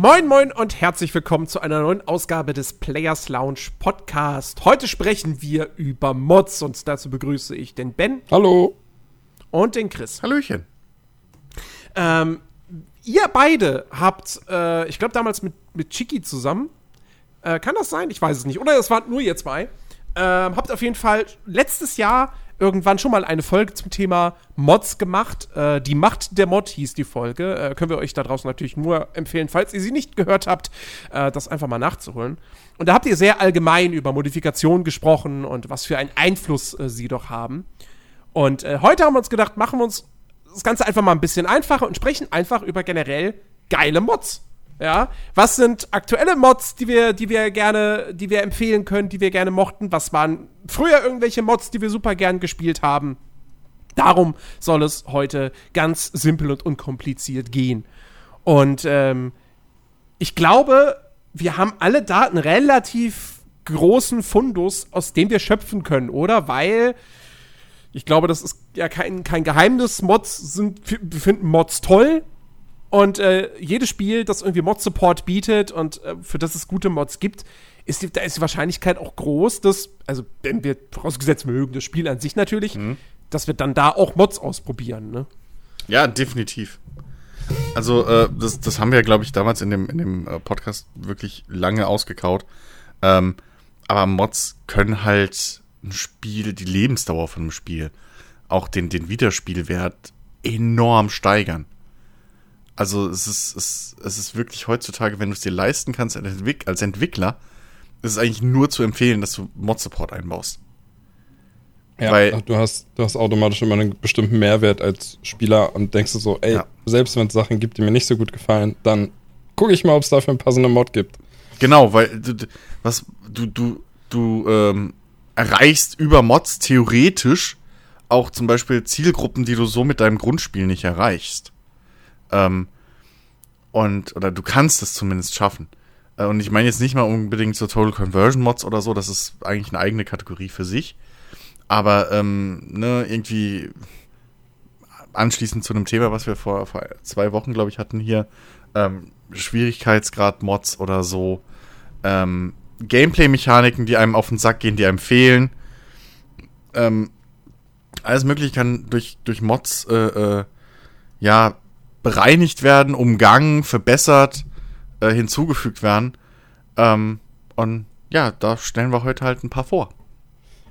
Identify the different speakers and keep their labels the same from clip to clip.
Speaker 1: Moin moin und herzlich willkommen zu einer neuen Ausgabe des Players Lounge Podcast. Heute sprechen wir über Mods und dazu begrüße ich den Ben.
Speaker 2: Hallo.
Speaker 1: Und den Chris.
Speaker 2: Hallöchen.
Speaker 1: Ähm, ihr beide habt, äh, ich glaube damals mit, mit Chiki zusammen, äh, kann das sein? Ich weiß es nicht. Oder es waren nur ihr zwei. Ähm, habt auf jeden Fall letztes Jahr irgendwann schon mal eine Folge zum Thema Mods gemacht. Äh, die Macht der Mod hieß die Folge. Äh, können wir euch da draußen natürlich nur empfehlen, falls ihr sie nicht gehört habt, äh, das einfach mal nachzuholen. Und da habt ihr sehr allgemein über Modifikationen gesprochen und was für einen Einfluss äh, sie doch haben. Und äh, heute haben wir uns gedacht, machen wir uns das Ganze einfach mal ein bisschen einfacher und sprechen einfach über generell geile Mods. Ja, was sind aktuelle Mods, die wir, die wir gerne, die wir empfehlen können, die wir gerne mochten? Was waren früher irgendwelche Mods, die wir super gern gespielt haben? Darum soll es heute ganz simpel und unkompliziert gehen. Und ähm, ich glaube, wir haben alle da einen relativ großen Fundus, aus dem wir schöpfen können, oder? Weil ich glaube, das ist ja kein, kein Geheimnis. Mods sind, finden Mods toll. Und äh, jedes Spiel, das irgendwie Mod-Support bietet und äh, für das es gute Mods gibt, ist die, da ist die Wahrscheinlichkeit auch groß, dass, also wenn wir vorausgesetzt mögen, das Spiel an sich natürlich, mhm. dass wir dann da auch Mods ausprobieren, ne?
Speaker 2: Ja, definitiv. Also, äh, das, das haben wir, glaube ich, damals in dem, in dem äh, Podcast wirklich lange ausgekaut. Ähm, aber Mods können halt ein Spiel, die Lebensdauer von einem Spiel, auch den, den Wiederspielwert enorm steigern. Also es ist, es, es ist wirklich heutzutage, wenn du es dir leisten kannst als, Entwick als Entwickler, ist es eigentlich nur zu empfehlen, dass du Mod-Support einbaust.
Speaker 3: Ja, Weil, du hast, du hast automatisch immer einen bestimmten Mehrwert als Spieler und denkst du so, ey, ja. selbst wenn es Sachen gibt, die mir nicht so gut gefallen, dann gucke ich mal, ob es dafür einen passenden Mod gibt.
Speaker 2: Genau, weil du, was, du, du, du ähm, erreichst über Mods theoretisch auch zum Beispiel Zielgruppen, die du so mit deinem Grundspiel nicht erreichst. Ähm, und, oder du kannst es zumindest schaffen. Äh, und ich meine jetzt nicht mal unbedingt so Total Conversion Mods oder so, das ist eigentlich eine eigene Kategorie für sich. Aber, ähm, ne, irgendwie anschließend zu einem Thema, was wir vor, vor zwei Wochen, glaube ich, hatten hier, ähm, Schwierigkeitsgrad-Mods oder so, ähm, Gameplay-Mechaniken, die einem auf den Sack gehen, die einem fehlen. Ähm, alles Mögliche kann durch, durch Mods, äh, äh, ja, bereinigt werden, umgangen, verbessert, äh, hinzugefügt werden. Ähm, und ja, da stellen wir heute halt ein paar vor.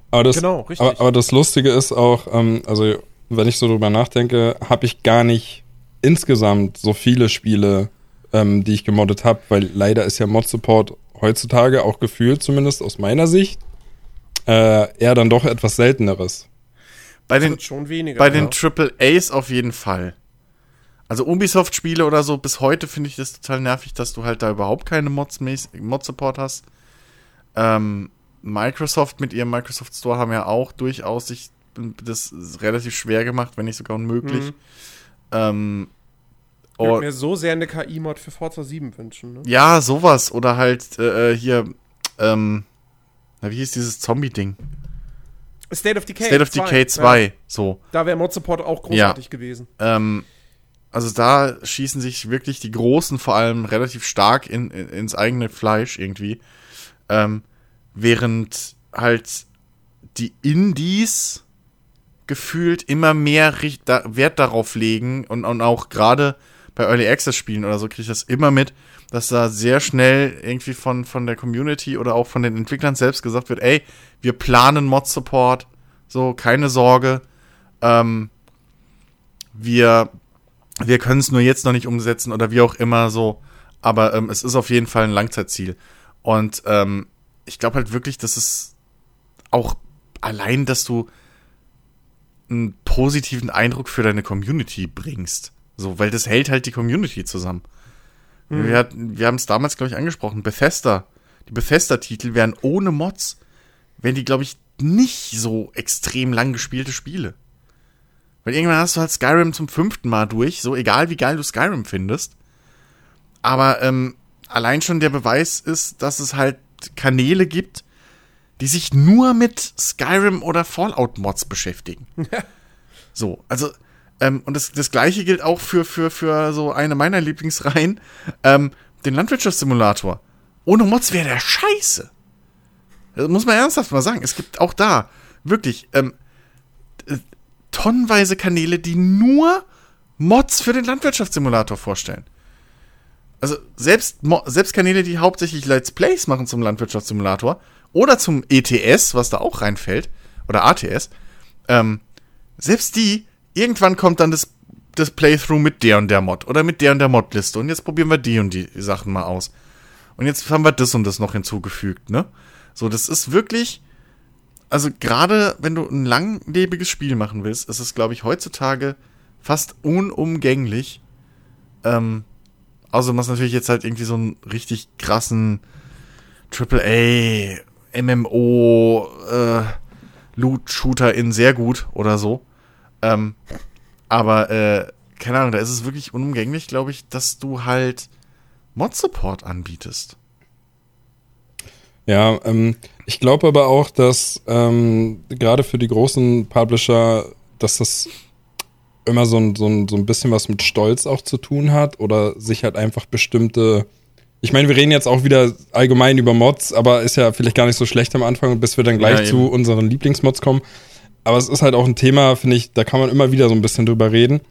Speaker 3: Aber das, genau, richtig. Aber, aber das Lustige ist auch, ähm, also wenn ich so drüber nachdenke, habe ich gar nicht insgesamt so viele Spiele, ähm, die ich gemoddet habe, weil leider ist ja Mod-Support heutzutage auch gefühlt, zumindest aus meiner Sicht, äh, eher dann doch etwas selteneres.
Speaker 2: Bei den, schon weniger, bei ja. den Triple A's auf jeden Fall. Also Ubisoft-Spiele oder so, bis heute finde ich das total nervig, dass du halt da überhaupt keine Mods Mod-Support hast. Ähm, Microsoft mit ihrem Microsoft Store haben ja auch durchaus sich das relativ schwer gemacht, wenn nicht sogar unmöglich. Mhm. Ähm,
Speaker 1: ich würde mir so sehr eine KI-Mod für Forza 7 wünschen. Ne?
Speaker 2: Ja, sowas. Oder halt äh, äh, hier, ähm, na, wie hieß dieses Zombie-Ding?
Speaker 1: State of Decay
Speaker 2: State of Decay 2, ja. so.
Speaker 1: Da wäre Mod-Support auch großartig ja. gewesen.
Speaker 2: Ähm, also da schießen sich wirklich die Großen vor allem relativ stark in, in ins eigene Fleisch irgendwie. Ähm, während halt die Indies gefühlt immer mehr Wert darauf legen und, und auch gerade bei Early Access Spielen oder so kriege ich das immer mit, dass da sehr schnell irgendwie von, von der Community oder auch von den Entwicklern selbst gesagt wird, ey, wir planen Mod-Support, so, keine Sorge. Ähm, wir wir können es nur jetzt noch nicht umsetzen oder wie auch immer so. Aber ähm, es ist auf jeden Fall ein Langzeitziel. Und ähm, ich glaube halt wirklich, dass es auch allein, dass du einen positiven Eindruck für deine Community bringst. So, weil das hält halt die Community zusammen. Mhm. Wir, wir haben es damals, glaube ich, angesprochen. Bethesda. Die Bethesda-Titel wären ohne Mods, wären die, glaube ich, nicht so extrem lang gespielte Spiele. Weil irgendwann hast du halt Skyrim zum fünften Mal durch, so egal wie geil du Skyrim findest. Aber ähm, allein schon der Beweis ist, dass es halt Kanäle gibt, die sich nur mit Skyrim oder Fallout-Mods beschäftigen. so, also, ähm, und das, das gleiche gilt auch für, für, für so eine meiner Lieblingsreihen, ähm, den Landwirtschaftssimulator. Ohne Mods wäre der scheiße. Das muss man ernsthaft mal sagen. Es gibt auch da wirklich ähm, äh, tonnenweise Kanäle, die nur Mods für den Landwirtschaftssimulator vorstellen. Also selbst, selbst Kanäle, die hauptsächlich Let's Plays machen zum Landwirtschaftssimulator oder zum ETS, was da auch reinfällt, oder ATS, ähm, selbst die, irgendwann kommt dann das, das Playthrough mit der und der Mod oder mit der und der Modliste und jetzt probieren wir die und die Sachen mal aus. Und jetzt haben wir das und das noch hinzugefügt, ne? So, das ist wirklich, also gerade wenn du ein langlebiges Spiel machen willst, ist es, glaube ich, heutzutage fast unumgänglich. Ähm, außer man natürlich jetzt halt irgendwie so einen richtig krassen AAA, MMO, äh, Loot-Shooter in sehr gut oder so. Ähm, aber, äh, keine Ahnung, da ist es wirklich unumgänglich, glaube ich, dass du halt Mod-Support anbietest.
Speaker 3: Ja, ähm, ich glaube aber auch, dass ähm, gerade für die großen Publisher, dass das immer so ein, so, ein, so ein bisschen was mit Stolz auch zu tun hat oder sich halt einfach bestimmte. Ich meine, wir reden jetzt auch wieder allgemein über Mods, aber ist ja vielleicht gar nicht so schlecht am Anfang, bis wir dann gleich ja, zu unseren Lieblingsmods kommen. Aber es ist halt auch ein Thema, finde ich, da kann man immer wieder so ein bisschen drüber reden.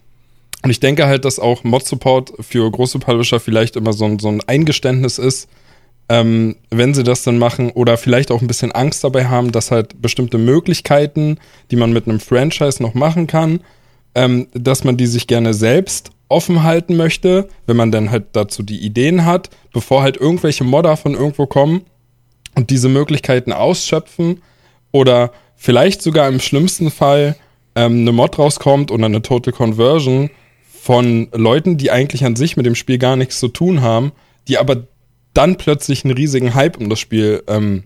Speaker 3: Und ich denke halt, dass auch Mod-Support für große Publisher vielleicht immer so ein, so ein Eingeständnis ist, ähm, wenn sie das dann machen oder vielleicht auch ein bisschen Angst dabei haben, dass halt bestimmte Möglichkeiten, die man mit einem Franchise noch machen kann, ähm, dass man die sich gerne selbst offen halten möchte, wenn man dann halt dazu die Ideen hat, bevor halt irgendwelche Modder von irgendwo kommen und diese Möglichkeiten ausschöpfen oder vielleicht sogar im schlimmsten Fall ähm, eine Mod rauskommt oder eine Total Conversion von Leuten, die eigentlich an sich mit dem Spiel gar nichts zu tun haben, die aber dann plötzlich einen riesigen Hype um das Spiel ähm,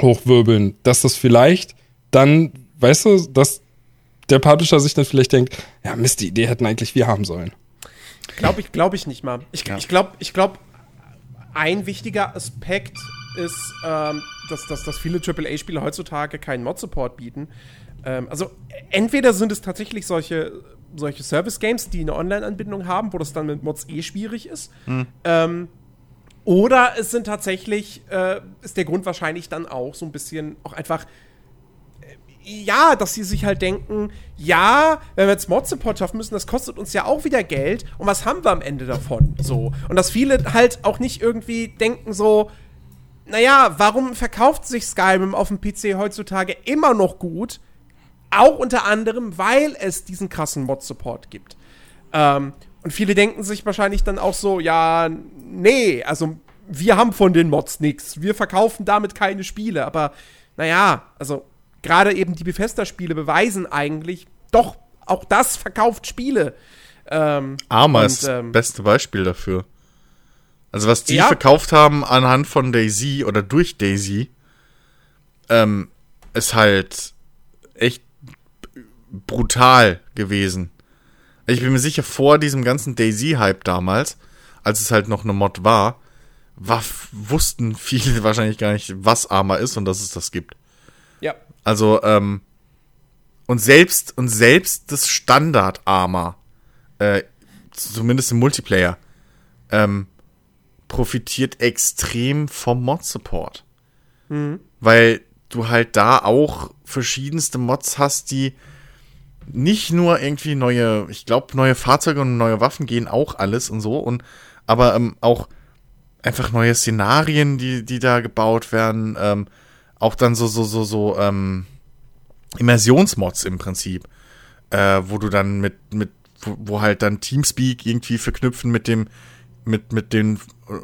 Speaker 3: hochwirbeln, dass das vielleicht dann, weißt du, dass der Publisher sich dann vielleicht denkt, ja, Mist, die Idee hätten eigentlich wir haben sollen.
Speaker 1: Glaube ich, glaube ich nicht mal. Ich, ja. ich glaube, ich glaube, ein wichtiger Aspekt ist, ähm, dass, dass, dass viele AAA-Spiele heutzutage keinen Mod-Support bieten. Ähm, also entweder sind es tatsächlich solche, solche Service-Games, die eine Online-Anbindung haben, wo das dann mit Mods eh schwierig ist. Hm. Ähm, oder es sind tatsächlich, äh, ist der Grund wahrscheinlich dann auch so ein bisschen auch einfach ja, dass sie sich halt denken, ja, wenn wir jetzt Mod-Support schaffen müssen, das kostet uns ja auch wieder Geld. Und was haben wir am Ende davon? So. Und dass viele halt auch nicht irgendwie denken so, naja, warum verkauft sich Skyrim auf dem PC heutzutage immer noch gut? Auch unter anderem, weil es diesen krassen Mod-Support gibt. Ähm, und viele denken sich wahrscheinlich dann auch so, ja, nee, also wir haben von den Mods nichts. Wir verkaufen damit keine Spiele. Aber naja, also gerade eben die Bethesda-Spiele beweisen eigentlich, doch, auch das verkauft Spiele.
Speaker 2: Ähm, Arma ist das ähm, beste Beispiel dafür. Also was die ja. verkauft haben anhand von Daisy oder durch Daisy, ähm, ist halt echt brutal gewesen. Ich bin mir sicher, vor diesem ganzen Daisy-Hype damals, als es halt noch eine Mod war, war, wussten viele wahrscheinlich gar nicht, was Arma ist und dass es das gibt.
Speaker 1: Ja.
Speaker 2: Also, ähm, und selbst, und selbst das Standard-Arma, äh, zumindest im Multiplayer, ähm, profitiert extrem vom Mod-Support. Mhm. Weil du halt da auch verschiedenste Mods hast, die nicht nur irgendwie neue, ich glaube, neue Fahrzeuge und neue Waffen gehen auch alles und so, und aber ähm, auch einfach neue Szenarien, die, die da gebaut werden, ähm, auch dann so, so, so, so, ähm, Immersionsmods im Prinzip, äh, wo du dann mit, mit, wo, wo, halt dann Teamspeak irgendwie verknüpfen mit dem, mit, mit den,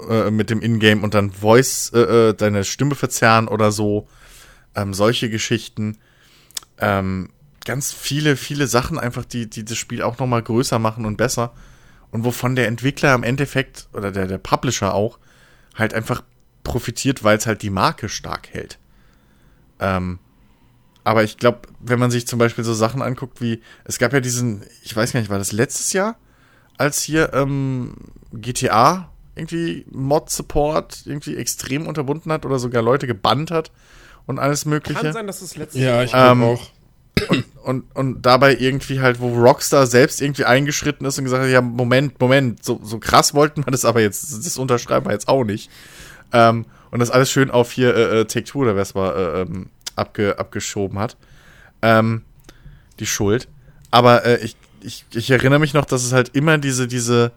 Speaker 2: äh, mit dem Ingame und dann Voice, äh, äh, deine Stimme verzerren oder so, ähm, solche Geschichten, ähm, ganz viele, viele Sachen einfach, die, die das Spiel auch nochmal größer machen und besser und wovon der Entwickler im Endeffekt oder der, der Publisher auch halt einfach profitiert, weil es halt die Marke stark hält. Ähm, aber ich glaube, wenn man sich zum Beispiel so Sachen anguckt wie, es gab ja diesen, ich weiß gar nicht, war das letztes Jahr, als hier ähm, GTA irgendwie Mod-Support irgendwie extrem unterbunden hat oder sogar Leute gebannt hat und alles Mögliche. Kann
Speaker 3: sein, dass es letztes Jahr. Ja, ich glaube ähm, auch.
Speaker 2: Und, und, dabei irgendwie halt, wo Rockstar selbst irgendwie eingeschritten ist und gesagt hat, ja, Moment, Moment, so, so krass wollten wir das aber jetzt, das unterschreiben wir jetzt auch nicht. Ähm, und das alles schön auf hier äh, äh Take-Two oder was war, äh, ähm, abge, abgeschoben hat. Ähm, die Schuld. Aber äh, ich, ich, ich erinnere mich noch, dass es halt immer diese, diese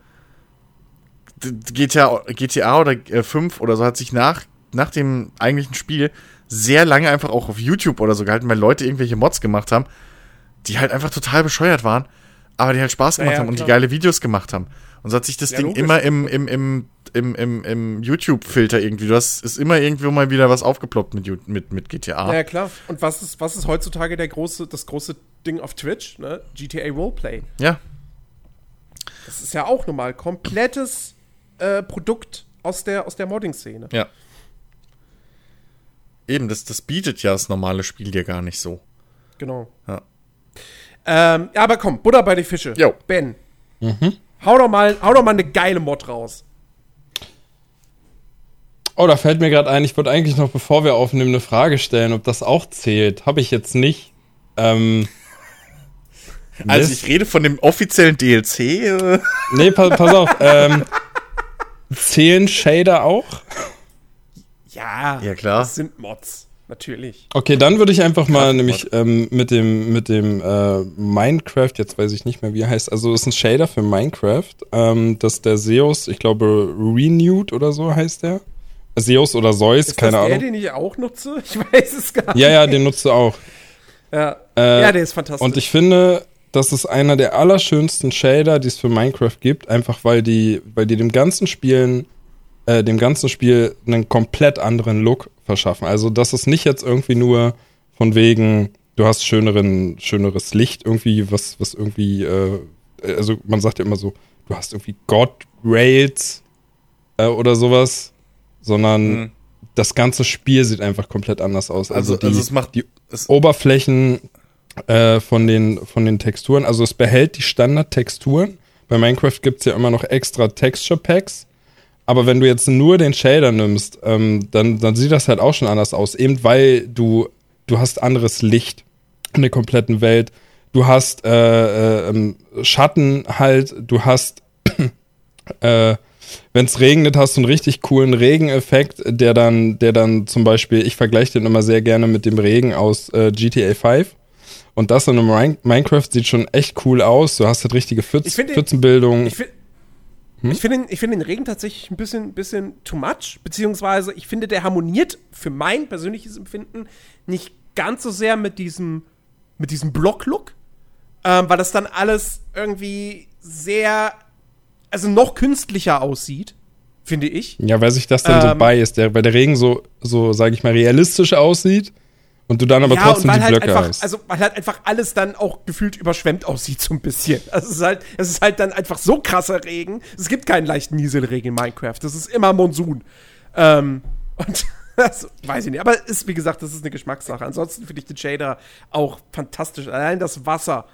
Speaker 2: GTA, GTA oder äh, 5 oder so hat sich nach, nach dem eigentlichen Spiel sehr lange einfach auch auf YouTube oder so gehalten, weil Leute irgendwelche Mods gemacht haben, die halt einfach total bescheuert waren, aber die halt Spaß gemacht ja, ja, haben und die geile Videos gemacht haben. Und so hat sich das ja, Ding logisch. immer im, im, im, im, im, im YouTube-Filter irgendwie. Du hast ist immer irgendwo mal wieder was aufgeploppt mit, mit, mit GTA.
Speaker 1: Ja, klar. Und was ist, was ist heutzutage der große, das große Ding auf Twitch? Ne? GTA Roleplay.
Speaker 2: Ja.
Speaker 1: Das ist ja auch nochmal komplettes äh, Produkt aus der, aus der Modding-Szene.
Speaker 2: Ja. Eben, das, das bietet ja das normale Spiel dir gar nicht so.
Speaker 1: Genau. Ja. Ähm, aber komm, Butter bei die Fische.
Speaker 2: Jo.
Speaker 1: Ben. Mhm. Hau doch mal, hau doch mal eine geile Mod raus.
Speaker 3: Oh, da fällt mir gerade ein, ich wollte eigentlich noch, bevor wir aufnehmen, eine Frage stellen, ob das auch zählt. Habe ich jetzt nicht. Ähm,
Speaker 2: also ich rede von dem offiziellen DLC. Äh.
Speaker 3: Nee, pass, pass auf. ähm, zählen Shader auch?
Speaker 1: Ja,
Speaker 2: ja klar.
Speaker 1: Das sind Mods, natürlich.
Speaker 3: Okay, dann würde ich einfach mal nämlich ähm, mit dem, mit dem äh, Minecraft, jetzt weiß ich nicht mehr, wie er heißt, also ist ein Shader für Minecraft, ähm, das der Zeus, ich glaube Renewed oder so heißt der. Zeus oder Zeus, ist keine das Ahnung.
Speaker 1: der, den ich auch nutze? Ich weiß es gar nicht.
Speaker 3: Ja, ja, den nutze auch.
Speaker 1: Ja. Äh, ja, der ist fantastisch.
Speaker 3: Und ich finde, das ist einer der allerschönsten Shader, die es für Minecraft gibt, einfach weil die, weil die dem ganzen Spielen äh, dem ganzen Spiel einen komplett anderen Look verschaffen. Also das ist nicht jetzt irgendwie nur von wegen, du hast schöneren, schöneres Licht irgendwie, was, was irgendwie, äh, also man sagt ja immer so, du hast irgendwie God Rails äh, oder sowas, sondern mhm. das ganze Spiel sieht einfach komplett anders aus. Also, also, die, also es macht die Oberflächen äh, von, den, von den Texturen, also es behält die Standardtexturen. Bei Minecraft gibt es ja immer noch extra Texture Packs aber wenn du jetzt nur den Shader nimmst, ähm, dann, dann sieht das halt auch schon anders aus. Eben weil du, du hast anderes Licht in der kompletten Welt. Du hast äh, äh, ähm, Schatten halt, du hast, äh, wenn es regnet, hast du einen richtig coolen Regeneffekt, der dann, der dann zum Beispiel, ich vergleiche den immer sehr gerne mit dem Regen aus äh, GTA 5. Und das in einem Minecraft sieht schon echt cool aus. Du hast halt richtige Pfütz, Pfützenbildung.
Speaker 1: Ich finde hm? Ich finde den, find den Regen tatsächlich ein bisschen, bisschen too much, beziehungsweise ich finde, der harmoniert für mein persönliches Empfinden nicht ganz so sehr mit diesem, mit diesem Block-Look, ähm, weil das dann alles irgendwie sehr, also noch künstlicher aussieht, finde ich.
Speaker 3: Ja, weil sich das dann ähm, so bei ist, der, weil der Regen so, so sage ich mal, realistisch aussieht und du dann aber ja, trotzdem die halt Blöcke
Speaker 1: einfach,
Speaker 3: hast.
Speaker 1: Also, weil halt einfach alles dann auch gefühlt überschwemmt aussieht, so ein bisschen. Also, es ist halt, es ist halt dann einfach so krasser Regen. Es gibt keinen leichten Nieselregen in Minecraft. Das ist immer Monsun. Ähm, und das weiß ich nicht. Aber ist, wie gesagt, das ist eine Geschmackssache. Ansonsten finde ich den Shader auch fantastisch. Allein das Wasser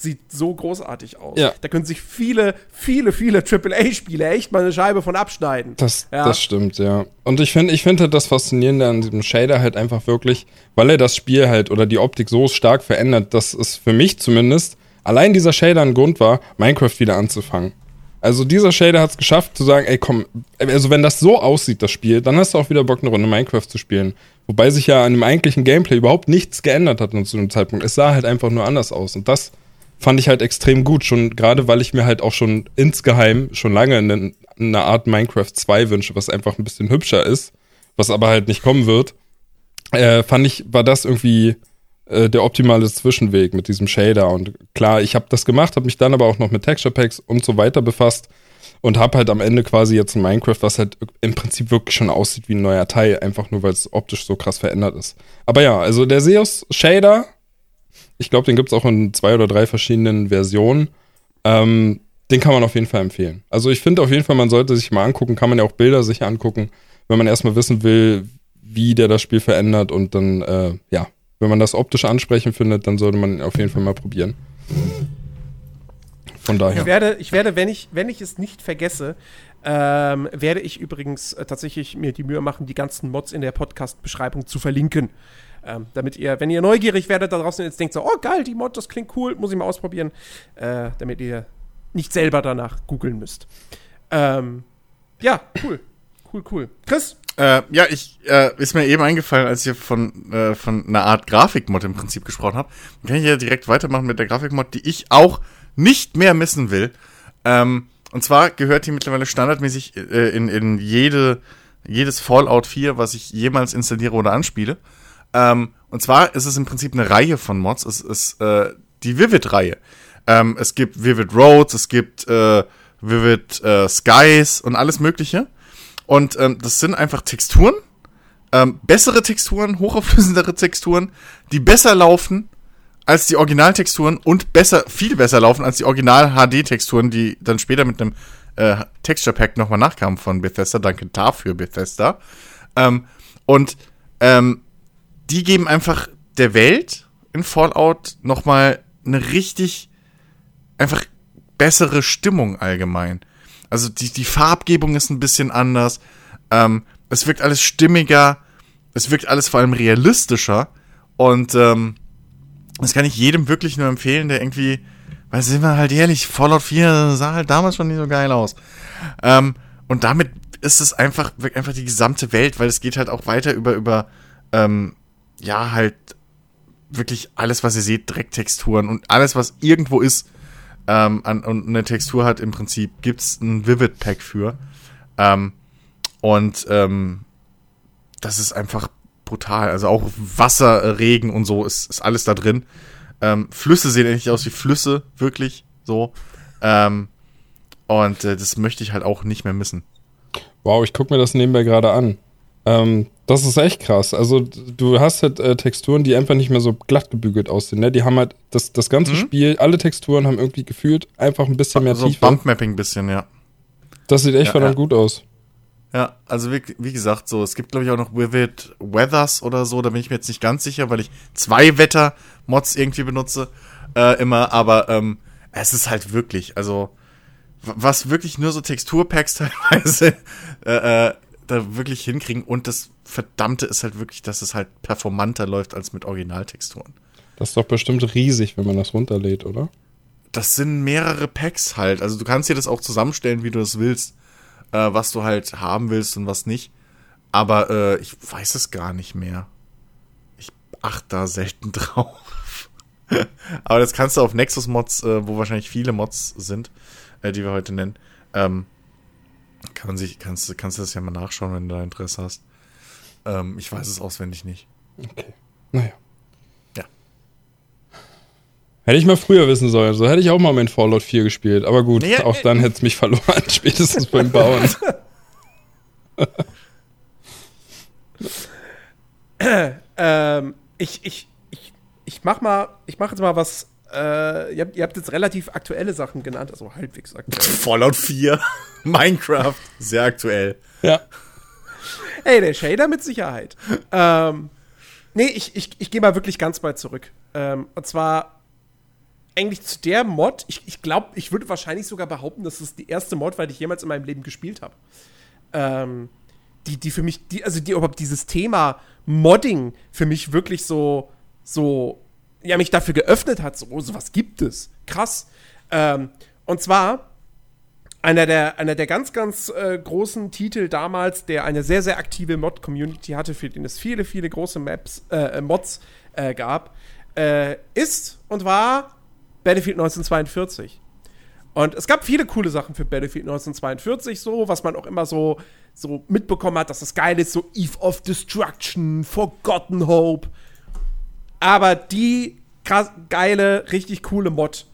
Speaker 1: sieht so großartig aus. Ja. Da können sich viele, viele, viele AAA-Spiele echt mal eine Scheibe von abschneiden.
Speaker 3: Das, ja. das stimmt, ja. Und ich finde ich halt das Faszinierende an diesem Shader halt einfach wirklich, weil er das Spiel halt oder die Optik so stark verändert, dass es für mich zumindest allein dieser Shader ein Grund war, Minecraft wieder anzufangen. Also dieser Shader hat es geschafft zu sagen, ey komm, also wenn das so aussieht, das Spiel, dann hast du auch wieder Bock, eine Runde Minecraft zu spielen. Wobei sich ja an dem eigentlichen Gameplay überhaupt nichts geändert hat zu dem Zeitpunkt. Es sah halt einfach nur anders aus. Und das fand ich halt extrem gut, schon gerade weil ich mir halt auch schon insgeheim schon lange eine, eine Art Minecraft 2 wünsche, was einfach ein bisschen hübscher ist, was aber halt nicht kommen wird. Äh, fand ich, war das irgendwie äh, der optimale Zwischenweg mit diesem Shader. Und klar, ich habe das gemacht, habe mich dann aber auch noch mit Texture Packs und so weiter befasst und habe halt am Ende quasi jetzt ein Minecraft, was halt im Prinzip wirklich schon aussieht wie ein neuer Teil, einfach nur weil es optisch so krass verändert ist. Aber ja, also der Seos Shader ich glaube, den gibt es auch in zwei oder drei verschiedenen Versionen. Ähm, den kann man auf jeden Fall empfehlen. Also ich finde auf jeden Fall, man sollte sich mal angucken, kann man ja auch Bilder sich angucken, wenn man erstmal wissen will, wie der das Spiel verändert und dann, äh, ja, wenn man das optisch ansprechend findet, dann sollte man auf jeden Fall mal probieren. Von daher.
Speaker 1: Ich werde, ich werde wenn, ich, wenn ich es nicht vergesse, ähm, werde ich übrigens äh, tatsächlich mir die Mühe machen, die ganzen Mods in der Podcast-Beschreibung zu verlinken. Ähm, damit ihr, wenn ihr neugierig werdet da draußen jetzt denkt so, oh geil, die Mod, das klingt cool, muss ich mal ausprobieren, äh, damit ihr nicht selber danach googeln müsst. Ähm, ja, cool. Cool, cool. Chris?
Speaker 2: Äh, ja, ich äh, ist mir eben eingefallen, als ich von, äh, von einer Art Grafikmod im Prinzip gesprochen habe. Kann ich ja direkt weitermachen mit der Grafikmod, die ich auch nicht mehr missen will. Ähm, und zwar gehört die mittlerweile standardmäßig äh, in, in jede, jedes Fallout 4, was ich jemals installiere oder anspiele. Ähm, und zwar ist es im Prinzip eine Reihe von Mods. Es ist äh, die Vivid-Reihe. Ähm, es gibt Vivid Roads, es gibt äh, Vivid äh, Skies und alles Mögliche. Und ähm, das sind einfach Texturen, ähm, bessere Texturen, hochauflösendere Texturen, die besser laufen als die Originaltexturen und besser, viel besser laufen als die Original-HD-Texturen, die dann später mit einem äh, Texture Pack nochmal nachkamen von Bethesda. Danke dafür, Bethesda. Ähm, und ähm, die geben einfach der Welt in Fallout nochmal eine richtig einfach bessere Stimmung allgemein. Also die, die Farbgebung ist ein bisschen anders. Ähm, es wirkt alles stimmiger. Es wirkt alles vor allem realistischer. Und ähm, das kann ich jedem wirklich nur empfehlen, der irgendwie, weil sind wir halt ehrlich, Fallout 4 sah halt damals schon nicht so geil aus. Ähm, und damit ist es einfach, wirkt einfach die gesamte Welt, weil es geht halt auch weiter über, über, ähm, ja, halt wirklich alles, was ihr seht, Drecktexturen und alles, was irgendwo ist, ähm, an, und eine Textur hat im Prinzip, gibt es ein Vivid Pack für. Ähm, und ähm, das ist einfach brutal. Also auch Wasser, Regen und so ist, ist alles da drin. Ähm, Flüsse sehen endlich aus wie Flüsse, wirklich so. Ähm, und äh, das möchte ich halt auch nicht mehr missen.
Speaker 3: Wow, ich gucke mir das nebenbei gerade an. Ähm, das ist echt krass. Also du hast halt äh, Texturen, die einfach nicht mehr so glatt gebügelt aussehen. Ne? Die haben halt das, das ganze mhm. Spiel, alle Texturen haben irgendwie gefühlt einfach ein bisschen mehr
Speaker 2: so Tiefe. Bumpmapping ein bisschen, ja.
Speaker 3: Das sieht echt ja, verdammt ja. gut aus.
Speaker 2: Ja, also wie, wie gesagt, so, es gibt glaube ich auch noch Vivid Weathers oder so, da bin ich mir jetzt nicht ganz sicher, weil ich zwei Wetter-Mods irgendwie benutze, äh, immer, aber ähm, es ist halt wirklich, also was wirklich nur so Texturpacks teilweise äh, äh, da wirklich hinkriegen und das Verdammte ist halt wirklich, dass es halt performanter läuft als mit Originaltexturen.
Speaker 3: Das ist doch bestimmt riesig, wenn man das runterlädt, oder?
Speaker 2: Das sind mehrere Packs halt, also du kannst dir das auch zusammenstellen, wie du das willst äh, was du halt haben willst und was nicht. Aber äh, ich weiß es gar nicht mehr. Ich achte da selten drauf. Aber das kannst du auf Nexus Mods, äh, wo wahrscheinlich viele Mods sind, äh, die wir heute nennen. Ähm, kann man sich, kannst, kannst du das ja mal nachschauen, wenn du da Interesse hast. Ähm, ich weiß es auswendig nicht.
Speaker 3: Okay. Naja. Hätte ich mal früher wissen sollen. So hätte ich auch mal mit Fallout 4 gespielt. Aber gut, nee, auch äh, dann hätte es mich verloren, spätestens beim Bauen.
Speaker 1: ähm, ich, ich, ich, ich mach mal, ich mach jetzt mal was. Äh, ihr, habt, ihr habt jetzt relativ aktuelle Sachen genannt, also halbwegs aktuell.
Speaker 2: Fallout 4, Minecraft, sehr aktuell.
Speaker 3: Ja.
Speaker 1: Ey, der Shader mit Sicherheit. ähm, nee, ich, ich, ich gehe mal wirklich ganz weit zurück. Ähm, und zwar eigentlich zu der Mod, ich, ich glaube, ich würde wahrscheinlich sogar behaupten, dass es die erste Mod war, die ich jemals in meinem Leben gespielt habe. Ähm, die, die für mich, die, also die überhaupt dieses Thema Modding für mich wirklich so, so, ja, mich dafür geöffnet hat, so, oh, sowas gibt es. Krass. Ähm, und zwar einer der, einer der ganz, ganz äh, großen Titel damals, der eine sehr, sehr aktive Mod-Community hatte, für den es viele, viele große Maps, äh, Mods äh, gab, äh, ist und war Battlefield 1942. Und es gab viele coole Sachen für Battlefield 1942, so, was man auch immer so, so mitbekommen hat, dass das geil ist, so Eve of Destruction, Forgotten Hope. Aber die krass, geile, richtig coole Mod,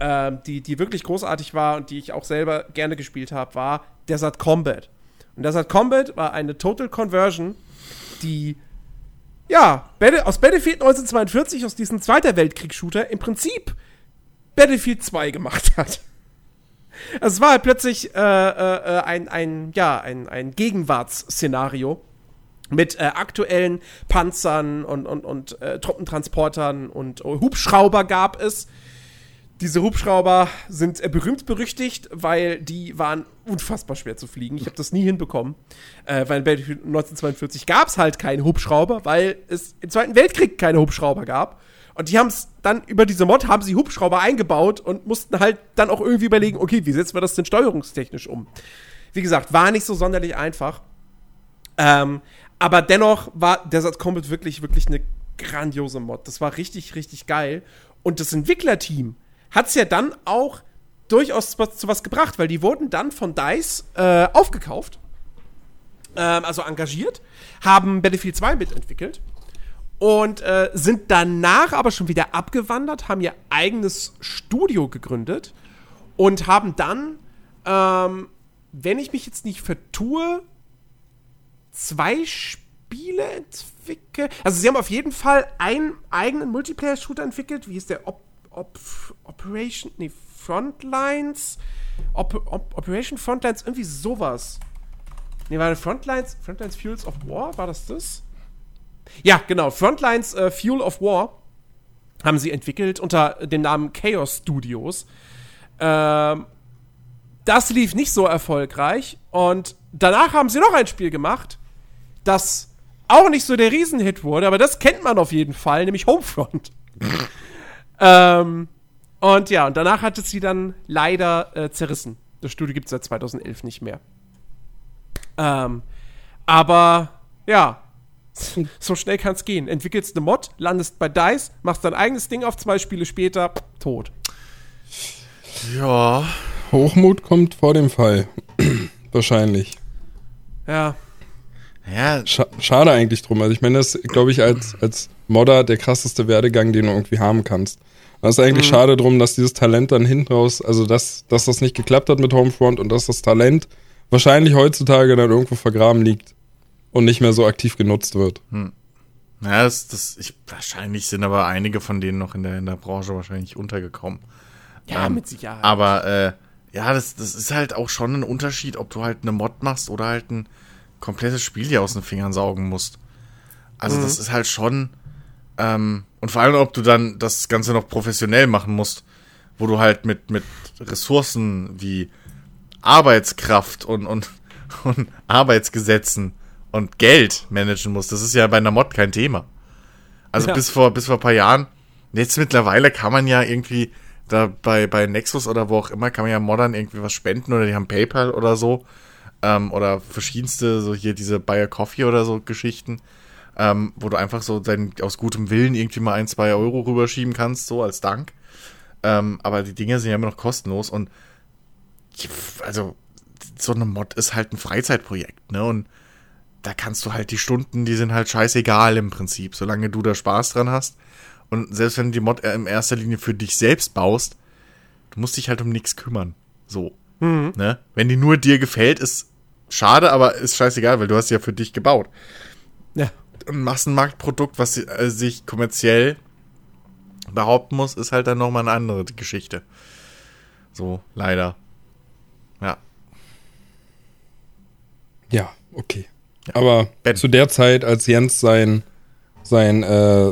Speaker 1: ähm, die, die wirklich großartig war und die ich auch selber gerne gespielt habe, war Desert Combat. Und Desert Combat war eine Total Conversion, die ja, aus Battlefield 1942, aus diesem Zweiter Weltkriegs-Shooter, im Prinzip Battlefield 2 gemacht hat. Also es war halt plötzlich äh, äh, ein, ein, ja, ein, ein Gegenwartsszenario mit äh, aktuellen Panzern und, und, und äh, Truppentransportern und uh, Hubschrauber gab es. diese Hubschrauber sind äh, berühmt berüchtigt, weil die waren unfassbar schwer zu fliegen. Ich habe das nie hinbekommen. Äh, weil in Battlefield 1942 gab es halt keine Hubschrauber, weil es im Zweiten Weltkrieg keine Hubschrauber gab. Und die haben es dann über diese Mod haben sie Hubschrauber eingebaut und mussten halt dann auch irgendwie überlegen, okay, wie setzen wir das denn steuerungstechnisch um? Wie gesagt, war nicht so sonderlich einfach. Ähm, aber dennoch war Desert Combat wirklich, wirklich eine grandiose Mod. Das war richtig, richtig geil. Und das Entwicklerteam hat es ja dann auch durchaus zu was gebracht, weil die wurden dann von DICE äh, aufgekauft, ähm, also engagiert, haben Battlefield 2 mitentwickelt und äh, sind danach aber schon wieder abgewandert, haben ihr eigenes Studio gegründet und haben dann, ähm, wenn ich mich jetzt nicht vertue, zwei Spiele entwickelt. Also sie haben auf jeden Fall einen eigenen Multiplayer-Shooter entwickelt. Wie ist der? Op Op Operation, nee, Frontlines? Op Op Operation Frontlines, irgendwie sowas. Nee, war Frontlines, Frontlines Fuels of War, war das das? Ja, genau. Frontlines äh, Fuel of War haben sie entwickelt unter dem Namen Chaos Studios. Ähm, das lief nicht so erfolgreich und danach haben sie noch ein Spiel gemacht, das auch nicht so der Riesenhit wurde, aber das kennt man auf jeden Fall, nämlich Homefront. ähm, und ja, und danach hat es sie dann leider äh, zerrissen. Das Studio gibt es seit 2011 nicht mehr. Ähm, aber ja, so schnell kann es gehen. Entwickelst eine Mod, landest bei DICE, machst dein eigenes Ding auf zwei Spiele später, tot.
Speaker 3: Ja. Hochmut kommt vor dem Fall. Wahrscheinlich.
Speaker 1: Ja.
Speaker 3: Ja. Sch schade eigentlich drum. Also ich meine, das glaube ich als, als Modder der krasseste Werdegang, den du irgendwie haben kannst. Das ist eigentlich mhm. schade drum, dass dieses Talent dann hinten raus, also dass, dass das nicht geklappt hat mit Homefront und dass das Talent wahrscheinlich heutzutage dann irgendwo vergraben liegt und nicht mehr so aktiv genutzt wird. Hm.
Speaker 2: Ja, das, das, ich, wahrscheinlich sind aber einige von denen noch in der, in der Branche wahrscheinlich untergekommen.
Speaker 1: Ja, ähm, mit Sicherheit.
Speaker 2: Aber äh, ja, das, das ist halt auch schon ein Unterschied, ob du halt eine Mod machst oder halt ein komplettes Spiel dir aus den Fingern saugen musst. Also mhm. das ist halt schon ähm, und vor allem, ob du dann das Ganze noch professionell machen musst, wo du halt mit mit Ressourcen wie Arbeitskraft und und, und Arbeitsgesetzen und Geld managen musst. Das ist ja bei einer Mod kein Thema. Also ja. bis vor, bis vor ein paar Jahren. Jetzt mittlerweile kann man ja irgendwie da bei, bei Nexus oder wo auch immer, kann man ja Modern irgendwie was spenden oder die haben PayPal oder so. Ähm, oder verschiedenste, so hier diese Buy Coffee oder so Geschichten, ähm, wo du einfach so dein, aus gutem Willen irgendwie mal ein, zwei Euro rüberschieben kannst, so als Dank. Ähm, aber die Dinge sind ja immer noch kostenlos und also so eine Mod ist halt ein Freizeitprojekt, ne? Und da kannst du halt die Stunden, die sind halt scheißegal im Prinzip, solange du da Spaß dran hast. Und selbst wenn du die Mod in erster Linie für dich selbst baust, du musst dich halt um nichts kümmern. So. Mhm. Ne? Wenn die nur dir gefällt, ist schade, aber ist scheißegal, weil du hast ja für dich gebaut. Ja. Ein Massenmarktprodukt, was äh, sich kommerziell behaupten muss, ist halt dann nochmal eine andere Geschichte. So, leider. Ja.
Speaker 3: Ja, okay. Aber ben. zu der Zeit, als Jens sein, sein äh,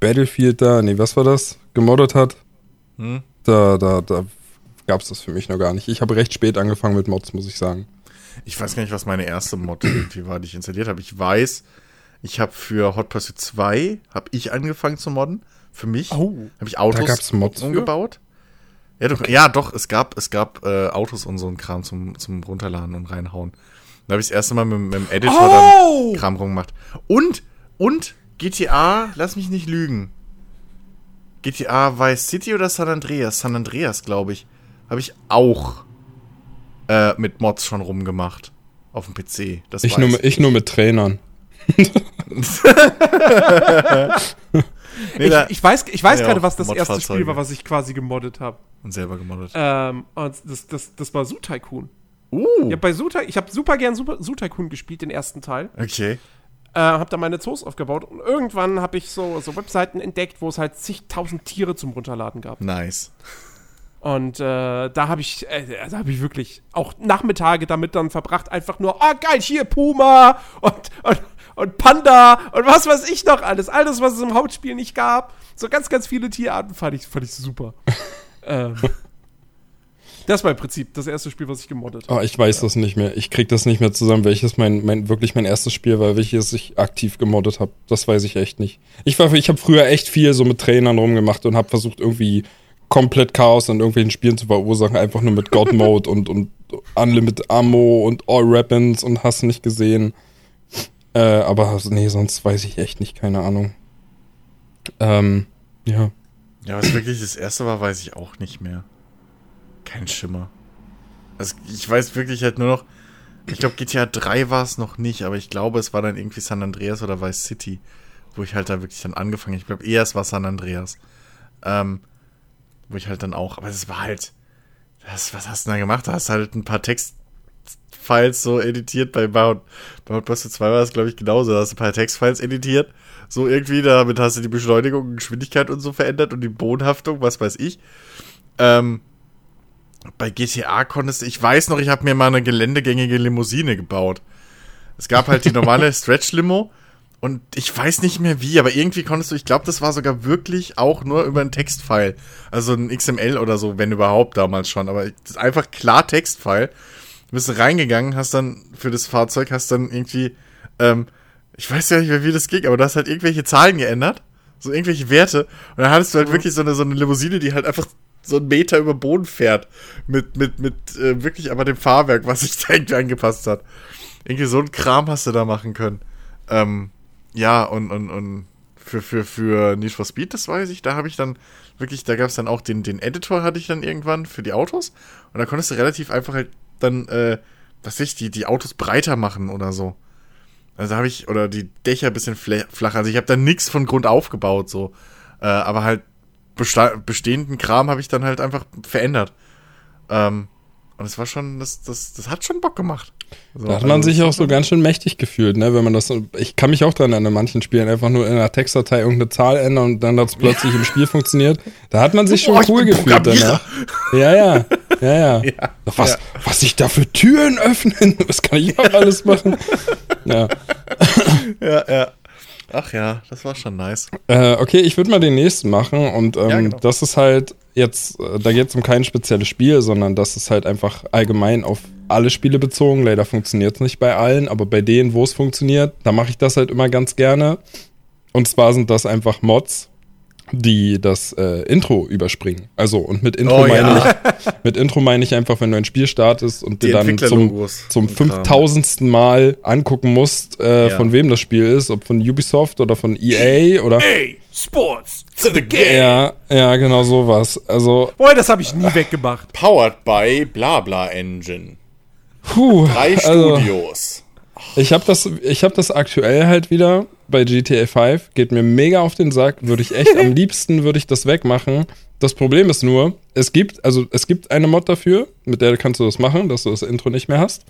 Speaker 3: Battlefield da, nee, was war das, gemoddet hat, hm? da, da, da gab es das für mich noch gar nicht. Ich habe recht spät angefangen mit Mods, muss ich sagen.
Speaker 2: Ich weiß gar nicht, was meine erste Mod irgendwie war, die ich installiert habe. Ich weiß, ich habe für Hot Pursuit 2 habe ich angefangen zu modden. Für mich oh, habe ich Autos
Speaker 3: Mods
Speaker 2: umgebaut. Ja, doch, ja, doch, es gab, es gab äh, Autos und so ein Kram zum, zum Runterladen und reinhauen. Da habe ich das erste Mal mit, mit dem Editor oh! dann Kram rumgemacht. Und, und GTA, lass mich nicht lügen. GTA Vice City oder San Andreas? San Andreas, glaube ich. Habe ich auch äh, mit Mods schon rumgemacht. Auf dem PC.
Speaker 3: Das ich, nur, ich nur mit Trainern. nee,
Speaker 1: ich, ich, weiß, ich weiß ja, gerade, was das erste Spiel war, was ich quasi gemoddet habe.
Speaker 2: Und selber gemoddet.
Speaker 1: Ähm, und das, das, das war Zoo Tycoon. Uh. Ich habe ich hab super gern Super, Zoo Tycoon gespielt, den ersten Teil.
Speaker 2: Okay.
Speaker 1: Äh, hab da meine Zoos aufgebaut und irgendwann habe ich so, so Webseiten entdeckt, wo es halt zigtausend Tiere zum Runterladen gab.
Speaker 2: Nice.
Speaker 1: Und äh, da habe ich, äh, da habe ich wirklich auch Nachmittage damit dann verbracht, einfach nur, ah oh, geil, hier Puma und, und, und Panda und was weiß ich noch alles, alles, was es im Hauptspiel nicht gab. So ganz, ganz viele Tierarten fand ich, fand ich super. ähm, das war im Prinzip das erste Spiel, was ich gemoddet
Speaker 3: habe. Oh, ich weiß ja. das nicht mehr. Ich krieg das nicht mehr zusammen, welches mein, mein wirklich mein erstes Spiel war, welches ich aktiv gemoddet habe. Das weiß ich echt nicht. Ich war, ich habe früher echt viel so mit Trainern rumgemacht und habe versucht irgendwie komplett Chaos in irgendwelchen Spielen zu verursachen, einfach nur mit God Mode und, und Unlimited Ammo und All Weapons und hast nicht gesehen. Äh, aber nee, sonst weiß ich echt nicht, keine Ahnung. Ähm, ja.
Speaker 2: Ja, was wirklich das erste war, weiß ich auch nicht mehr. Kein Schimmer. Also ich weiß wirklich halt nur noch, ich glaube GTA 3 war es noch nicht, aber ich glaube, es war dann irgendwie San Andreas oder Vice City, wo ich halt da wirklich dann angefangen. Ich glaube eher es war San Andreas. Ähm, wo ich halt dann auch, aber es war halt, das, was hast du da gemacht? Du hast halt ein paar Textfiles so editiert. Bei Mount, bei Mount 2 war es, glaube ich, genauso. Da hast du ein paar Textfiles editiert. So irgendwie, damit hast du die Beschleunigung und Geschwindigkeit und so verändert und die Bodenhaftung, was weiß ich. Ähm, bei GTA konntest du, ich weiß noch, ich habe mir mal eine geländegängige Limousine gebaut. Es gab halt die normale Stretch-Limo und ich weiß nicht mehr wie, aber irgendwie konntest du, ich glaube, das war sogar wirklich auch nur über ein Textfile. Also ein XML oder so, wenn überhaupt damals schon. Aber einfach klar Textfile. Du bist reingegangen, hast dann für das Fahrzeug, hast dann irgendwie, ähm, ich weiß ja nicht mehr, wie das ging, aber du hast halt irgendwelche Zahlen geändert. So irgendwelche Werte. Und dann hattest du halt mhm. wirklich so eine, so eine Limousine, die halt einfach so einen Meter über Boden fährt. Mit, mit, mit, äh, wirklich aber dem Fahrwerk, was sich da irgendwie angepasst hat. Irgendwie so ein Kram hast du da machen können. Ähm, ja, und, und, und für, für, für Need for Speed, das weiß ich, da habe ich dann wirklich, da gab es dann auch den, den Editor, hatte ich dann irgendwann für die Autos. Und da konntest du relativ einfach halt dann, äh, was ich, die, die Autos breiter machen oder so. Also habe ich, oder die Dächer ein bisschen flacher. Also ich habe da nichts von Grund aufgebaut, so. Äh, aber halt bestehenden Kram habe ich dann halt einfach verändert. Ähm, und es war schon, das, das, das hat schon Bock gemacht.
Speaker 3: So, da hat man also sich auch so ganz schön mächtig gefühlt, ne? Wenn man das, ich kann mich auch dran erinnern, in manchen Spielen einfach nur in einer Textdatei irgendeine Zahl ändern und dann hat es plötzlich im Spiel funktioniert. Da hat man sich schon Boah, cool gefühlt danach. Ja, ja, ja, ja. ja was, ja. was sich da für Türen öffnen, was kann ich auch alles machen? Ja.
Speaker 2: Ja, ja. Ach ja, das war schon nice.
Speaker 3: Äh, okay, ich würde mal den nächsten machen und ähm, ja, genau. das ist halt jetzt, äh, da geht es um kein spezielles Spiel, sondern das ist halt einfach allgemein auf alle Spiele bezogen. Leider funktioniert es nicht bei allen, aber bei denen, wo es funktioniert, da mache ich das halt immer ganz gerne. Und zwar sind das einfach Mods, die das äh, Intro überspringen. Also und mit Intro oh, meine ja. ich mit Intro meine ich einfach, wenn du ein Spiel startest und dir dann zum, zum 5000. Mal angucken musst, äh, ja. von wem das Spiel ist, ob von Ubisoft oder von EA oder
Speaker 1: EA Sports to the game.
Speaker 3: Ja, ja, genau sowas. Also
Speaker 1: Boah, das habe ich nie weggemacht.
Speaker 2: Powered by Blabla Engine.
Speaker 3: Puh, Drei also, Studios. Ich habe das, ich habe das aktuell halt wieder bei GTA 5. Geht mir mega auf den Sack. Würde ich echt am liebsten würde ich das wegmachen. Das Problem ist nur, es gibt, also es gibt eine Mod dafür, mit der kannst du das machen, dass du das Intro nicht mehr hast.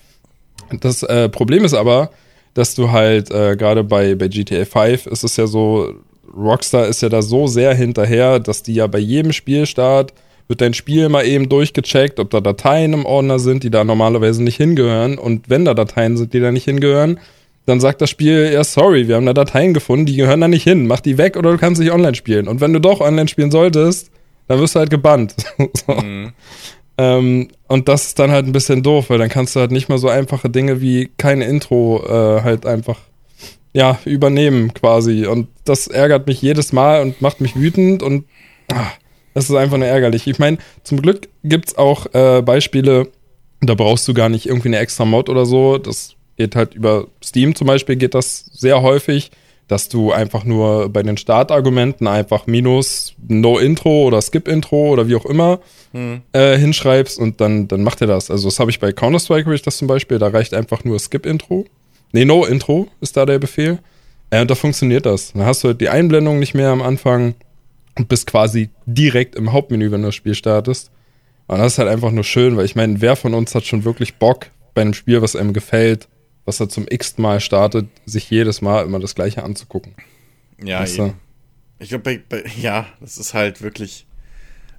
Speaker 3: Das äh, Problem ist aber, dass du halt äh, gerade bei, bei GTA 5 ist es ja so, Rockstar ist ja da so sehr hinterher, dass die ja bei jedem Spielstart wird dein Spiel mal eben durchgecheckt, ob da Dateien im Ordner sind, die da normalerweise nicht hingehören. Und wenn da Dateien sind, die da nicht hingehören, dann sagt das Spiel, ja, sorry, wir haben da Dateien gefunden, die gehören da nicht hin. Mach die weg oder du kannst nicht online spielen. Und wenn du doch online spielen solltest, dann wirst du halt gebannt. so. mhm. ähm, und das ist dann halt ein bisschen doof, weil dann kannst du halt nicht mal so einfache Dinge wie kein Intro äh, halt einfach ja, übernehmen quasi. Und das ärgert mich jedes Mal und macht mich wütend und ach, das ist einfach nur ärgerlich. Ich meine, zum Glück gibt es auch äh, Beispiele, da brauchst du gar nicht irgendwie eine extra Mod oder so. Das geht halt über Steam zum Beispiel, geht das sehr häufig, dass du einfach nur bei den Startargumenten einfach minus No Intro oder Skip Intro oder wie auch immer hm. äh, hinschreibst und dann, dann macht er das. Also das habe ich bei Counter-Strike, ich das zum Beispiel, da reicht einfach nur Skip Intro. Nee, No Intro ist da der Befehl. Äh, und da funktioniert das. Dann hast du halt die Einblendung nicht mehr am Anfang und bist quasi direkt im Hauptmenü, wenn du das Spiel startest. Und das ist halt einfach nur schön, weil ich meine, wer von uns hat schon wirklich Bock bei einem Spiel, was einem gefällt, was er zum x Mal startet, sich jedes Mal immer das gleiche anzugucken.
Speaker 2: Ja, weißt du? Ich glaube, ja, das ist halt wirklich.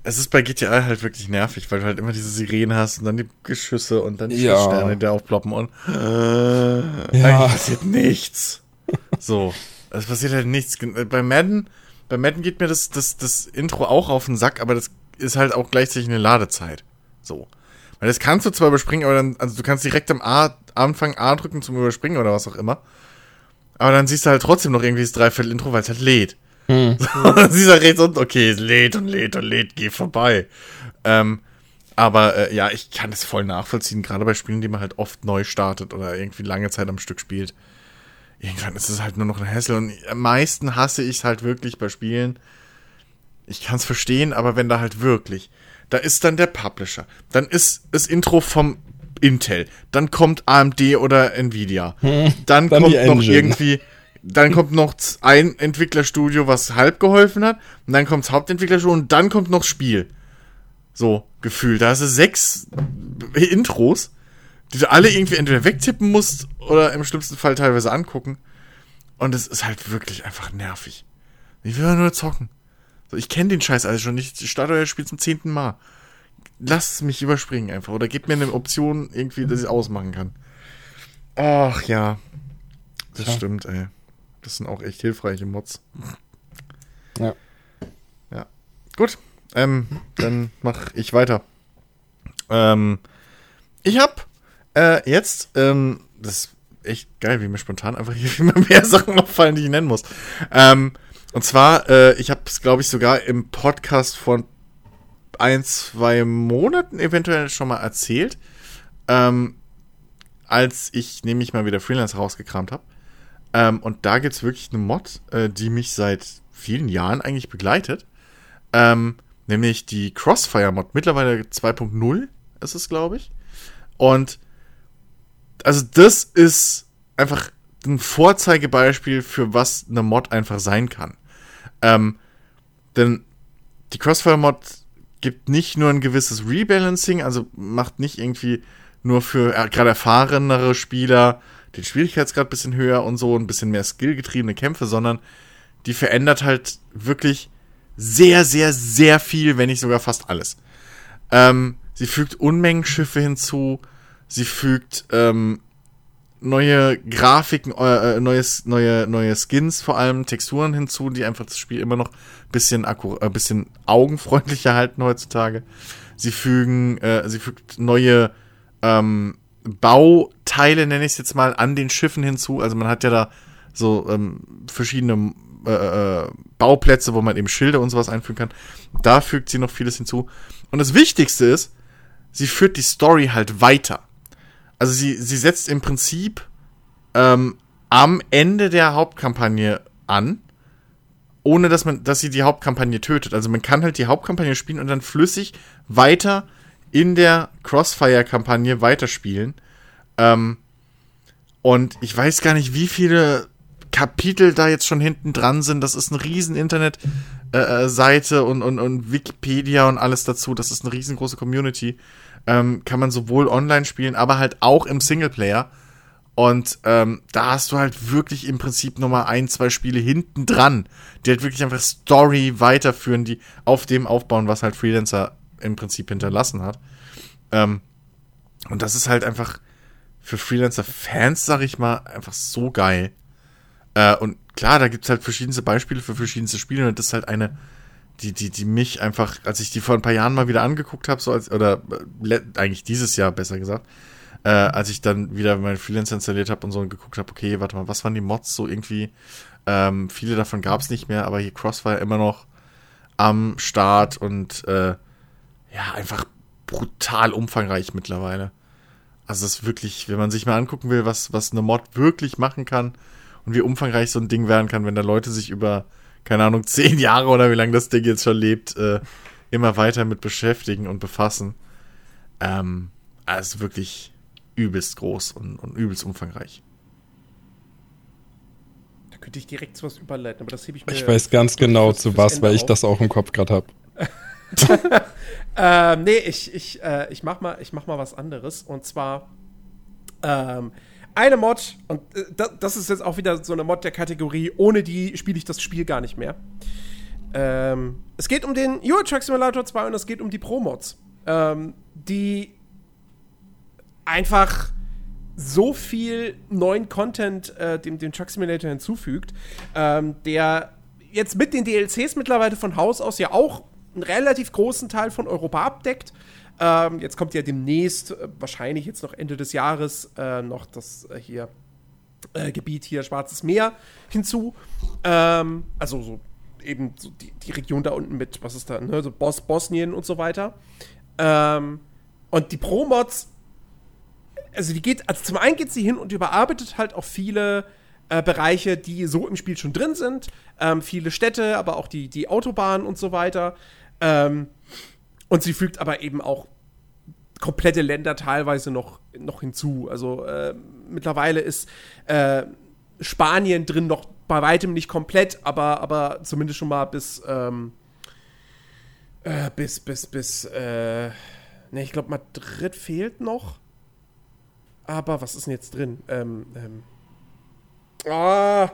Speaker 2: Es ist bei GTA halt wirklich nervig, weil du halt immer diese Sirenen hast und dann die Geschüsse und dann die ja. Sterne, die aufploppen und äh, ja. passiert nichts. so, es passiert halt nichts. Bei Madden bei Madden geht mir das, das, das Intro auch auf den Sack, aber das ist halt auch gleichzeitig eine Ladezeit. So. Weil das kannst du zwar überspringen, aber dann, also du kannst direkt am A, Anfang A drücken zum Überspringen oder was auch immer. Aber dann siehst du halt trotzdem noch irgendwie das Dreiviertel-Intro, weil es halt lädt. Hm. So, dann siehst du halt rechts unten, okay, es lädt und lädt und lädt, geh vorbei. Ähm, aber äh, ja, ich kann das voll nachvollziehen, gerade bei Spielen, die man halt oft neu startet oder irgendwie lange Zeit am Stück spielt. Irgendwann ist es halt nur noch ein Hassel und am meisten hasse ich es halt wirklich bei Spielen. Ich kann es verstehen, aber wenn da halt wirklich, da ist dann der Publisher, dann ist das Intro vom Intel, dann kommt AMD oder Nvidia, dann, dann kommt noch irgendwie, dann kommt noch ein Entwicklerstudio, was halb geholfen hat, und dann kommt das Hauptentwicklerstudio und dann kommt noch Spiel. So, gefühlt. Da hast du sechs Intros, die du alle irgendwie entweder wegtippen musst oder im schlimmsten Fall teilweise angucken. Und es ist halt wirklich einfach nervig. Ich will nur zocken. So, ich kenne den Scheiß alles schon nicht. Ich starte euer Spiel zum zehnten Mal. Lasst mich überspringen einfach. Oder gebt mir eine Option irgendwie, dass ich ausmachen kann. Ach ja. Das ja. stimmt, ey. Das sind auch echt hilfreiche Mods. Ja. Ja. Gut. Ähm, dann mache ich weiter. Ähm, ich habe äh, jetzt, ähm, das ist echt geil, wie mir spontan einfach hier immer mehr Sachen auffallen, die ich nennen muss. Ähm, und zwar, äh, ich habe es, glaube ich, sogar im Podcast von ein, zwei Monaten eventuell schon mal erzählt, ähm, als ich nämlich mal wieder Freelance rausgekramt habe. Ähm, und da gibt es wirklich eine Mod, äh, die mich seit vielen Jahren eigentlich begleitet. Ähm, nämlich die Crossfire-Mod. Mittlerweile 2.0 ist es, glaube ich. Und also das ist einfach ein Vorzeigebeispiel für was eine Mod einfach sein kann. Ähm, denn die Crossfire-Mod gibt nicht nur ein gewisses Rebalancing, also macht nicht irgendwie nur für gerade erfahrenere Spieler den Schwierigkeitsgrad ein bisschen höher und so, ein bisschen mehr skillgetriebene Kämpfe, sondern die verändert halt wirklich sehr, sehr, sehr viel, wenn nicht sogar fast alles. Ähm, sie fügt Unmengen Schiffe hinzu. Sie fügt ähm, neue Grafiken, äh, äh neues, neue, neue Skins, vor allem Texturen hinzu, die einfach das Spiel immer noch bisschen, äh, bisschen augenfreundlicher halten heutzutage. Sie fügen, äh, sie fügt neue ähm, Bauteile, nenne ich es jetzt mal, an den Schiffen hinzu. Also man hat ja da so ähm, verschiedene äh, äh, Bauplätze, wo man eben Schilder und sowas einfügen kann. Da fügt sie noch vieles hinzu. Und das Wichtigste ist, sie führt die Story halt weiter. Also sie, sie setzt im Prinzip ähm, am Ende der Hauptkampagne an, ohne dass man, dass sie die Hauptkampagne tötet. Also man kann halt die Hauptkampagne spielen und dann flüssig weiter in der Crossfire-Kampagne weiterspielen. Ähm, und ich weiß gar nicht, wie viele Kapitel da jetzt schon hinten dran sind. Das ist eine riesen Internetseite äh, äh und, und, und Wikipedia und alles dazu. Das ist eine riesengroße Community. Ähm, kann man sowohl online spielen, aber halt auch im Singleplayer. Und ähm, da hast du halt wirklich im Prinzip nochmal ein, zwei Spiele hinten dran, die halt wirklich einfach Story weiterführen, die auf dem aufbauen, was halt Freelancer im Prinzip hinterlassen hat. Ähm, und das ist halt einfach für Freelancer-Fans, sag ich mal, einfach so geil. Äh, und klar, da gibt es halt verschiedenste Beispiele für verschiedenste Spiele und das ist halt eine, die, die, die mich einfach, als ich die vor ein paar Jahren mal wieder angeguckt habe, so als, oder eigentlich dieses Jahr besser gesagt, äh, als ich dann wieder meinen Freelancer installiert habe und so und geguckt habe, okay, warte mal, was waren die Mods so irgendwie? Ähm, viele davon gab es nicht mehr, aber hier Crossfire immer noch am Start und äh, ja, einfach brutal umfangreich mittlerweile. Also es ist wirklich, wenn man sich mal angucken will, was, was eine Mod wirklich machen kann, und wie umfangreich so ein Ding werden kann, wenn da Leute sich über, keine Ahnung, zehn Jahre oder wie lange das Ding jetzt schon lebt, äh, immer weiter mit beschäftigen und befassen. Ähm, also wirklich übelst groß und, und übelst umfangreich.
Speaker 1: Da könnte ich direkt zu was überleiten, aber das hebe ich mir.
Speaker 3: Ich weiß ganz genau zu was, weil ich das auch im Kopf gerade habe.
Speaker 1: ähm, nee, ich, ich, äh, ich, mach mal, ich mach mal was anderes. Und zwar ähm, eine Mod, und äh, das ist jetzt auch wieder so eine Mod der Kategorie, ohne die spiele ich das Spiel gar nicht mehr. Ähm, es geht um den Euro Truck Simulator 2 und es geht um die Pro-Mods, ähm, die einfach so viel neuen Content äh, dem, dem Truck Simulator hinzufügt, ähm, der jetzt mit den DLCs mittlerweile von Haus aus ja auch einen relativ großen Teil von Europa abdeckt. Ähm, jetzt kommt ja demnächst, äh, wahrscheinlich jetzt noch Ende des Jahres, äh, noch das äh, hier äh, Gebiet hier Schwarzes Meer hinzu. Ähm, also so eben so die, die Region da unten mit, was ist da, ne, so Bos Bosnien und so weiter. Ähm, und die Pro-Mods, also die geht, also zum einen geht sie hin und überarbeitet halt auch viele äh, Bereiche, die so im Spiel schon drin sind. Ähm, viele Städte, aber auch die, die Autobahnen und so weiter. Ähm, und sie fügt aber eben auch komplette Länder teilweise noch, noch hinzu. Also äh, mittlerweile ist äh, Spanien drin noch bei weitem nicht komplett, aber, aber zumindest schon mal bis ähm, äh, bis, bis, bis, äh, ne, ich glaube Madrid fehlt noch. Aber was ist denn jetzt drin? Ähm, ähm, ah,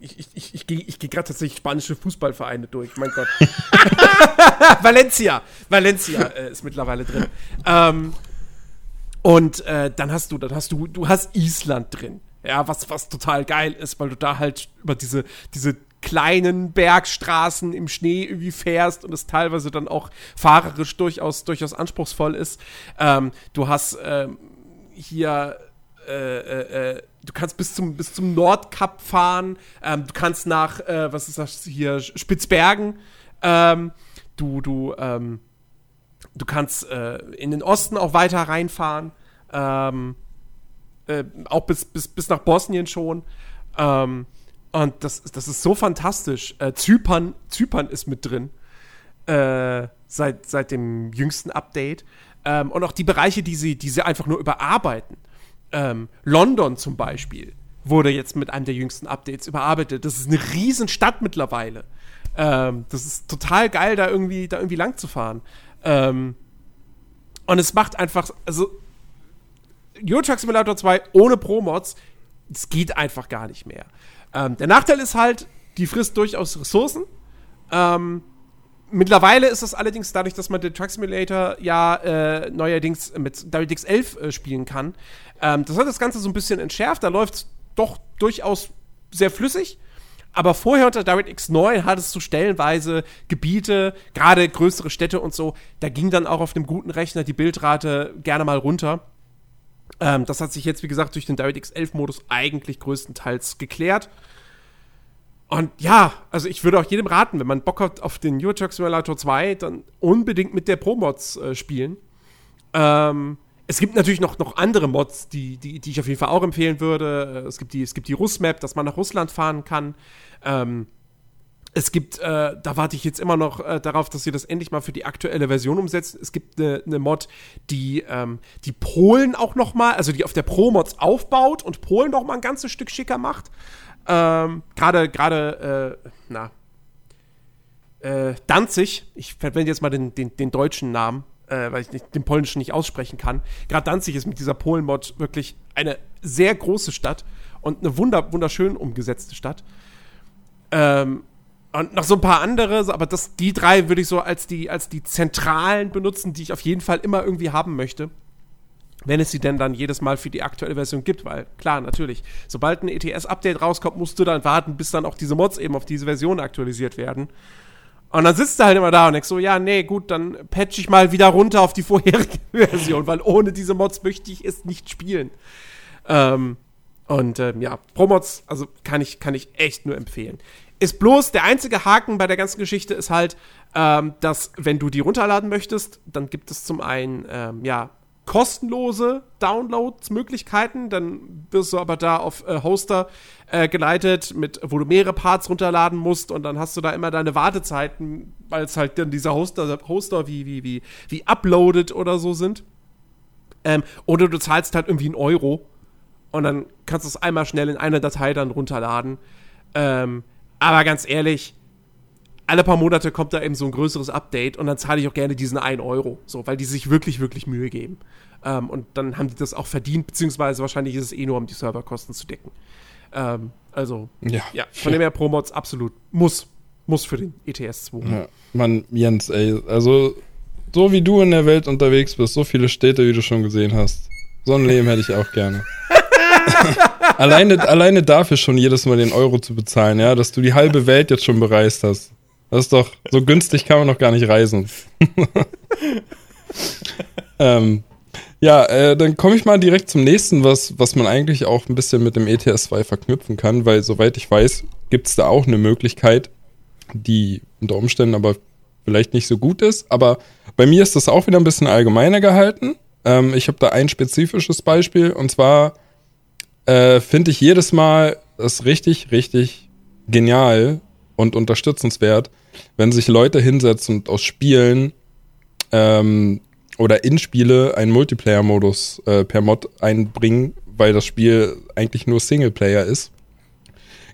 Speaker 1: ich, ich, ich, ich gehe ich geh gerade tatsächlich spanische Fußballvereine durch, mein Gott. Valencia. Valencia äh, ist mittlerweile drin. Ähm, und äh, dann hast du, dann hast du, du hast Island drin. Ja, was, was total geil ist, weil du da halt über diese, diese kleinen Bergstraßen im Schnee irgendwie fährst und es teilweise dann auch fahrerisch durchaus, durchaus anspruchsvoll ist. Ähm, du hast ähm, hier äh, äh, äh du kannst bis zum, bis zum Nordkap fahren, ähm, du kannst nach, äh, was ist das hier, Spitzbergen, ähm, du, du, ähm, du kannst äh, in den Osten auch weiter reinfahren, ähm, äh, auch bis, bis, bis nach Bosnien schon. Ähm, und das, das ist so fantastisch. Äh, Zypern, Zypern ist mit drin. Äh, seit, seit dem jüngsten Update. Ähm, und auch die Bereiche, die sie, die sie einfach nur überarbeiten ähm, London zum Beispiel wurde jetzt mit einem der jüngsten Updates überarbeitet. Das ist eine Riesen-Stadt mittlerweile. Ähm, das ist total geil, da irgendwie, da irgendwie lang zu fahren. Ähm, und es macht einfach, also Euro Truck Simulator 2 ohne Pro-Mods, es geht einfach gar nicht mehr. Ähm, der Nachteil ist halt, die frisst durchaus Ressourcen. Ähm, Mittlerweile ist es allerdings dadurch, dass man den Truck Simulator ja äh, neuerdings mit DirectX 11 äh, spielen kann. Ähm, das hat das Ganze so ein bisschen entschärft. Da läuft es doch durchaus sehr flüssig. Aber vorher unter DirectX 9 hattest du stellenweise Gebiete, gerade größere Städte und so. Da ging dann auch auf einem guten Rechner die Bildrate gerne mal runter. Ähm, das hat sich jetzt, wie gesagt, durch den DirectX 11 Modus eigentlich größtenteils geklärt. Und ja, also ich würde auch jedem raten, wenn man Bock hat auf den Euro Truck Simulator 2, dann unbedingt mit der Pro-Mods äh, spielen. Ähm, es gibt natürlich noch, noch andere Mods, die, die, die ich auf jeden Fall auch empfehlen würde. Es gibt die, es gibt die Russ-Map, dass man nach Russland fahren kann. Ähm, es gibt, äh, da warte ich jetzt immer noch äh, darauf, dass sie das endlich mal für die aktuelle Version umsetzen. Es gibt eine ne Mod, die ähm, die Polen auch noch mal, also die auf der Pro-Mods aufbaut und Polen noch mal ein ganzes Stück schicker macht. Ähm, gerade, gerade, äh, na, äh, Danzig, ich verwende jetzt mal den, den, den deutschen Namen, äh, weil ich nicht, den polnischen nicht aussprechen kann. Gerade Danzig ist mit dieser Polen-Mod wirklich eine sehr große Stadt und eine wunder, wunderschön umgesetzte Stadt. Ähm, und noch so ein paar andere, aber das, die drei würde ich so als die, als die zentralen benutzen, die ich auf jeden Fall immer irgendwie haben möchte wenn es sie denn dann jedes Mal für die aktuelle Version gibt, weil klar, natürlich, sobald ein ETS-Update rauskommt, musst du dann warten, bis dann auch diese Mods eben auf diese Version aktualisiert werden. Und dann sitzt du halt immer da und denkst so, ja, nee, gut, dann patch ich mal wieder runter auf die vorherige Version, weil ohne diese Mods möchte ich es nicht spielen. Ähm, und ähm, ja, Pro-Mods, also kann ich, kann ich echt nur empfehlen. Ist bloß der einzige Haken bei der ganzen Geschichte ist halt, ähm, dass wenn du die runterladen möchtest, dann gibt es zum einen, ähm, ja, kostenlose Downloads-Möglichkeiten. Dann wirst du aber da auf äh, Hoster äh, geleitet, mit, wo du mehrere Parts runterladen musst und dann hast du da immer deine Wartezeiten, weil es halt dann dieser Hoster, Hoster wie, wie, wie, wie uploaded oder so sind. Ähm, oder du zahlst halt irgendwie einen Euro und dann kannst du es einmal schnell in einer Datei dann runterladen. Ähm, aber ganz ehrlich, alle paar Monate kommt da eben so ein größeres Update und dann zahle ich auch gerne diesen 1 Euro, so, weil die sich wirklich, wirklich Mühe geben. Ähm, und dann haben die das auch verdient, beziehungsweise wahrscheinlich ist es eh nur, um die Serverkosten zu decken. Ähm, also, ja, ja von dem her Pro-Mods absolut muss, muss für den ETS 2. Ja,
Speaker 3: Mann, Jens, ey, also so wie du in der Welt unterwegs bist, so viele Städte, wie du schon gesehen hast, so ein Leben hätte ich auch gerne. alleine, alleine dafür schon jedes Mal den Euro zu bezahlen, ja, dass du die halbe Welt jetzt schon bereist hast. Das ist doch, so günstig kann man noch gar nicht reisen. ähm, ja, äh, dann komme ich mal direkt zum nächsten, was, was man eigentlich auch ein bisschen mit dem ETS 2 verknüpfen kann, weil soweit ich weiß, gibt es da auch eine Möglichkeit, die unter Umständen aber vielleicht nicht so gut ist. Aber bei mir ist das auch wieder ein bisschen allgemeiner gehalten. Ähm, ich habe da ein spezifisches Beispiel und zwar äh, finde ich jedes Mal das richtig, richtig genial und unterstützenswert, wenn sich Leute hinsetzen und aus Spielen ähm, oder in Spiele einen Multiplayer-Modus äh, per Mod einbringen, weil das Spiel eigentlich nur Singleplayer ist.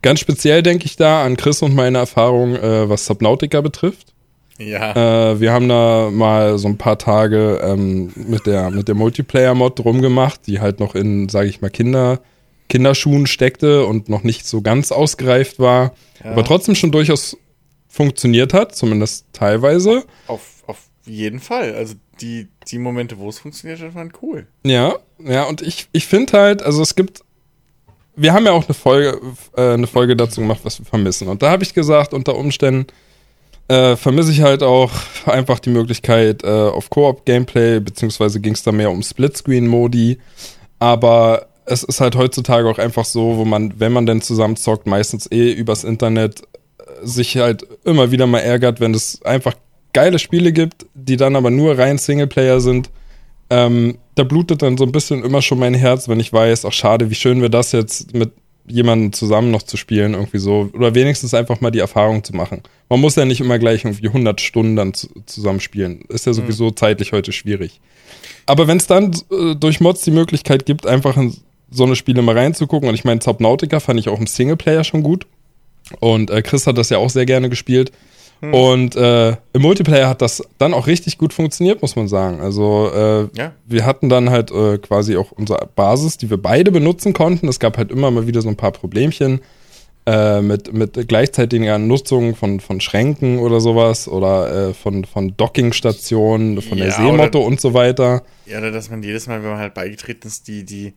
Speaker 3: Ganz speziell denke ich da an Chris und meine Erfahrung, äh, was Subnautica betrifft. Ja. Äh, wir haben da mal so ein paar Tage ähm, mit der, mit der Multiplayer-Mod rumgemacht, die halt noch in, sage ich mal, Kinder, Kinderschuhen steckte und noch nicht so ganz ausgereift war, ja. aber trotzdem schon durchaus funktioniert hat, zumindest teilweise.
Speaker 2: Auf, auf jeden Fall. Also die, die Momente, wo es funktioniert hat, waren cool.
Speaker 3: Ja, ja, und ich, ich finde halt, also es gibt, wir haben ja auch eine Folge, äh, eine Folge dazu gemacht, was wir vermissen. Und da habe ich gesagt, unter Umständen äh, vermisse ich halt auch einfach die Möglichkeit äh, auf Koop-Gameplay, beziehungsweise ging es da mehr um Splitscreen-Modi. Aber es ist halt heutzutage auch einfach so, wo man, wenn man denn zusammen zockt, meistens eh übers Internet äh, sich halt immer wieder mal ärgert, wenn es einfach geile Spiele gibt, die dann aber nur rein Singleplayer sind. Ähm, da blutet dann so ein bisschen immer schon mein Herz, wenn ich weiß, ach schade, wie schön wäre das jetzt mit jemandem zusammen noch zu spielen, irgendwie so. Oder wenigstens einfach mal die Erfahrung zu machen. Man muss ja nicht immer gleich irgendwie 100 Stunden dann zusammen spielen. Ist ja mhm. sowieso mhm. zeitlich heute schwierig. Aber wenn es dann äh, durch Mods die Möglichkeit gibt, einfach in so eine Spiele mal reinzugucken, und ich meine, Subnautica fand ich auch im Singleplayer schon gut. Und äh, Chris hat das ja auch sehr gerne gespielt. Hm. Und äh, im Multiplayer hat das dann auch richtig gut funktioniert, muss man sagen. Also äh, ja. wir hatten dann halt äh, quasi auch unsere Basis, die wir beide benutzen konnten. Es gab halt immer mal wieder so ein paar Problemchen äh, mit, mit gleichzeitiger Nutzung von, von Schränken oder sowas oder äh, von, von Dockingstationen, von ja, der Seemotto und so weiter.
Speaker 2: Ja, oder dass man jedes Mal, wenn man halt beigetreten ist, die, die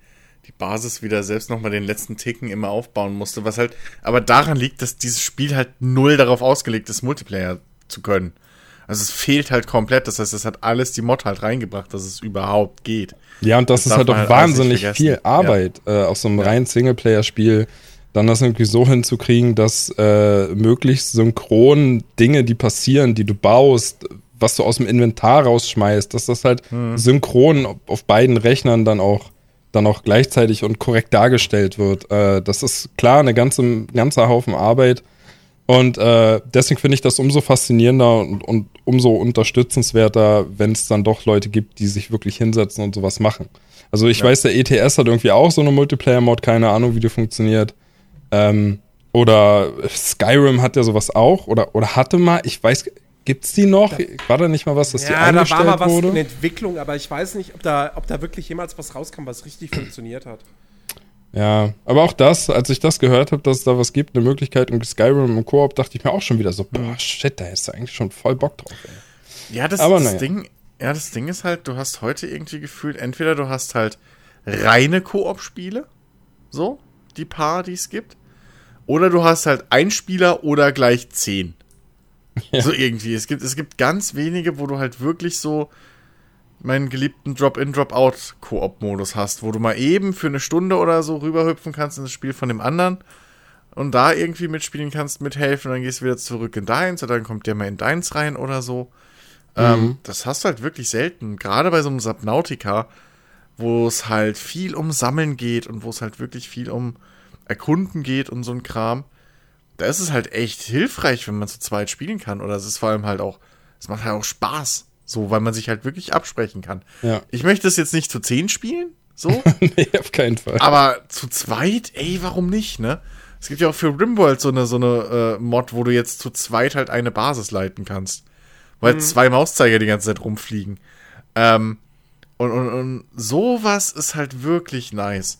Speaker 2: die Basis wieder selbst nochmal den letzten Ticken immer aufbauen musste. Was halt, aber daran liegt, dass dieses Spiel halt null darauf ausgelegt ist, Multiplayer zu können. Also es fehlt halt komplett. Das heißt, es hat alles die Mod halt reingebracht, dass es überhaupt geht.
Speaker 3: Ja, und das, das ist halt auch halt wahnsinnig viel Arbeit ja. äh, aus so einem ja. reinen Singleplayer-Spiel dann das irgendwie so hinzukriegen, dass äh, möglichst synchron Dinge, die passieren, die du baust, was du aus dem Inventar rausschmeißt, dass das halt hm. synchron auf beiden Rechnern dann auch dann auch gleichzeitig und korrekt dargestellt wird. Äh, das ist klar eine ganze, ein ganzer Haufen Arbeit. Und äh, deswegen finde ich das umso faszinierender und, und umso unterstützenswerter, wenn es dann doch Leute gibt, die sich wirklich hinsetzen und sowas machen. Also ich ja. weiß, der ETS hat irgendwie auch so eine Multiplayer-Mod, keine Ahnung, wie die funktioniert. Ähm, oder Skyrim hat ja sowas auch oder, oder hatte mal, ich weiß, Gibt's die noch? Da, war da nicht mal was, dass ja, die eingestellt wurde? Ja, da war mal was
Speaker 1: in Entwicklung, aber ich weiß nicht, ob da, ob da wirklich jemals was rauskam, was richtig funktioniert hat.
Speaker 3: Ja, aber auch das, als ich das gehört habe, dass es da was gibt, eine Möglichkeit um Skyrim im Koop, dachte ich mir auch schon wieder so, boah, shit, da ist da eigentlich schon voll Bock drauf.
Speaker 2: Ey. Ja, das, aber das Ding, ja, das Ding ist halt, du hast heute irgendwie gefühlt, entweder du hast halt reine Koop-Spiele, so, die paar, die es gibt, oder du hast halt ein Spieler oder gleich zehn. Ja. So irgendwie. Es gibt, es gibt ganz wenige, wo du halt wirklich so meinen geliebten Drop-in, Drop-out-Koop-Modus hast, wo du mal eben für eine Stunde oder so rüberhüpfen kannst in das Spiel von dem anderen und da irgendwie mitspielen kannst, mithelfen, und dann gehst du wieder zurück in deins oder dann kommt der mal in deins rein oder so. Ähm, mhm. Ähm, das hast du halt wirklich selten. Gerade bei so einem Subnautica, wo es halt viel um Sammeln geht und wo es halt wirklich viel um Erkunden geht und so ein Kram da ist es halt echt hilfreich, wenn man zu zweit spielen kann. Oder es ist vor allem halt auch, es macht halt auch Spaß. So, weil man sich halt wirklich absprechen kann. Ja. Ich möchte es jetzt nicht zu zehn spielen, so.
Speaker 3: nee, auf keinen Fall.
Speaker 2: Aber zu zweit, ey, warum nicht, ne? Es gibt ja auch für Rimworld so eine, so eine äh, Mod, wo du jetzt zu zweit halt eine Basis leiten kannst. Weil mhm. zwei Mauszeiger die ganze Zeit rumfliegen. Ähm, und, und, und sowas ist halt wirklich nice.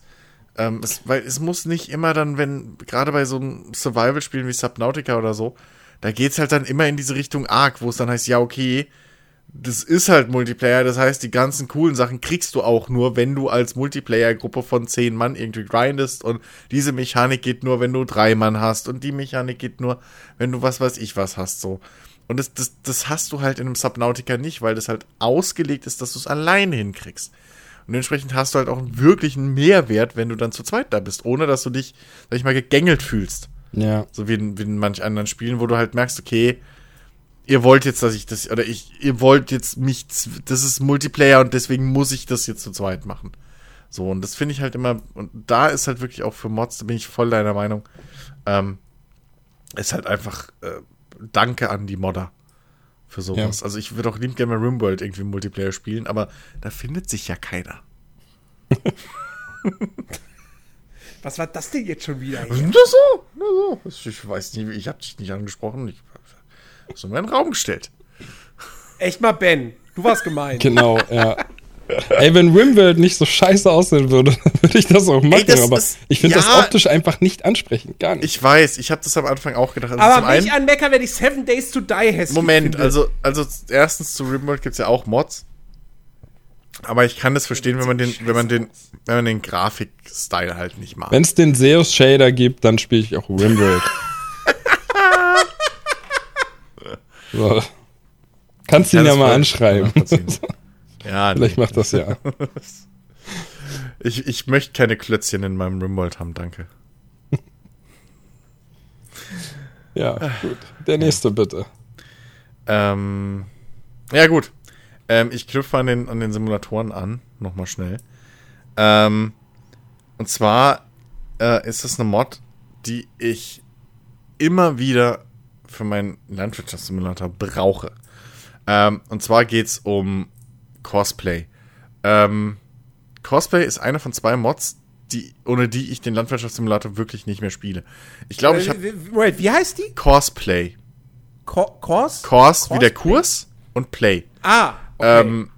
Speaker 2: Ähm, es, weil es muss nicht immer dann, wenn, gerade bei so einem Survival-Spielen wie Subnautica oder so, da geht es halt dann immer in diese Richtung Arc, wo es dann heißt, ja, okay, das ist halt Multiplayer, das heißt, die ganzen coolen Sachen kriegst du auch nur, wenn du als Multiplayer-Gruppe von zehn Mann irgendwie grindest und diese Mechanik geht nur, wenn du drei Mann hast und die Mechanik geht nur, wenn du was weiß ich was hast, so. Und das, das, das hast du halt in einem Subnautica nicht, weil das halt ausgelegt ist, dass du es alleine hinkriegst. Und entsprechend hast du halt auch wirklich einen Mehrwert, wenn du dann zu zweit da bist, ohne dass du dich, sag ich mal, gegängelt fühlst.
Speaker 3: Ja.
Speaker 2: So wie in, wie in manch anderen Spielen, wo du halt merkst, okay, ihr wollt jetzt, dass ich das, oder ich, ihr wollt jetzt mich, das ist Multiplayer und deswegen muss ich das jetzt zu zweit machen. So, und das finde ich halt immer, und da ist halt wirklich auch für Mods, da bin ich voll deiner Meinung, ähm, ist halt einfach, äh, Danke an die Modder für sowas. Ja. Also ich würde auch lieb gerne mal Rimworld irgendwie Multiplayer spielen, aber da findet sich ja keiner.
Speaker 1: Was war das denn jetzt schon wieder?
Speaker 2: Hier? Na so, na so. Ich weiß nicht, ich habe dich nicht angesprochen. Ich so in meinen Raum gestellt.
Speaker 1: Echt mal, Ben. Du warst gemeint.
Speaker 3: Genau, ja. Ey, wenn Rimworld nicht so scheiße aussehen würde, dann würde ich das auch machen. Ey, das aber ist, ich finde ja, das optisch einfach nicht ansprechend. Gar nicht.
Speaker 2: Ich weiß, ich habe das am Anfang auch gedacht.
Speaker 1: Also aber mich anmeckern, wenn ich Seven Days to Die hässlich
Speaker 2: Moment, finde. also, also erstens zu Rimworld gibt es ja auch Mods. Aber ich kann das verstehen, wenn man den, wenn man den, wenn man den Grafik-Style halt nicht mag.
Speaker 3: Wenn es den Zeus Shader gibt, dann spiele ich auch Rimworld. So. Kannst ihn ja mal anschreiben.
Speaker 2: ja,
Speaker 3: Vielleicht nee. macht das ja.
Speaker 2: ich, ich möchte keine Klötzchen in meinem Rimworld haben, danke.
Speaker 3: ja, gut. Der nächste bitte.
Speaker 2: Ähm, ja, gut. Ähm, ich knüpfe an den, an den Simulatoren an, nochmal schnell. Ähm, und zwar äh, ist es eine Mod, die ich immer wieder für meinen Landwirtschaftssimulator brauche. Ähm, und zwar geht es um Cosplay. Ähm, Cosplay ist einer von zwei Mods, die, ohne die ich den Landwirtschaftssimulator wirklich nicht mehr spiele. Ich glaube, ich habe.
Speaker 1: Wait, wie heißt die?
Speaker 2: Cosplay.
Speaker 1: Co Cos?
Speaker 2: Cos wie der Kurs und Play.
Speaker 1: Ah.
Speaker 2: Okay. Ähm,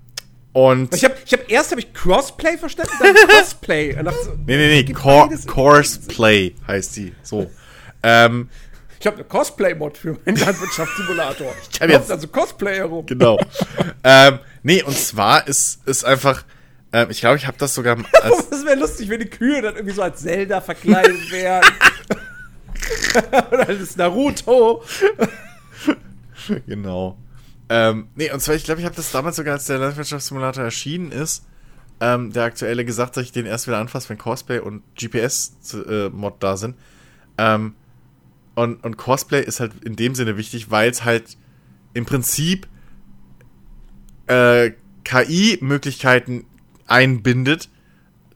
Speaker 2: und
Speaker 1: ich habe ich hab, erst habe ich Crossplay verstanden, dann Cosplay.
Speaker 2: Und dachte so, nee, nee, nee, Cor Courseplay heißt sie. So. ähm,
Speaker 1: ich habe eine Cosplay-Mod für meinen Landwirtschaftssimulator.
Speaker 2: ich habe jetzt
Speaker 1: also Cosplay herum.
Speaker 2: Genau. ähm, nee, und zwar ist, ist einfach, ähm, ich glaube, ich habe das sogar.
Speaker 1: das wäre lustig, wenn die Kühe dann irgendwie so als Zelda verkleidet wären. Oder als Naruto.
Speaker 2: genau. Ähm, nee, und zwar, ich glaube, ich habe das damals sogar, als der Landwirtschaftssimulator erschienen ist, ähm, der aktuelle gesagt, dass ich den erst wieder anfasse, wenn Cosplay und GPS-Mod äh, da sind. Ähm, und, und Cosplay ist halt in dem Sinne wichtig, weil es halt im Prinzip äh, KI-Möglichkeiten einbindet,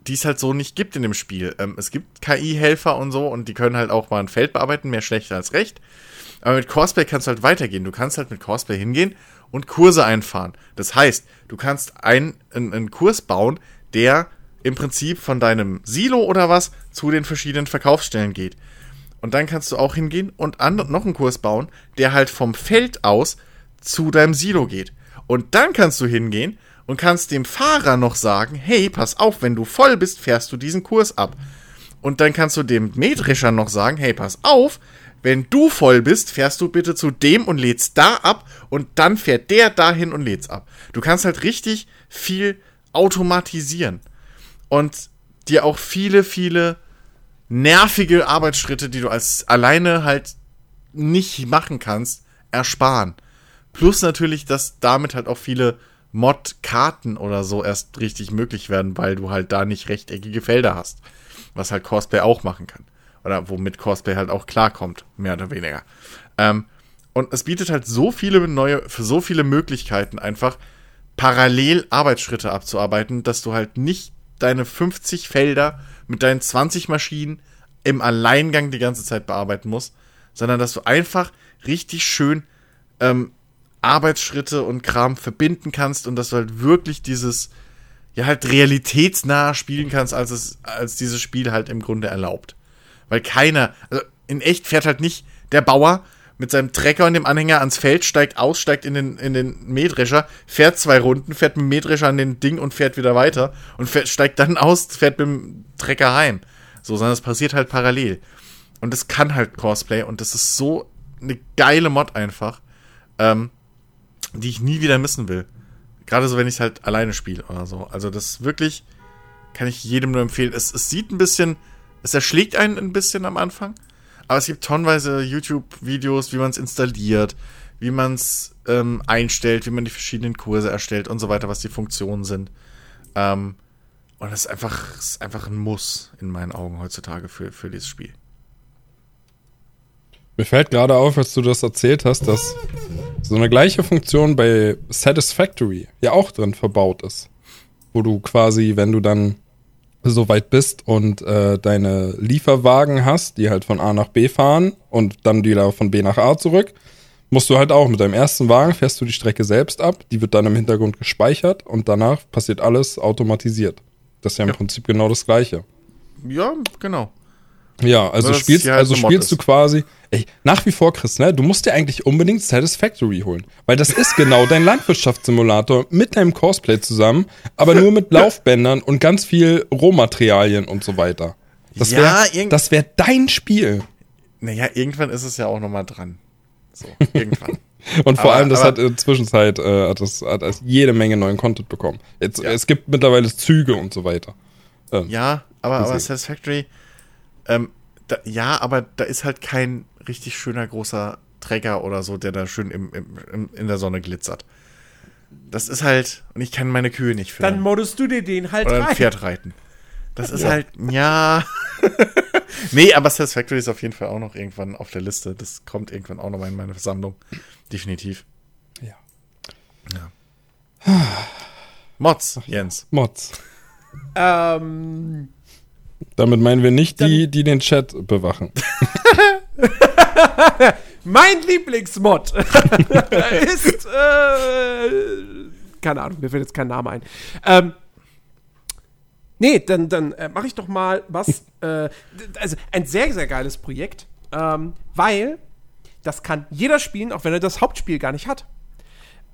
Speaker 2: die es halt so nicht gibt in dem Spiel. Ähm, es gibt KI-Helfer und so und die können halt auch mal ein Feld bearbeiten, mehr schlechter als recht. Aber mit Cosplay kannst du halt weitergehen. Du kannst halt mit Cosplay hingehen und Kurse einfahren. Das heißt, du kannst einen, einen Kurs bauen, der im Prinzip von deinem Silo oder was zu den verschiedenen Verkaufsstellen geht. Und dann kannst du auch hingehen und noch einen Kurs bauen, der halt vom Feld aus zu deinem Silo geht. Und dann kannst du hingehen und kannst dem Fahrer noch sagen, hey, pass auf, wenn du voll bist, fährst du diesen Kurs ab. Und dann kannst du dem Mähdrescher noch sagen, hey, pass auf, wenn du voll bist, fährst du bitte zu dem und lädst da ab und dann fährt der dahin und lädst ab. Du kannst halt richtig viel automatisieren und dir auch viele, viele nervige Arbeitsschritte, die du als alleine halt nicht machen kannst, ersparen. Plus natürlich, dass damit halt auch viele Mod-Karten oder so erst richtig möglich werden, weil du halt da nicht rechteckige Felder hast. Was halt Cosplay auch machen kann. Oder womit Cosplay halt auch klarkommt, mehr oder weniger. Ähm, und es bietet halt so viele neue, für so viele Möglichkeiten einfach parallel Arbeitsschritte abzuarbeiten, dass du halt nicht deine 50 Felder mit deinen 20 Maschinen im Alleingang die ganze Zeit bearbeiten musst, sondern dass du einfach richtig schön ähm, Arbeitsschritte und Kram verbinden kannst und dass du halt wirklich dieses, ja, halt realitätsnah spielen kannst, als es, als dieses Spiel halt im Grunde erlaubt. Weil keiner, also in echt fährt halt nicht der Bauer mit seinem Trecker und dem Anhänger ans Feld, steigt aus, steigt in den, in den Mähdrescher, fährt zwei Runden, fährt mit dem Mähdrescher an den Ding und fährt wieder weiter und fährt, steigt dann aus, fährt mit dem Trecker heim. So, sondern es passiert halt parallel. Und es kann halt Cosplay und das ist so eine geile Mod einfach. Ähm, die ich nie wieder missen will. Gerade so, wenn ich es halt alleine spiele oder so. Also das wirklich kann ich jedem nur empfehlen. Es, es sieht ein bisschen, es erschlägt einen ein bisschen am Anfang, aber es gibt tonnenweise YouTube-Videos, wie man es installiert, wie man es ähm, einstellt, wie man die verschiedenen Kurse erstellt und so weiter, was die Funktionen sind. Ähm, und das ist einfach, ist einfach ein Muss in meinen Augen heutzutage für, für dieses Spiel.
Speaker 3: Mir fällt gerade auf, als du das erzählt hast, dass so eine gleiche Funktion bei Satisfactory ja auch drin verbaut ist. Wo du quasi, wenn du dann so weit bist und äh, deine Lieferwagen hast, die halt von A nach B fahren und dann wieder von B nach A zurück, musst du halt auch mit deinem ersten Wagen fährst du die Strecke selbst ab, die wird dann im Hintergrund gespeichert und danach passiert alles automatisiert. Das ist ja im ja. Prinzip genau das gleiche.
Speaker 2: Ja, genau.
Speaker 3: Ja, also Nur, spielst, halt also spielst du quasi, ey, nach wie vor, Chris, ne, du musst dir eigentlich unbedingt Satisfactory holen. Weil das ist genau dein Landwirtschaftssimulator mit deinem Cosplay zusammen, aber nur mit Laufbändern und ganz viel Rohmaterialien und so weiter. Das wäre ja, das wär dein Spiel.
Speaker 2: Naja, irgendwann ist es ja auch nochmal dran. So, irgendwann.
Speaker 3: Und vor aber, allem, das hat in der Zwischenzeit äh, hat das, hat das jede Menge neuen Content bekommen. Jetzt, ja. Es gibt mittlerweile Züge und so weiter.
Speaker 2: Ähm, ja, aber, aber Satisfactory, ähm, da, ja, aber da ist halt kein richtig schöner großer Träger oder so, der da schön im, im, im, in der Sonne glitzert. Das ist halt, und ich kann meine Kühe nicht
Speaker 1: führen. Dann modest du dir den halt
Speaker 2: Oder ein Pferd reiten. Das ist ja. halt, ja. nee, aber Satisfactory ist auf jeden Fall auch noch irgendwann auf der Liste. Das kommt irgendwann auch noch mal in meine Versammlung. Definitiv.
Speaker 3: Ja.
Speaker 2: ja. Mods, Jens.
Speaker 3: Mods.
Speaker 1: Ähm.
Speaker 3: Damit meinen wir nicht die, die den Chat bewachen.
Speaker 1: mein Lieblingsmod ist, äh, keine Ahnung, mir fällt jetzt kein Name ein. Ähm, nee, dann, dann äh, mache ich doch mal was, äh, also ein sehr, sehr geiles Projekt, ähm, weil das kann jeder spielen, auch wenn er das Hauptspiel gar nicht hat.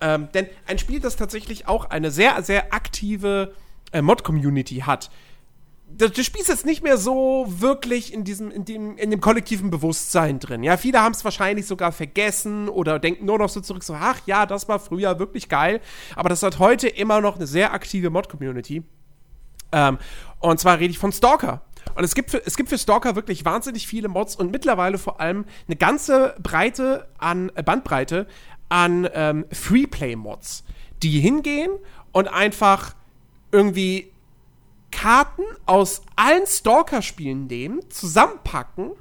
Speaker 1: Ähm, denn ein Spiel, das tatsächlich auch eine sehr, sehr aktive äh, Mod-Community hat, das, das Spiel ist jetzt nicht mehr so wirklich in diesem, in dem, in dem kollektiven Bewusstsein drin. Ja, viele haben es wahrscheinlich sogar vergessen oder denken nur noch so zurück, so, ach ja, das war früher wirklich geil. Aber das hat heute immer noch eine sehr aktive Mod-Community. Ähm, und zwar rede ich von Stalker. Und es gibt, für, es gibt für Stalker wirklich wahnsinnig viele Mods und mittlerweile vor allem eine ganze Breite an, äh, Bandbreite an ähm, Freeplay-Mods, die hingehen und einfach irgendwie Karten aus allen Stalker-Spielen nehmen, zusammenpacken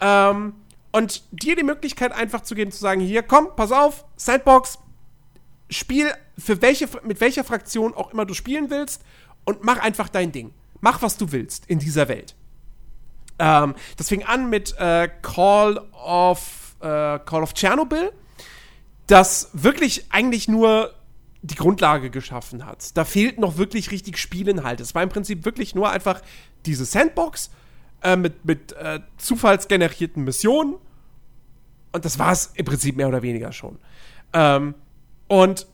Speaker 1: ähm, und dir die Möglichkeit einfach zu geben, zu sagen, hier, komm, pass auf, Sandbox, spiel für welche, mit welcher Fraktion auch immer du spielen willst und mach einfach dein Ding. Mach, was du willst in dieser Welt. Ähm, das fing an mit äh, Call of äh, Call of Chernobyl, das wirklich eigentlich nur die Grundlage geschaffen hat. Da fehlt noch wirklich richtig Spielinhalt. Es war im Prinzip wirklich nur einfach diese Sandbox äh, mit, mit äh, zufallsgenerierten Missionen. Und das war es im Prinzip mehr oder weniger schon. Ähm, und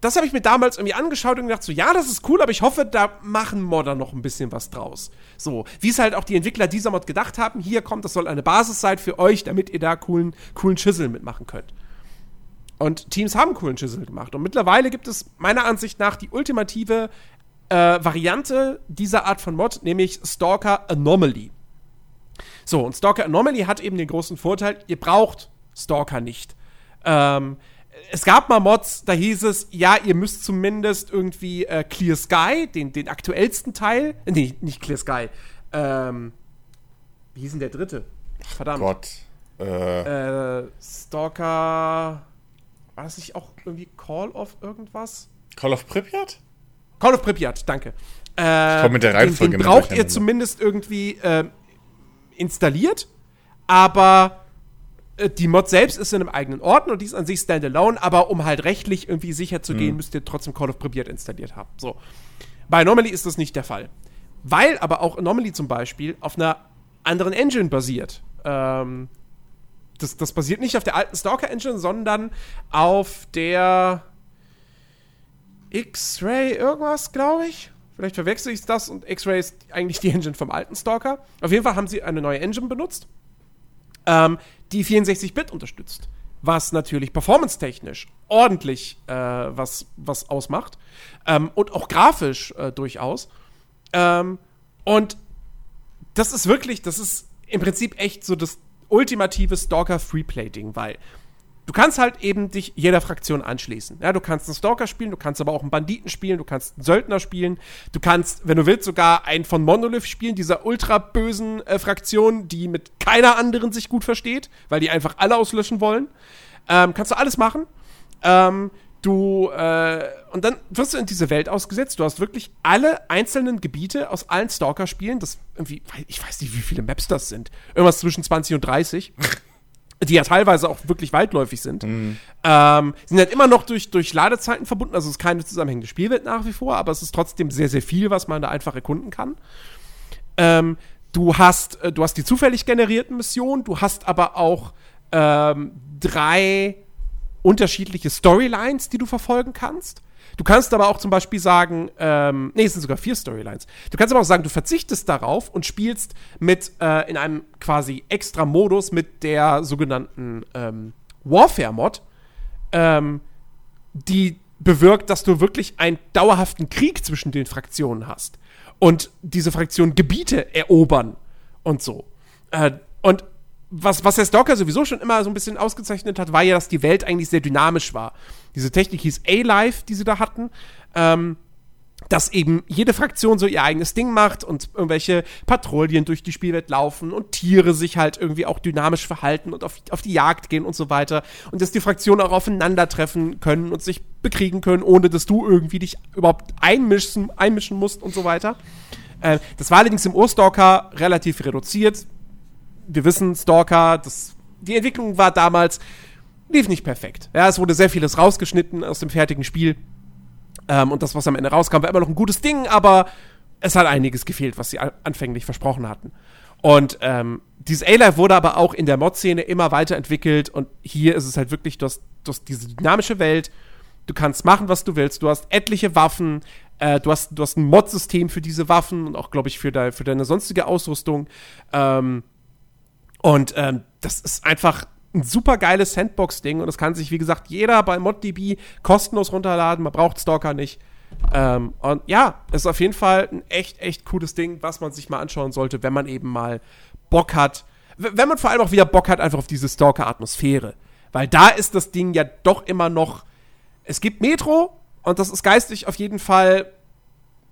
Speaker 1: das habe ich mir damals irgendwie angeschaut und gedacht, so, ja, das ist cool, aber ich hoffe, da machen Modder noch ein bisschen was draus. So, wie es halt auch die Entwickler dieser Mod gedacht haben, hier kommt, das soll eine Basis sein für euch, damit ihr da coolen, coolen Schüssel mitmachen könnt. Und Teams haben coolen Schüssel gemacht. Und mittlerweile gibt es meiner Ansicht nach die ultimative äh, Variante dieser Art von Mod, nämlich Stalker Anomaly. So, und Stalker Anomaly hat eben den großen Vorteil, ihr braucht Stalker nicht. Ähm, es gab mal Mods, da hieß es, ja, ihr müsst zumindest irgendwie äh, Clear Sky, den, den aktuellsten Teil, äh, nee, nicht Clear Sky, ähm, wie hieß denn der dritte? Verdammt.
Speaker 2: Gott.
Speaker 1: Äh. äh Stalker war das nicht auch irgendwie Call of irgendwas?
Speaker 2: Call of Pripyat?
Speaker 1: Call of Pripyat, danke.
Speaker 2: Äh, ich komme mit der Reihenfolge
Speaker 1: den, den braucht ihr zumindest irgendwie äh, installiert, aber äh, die Mod selbst ist in einem eigenen Ort und die ist an sich standalone, aber um halt rechtlich irgendwie sicher zu gehen, mhm. müsst ihr trotzdem Call of Pripyat installiert haben. So. Bei Anomaly ist das nicht der Fall. Weil aber auch Anomaly zum Beispiel auf einer anderen Engine basiert. Ähm, das, das basiert nicht auf der alten Stalker-Engine, sondern auf der X-Ray irgendwas, glaube ich. Vielleicht verwechsel ich das und X-Ray ist eigentlich die Engine vom alten Stalker. Auf jeden Fall haben sie eine neue Engine benutzt, ähm, die 64-Bit unterstützt. was natürlich performance-technisch ordentlich äh, was, was ausmacht. Ähm, und auch grafisch äh, durchaus. Ähm, und das ist wirklich, das ist im Prinzip echt so das ultimative Stalker-Freeplay-Ding, weil du kannst halt eben dich jeder Fraktion anschließen. Ja, du kannst einen Stalker spielen, du kannst aber auch einen Banditen spielen, du kannst einen Söldner spielen, du kannst, wenn du willst, sogar einen von Monolith spielen, dieser ultra bösen äh, Fraktion, die mit keiner anderen sich gut versteht, weil die einfach alle auslöschen wollen. Ähm, kannst du alles machen. Ähm, du, äh, und dann wirst du in diese Welt ausgesetzt. Du hast wirklich alle einzelnen Gebiete aus allen Stalker-Spielen. Das irgendwie, ich weiß nicht, wie viele Maps das sind. Irgendwas zwischen 20 und 30. die ja teilweise auch wirklich weitläufig sind. Mhm. Ähm, sind halt immer noch durch, durch Ladezeiten verbunden. Also es ist keine zusammenhängende Spielwelt nach wie vor, aber es ist trotzdem sehr, sehr viel, was man da einfach erkunden kann. Ähm, du hast, äh, du hast die zufällig generierten Missionen, du hast aber auch ähm, drei unterschiedliche Storylines, die du verfolgen kannst. Du kannst aber auch zum Beispiel sagen, ähm, nee, es sind sogar vier Storylines. Du kannst aber auch sagen, du verzichtest darauf und spielst mit äh, in einem quasi extra Modus mit der sogenannten ähm, Warfare-Mod, ähm, die bewirkt, dass du wirklich einen dauerhaften Krieg zwischen den Fraktionen hast. Und diese Fraktionen Gebiete erobern und so. Äh, und was, was der Stalker sowieso schon immer so ein bisschen ausgezeichnet hat, war ja, dass die Welt eigentlich sehr dynamisch war. Diese Technik hieß A-Life, die sie da hatten. Ähm, dass eben jede Fraktion so ihr eigenes Ding macht und irgendwelche Patrouillen durch die Spielwelt laufen und Tiere sich halt irgendwie auch dynamisch verhalten und auf, auf die Jagd gehen und so weiter. Und dass die Fraktionen auch aufeinandertreffen können und sich bekriegen können, ohne dass du irgendwie dich überhaupt einmischen, einmischen musst und so weiter. Äh, das war allerdings im Urstalker relativ reduziert wir wissen, Stalker, das, die Entwicklung war damals, lief nicht perfekt. Ja, es wurde sehr vieles rausgeschnitten aus dem fertigen Spiel. Ähm, und das, was am Ende rauskam, war immer noch ein gutes Ding, aber es hat einiges gefehlt, was sie anfänglich versprochen hatten. Und ähm, dieses A-Life wurde aber auch in der Mod-Szene immer weiterentwickelt und hier ist es halt wirklich, du hast, du hast diese dynamische Welt, du kannst machen, was du willst, du hast etliche Waffen, äh, du, hast, du hast ein Mod-System für diese Waffen und auch, glaube ich, für, de, für deine sonstige Ausrüstung. Ähm, und ähm, das ist einfach ein super geiles Sandbox-Ding und das kann sich, wie gesagt, jeder bei ModDB kostenlos runterladen. Man braucht Stalker nicht. Ähm, und ja, es ist auf jeden Fall ein echt, echt cooles Ding, was man sich mal anschauen sollte, wenn man eben mal Bock hat. Wenn man vor allem auch wieder Bock hat, einfach auf diese Stalker-Atmosphäre. Weil da ist das Ding ja doch immer noch. Es gibt Metro und das ist geistig auf jeden Fall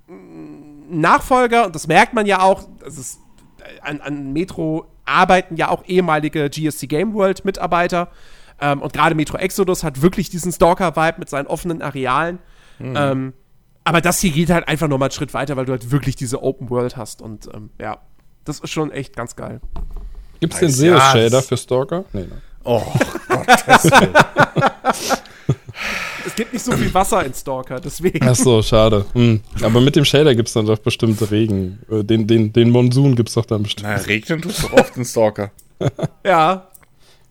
Speaker 1: ein Nachfolger und das merkt man ja auch. Das ist an, an Metro arbeiten ja auch ehemalige GSC Game World Mitarbeiter. Ähm, und gerade Metro Exodus hat wirklich diesen Stalker-Vibe mit seinen offenen Arealen. Mhm. Ähm, aber das hier geht halt einfach nochmal einen Schritt weiter, weil du halt wirklich diese Open World hast. Und ähm, ja, das ist schon echt ganz geil.
Speaker 3: Gibt es den SEO-Shader für Stalker? Nee, ne?
Speaker 2: Oh Willen.
Speaker 1: es gibt nicht so viel Wasser in Stalker, deswegen.
Speaker 3: Ach so, schade. Hm. Aber mit dem Shader gibt es dann doch bestimmt Regen. Äh, den, den, den Monsun gibt es doch dann bestimmt.
Speaker 2: Na, regnen tust du oft in Stalker.
Speaker 1: ja.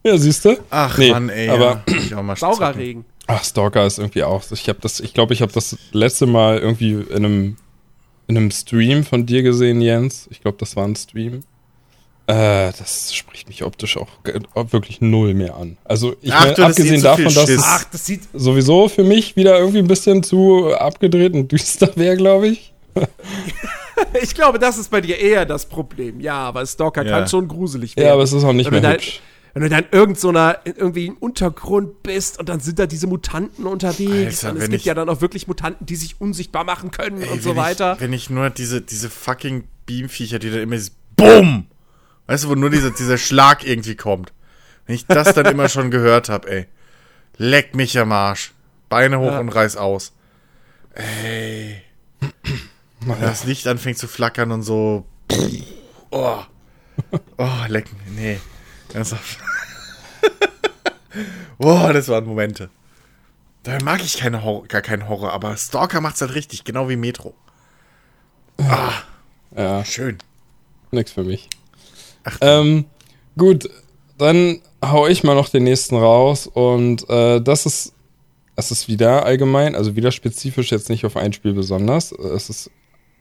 Speaker 3: Ja, siehst du?
Speaker 2: Ach nee, Mann, ey.
Speaker 1: Aber ja. saurer Regen.
Speaker 3: Ach, Stalker ist irgendwie auch. Ich habe das, ich glaube, ich habe das letzte Mal irgendwie in einem, in einem Stream von dir gesehen, Jens. Ich glaube, das war ein Stream. Äh, das spricht mich optisch auch wirklich null mehr an. Also ich Ach, meine, abgesehen davon, dass es Ach, das sowieso für mich wieder irgendwie ein bisschen zu abgedreht und düster wäre, glaube ich.
Speaker 1: ich glaube, das ist bei dir eher das Problem. Ja, aber Stalker ja. kann schon gruselig werden.
Speaker 3: Ja, aber es ist auch nicht mehr
Speaker 1: dann,
Speaker 3: hübsch.
Speaker 1: Wenn du dann irgend so einer, irgendwie im Untergrund bist und dann sind da diese Mutanten unterwegs Alter, und es gibt ich, ja dann auch wirklich Mutanten, die sich unsichtbar machen können ey, und so weiter.
Speaker 2: Ich, wenn ich nur diese, diese fucking Beamviecher, die da immer ist, BUM! Weißt du, wo nur dieser, dieser Schlag irgendwie kommt. Wenn ich das dann immer schon gehört habe, ey. Leck mich am Arsch. Beine hoch ja. und reiß aus. Ey. Wenn das Licht anfängt zu flackern und so. Oh. Oh, leck. Nee. Ernsthaft. Boah, das waren Momente. Da mag ich keine Horror, gar keinen Horror, aber Stalker macht's halt richtig, genau wie Metro.
Speaker 3: Ah. Ja. Schön. Nix für mich. Ähm, gut, dann hau ich mal noch den nächsten raus und äh, das ist, es ist wieder allgemein, also wieder spezifisch jetzt nicht auf ein Spiel besonders. Es ist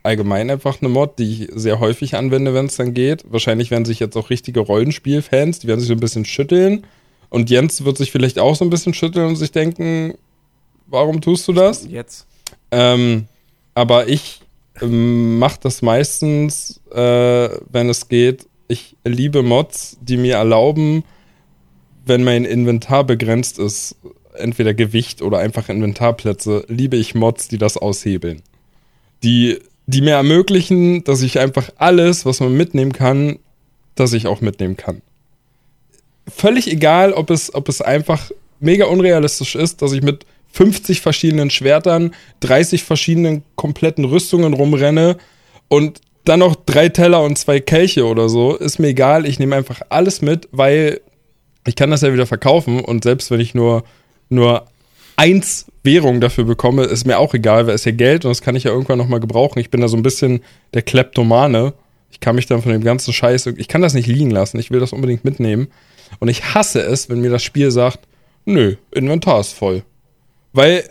Speaker 3: allgemein einfach eine Mod, die ich sehr häufig anwende, wenn es dann geht. Wahrscheinlich werden sich jetzt auch richtige Rollenspielfans, die werden sich so ein bisschen schütteln Und Jens wird sich vielleicht auch so ein bisschen schütteln und sich denken, warum tust du das?
Speaker 1: Jetzt.
Speaker 3: Ähm, aber ich ähm, mache das meistens, äh, wenn es geht. Ich liebe Mods, die mir erlauben, wenn mein Inventar begrenzt ist, entweder Gewicht oder einfach Inventarplätze, liebe ich Mods, die das aushebeln. Die, die mir ermöglichen, dass ich einfach alles, was man mitnehmen kann, dass ich auch mitnehmen kann. Völlig egal, ob es, ob es einfach mega unrealistisch ist, dass ich mit 50 verschiedenen Schwertern, 30 verschiedenen kompletten Rüstungen rumrenne und dann noch drei Teller und zwei Kelche oder so, ist mir egal. Ich nehme einfach alles mit, weil ich kann das ja wieder verkaufen und selbst wenn ich nur, nur eins Währung dafür bekomme, ist mir auch egal, weil es ja Geld und das kann ich ja irgendwann nochmal gebrauchen. Ich bin da so ein bisschen der Kleptomane. Ich kann mich dann von dem ganzen Scheiß, ich kann das nicht liegen lassen. Ich will das unbedingt mitnehmen. Und ich hasse es, wenn mir das Spiel sagt, nö, Inventar ist voll. Weil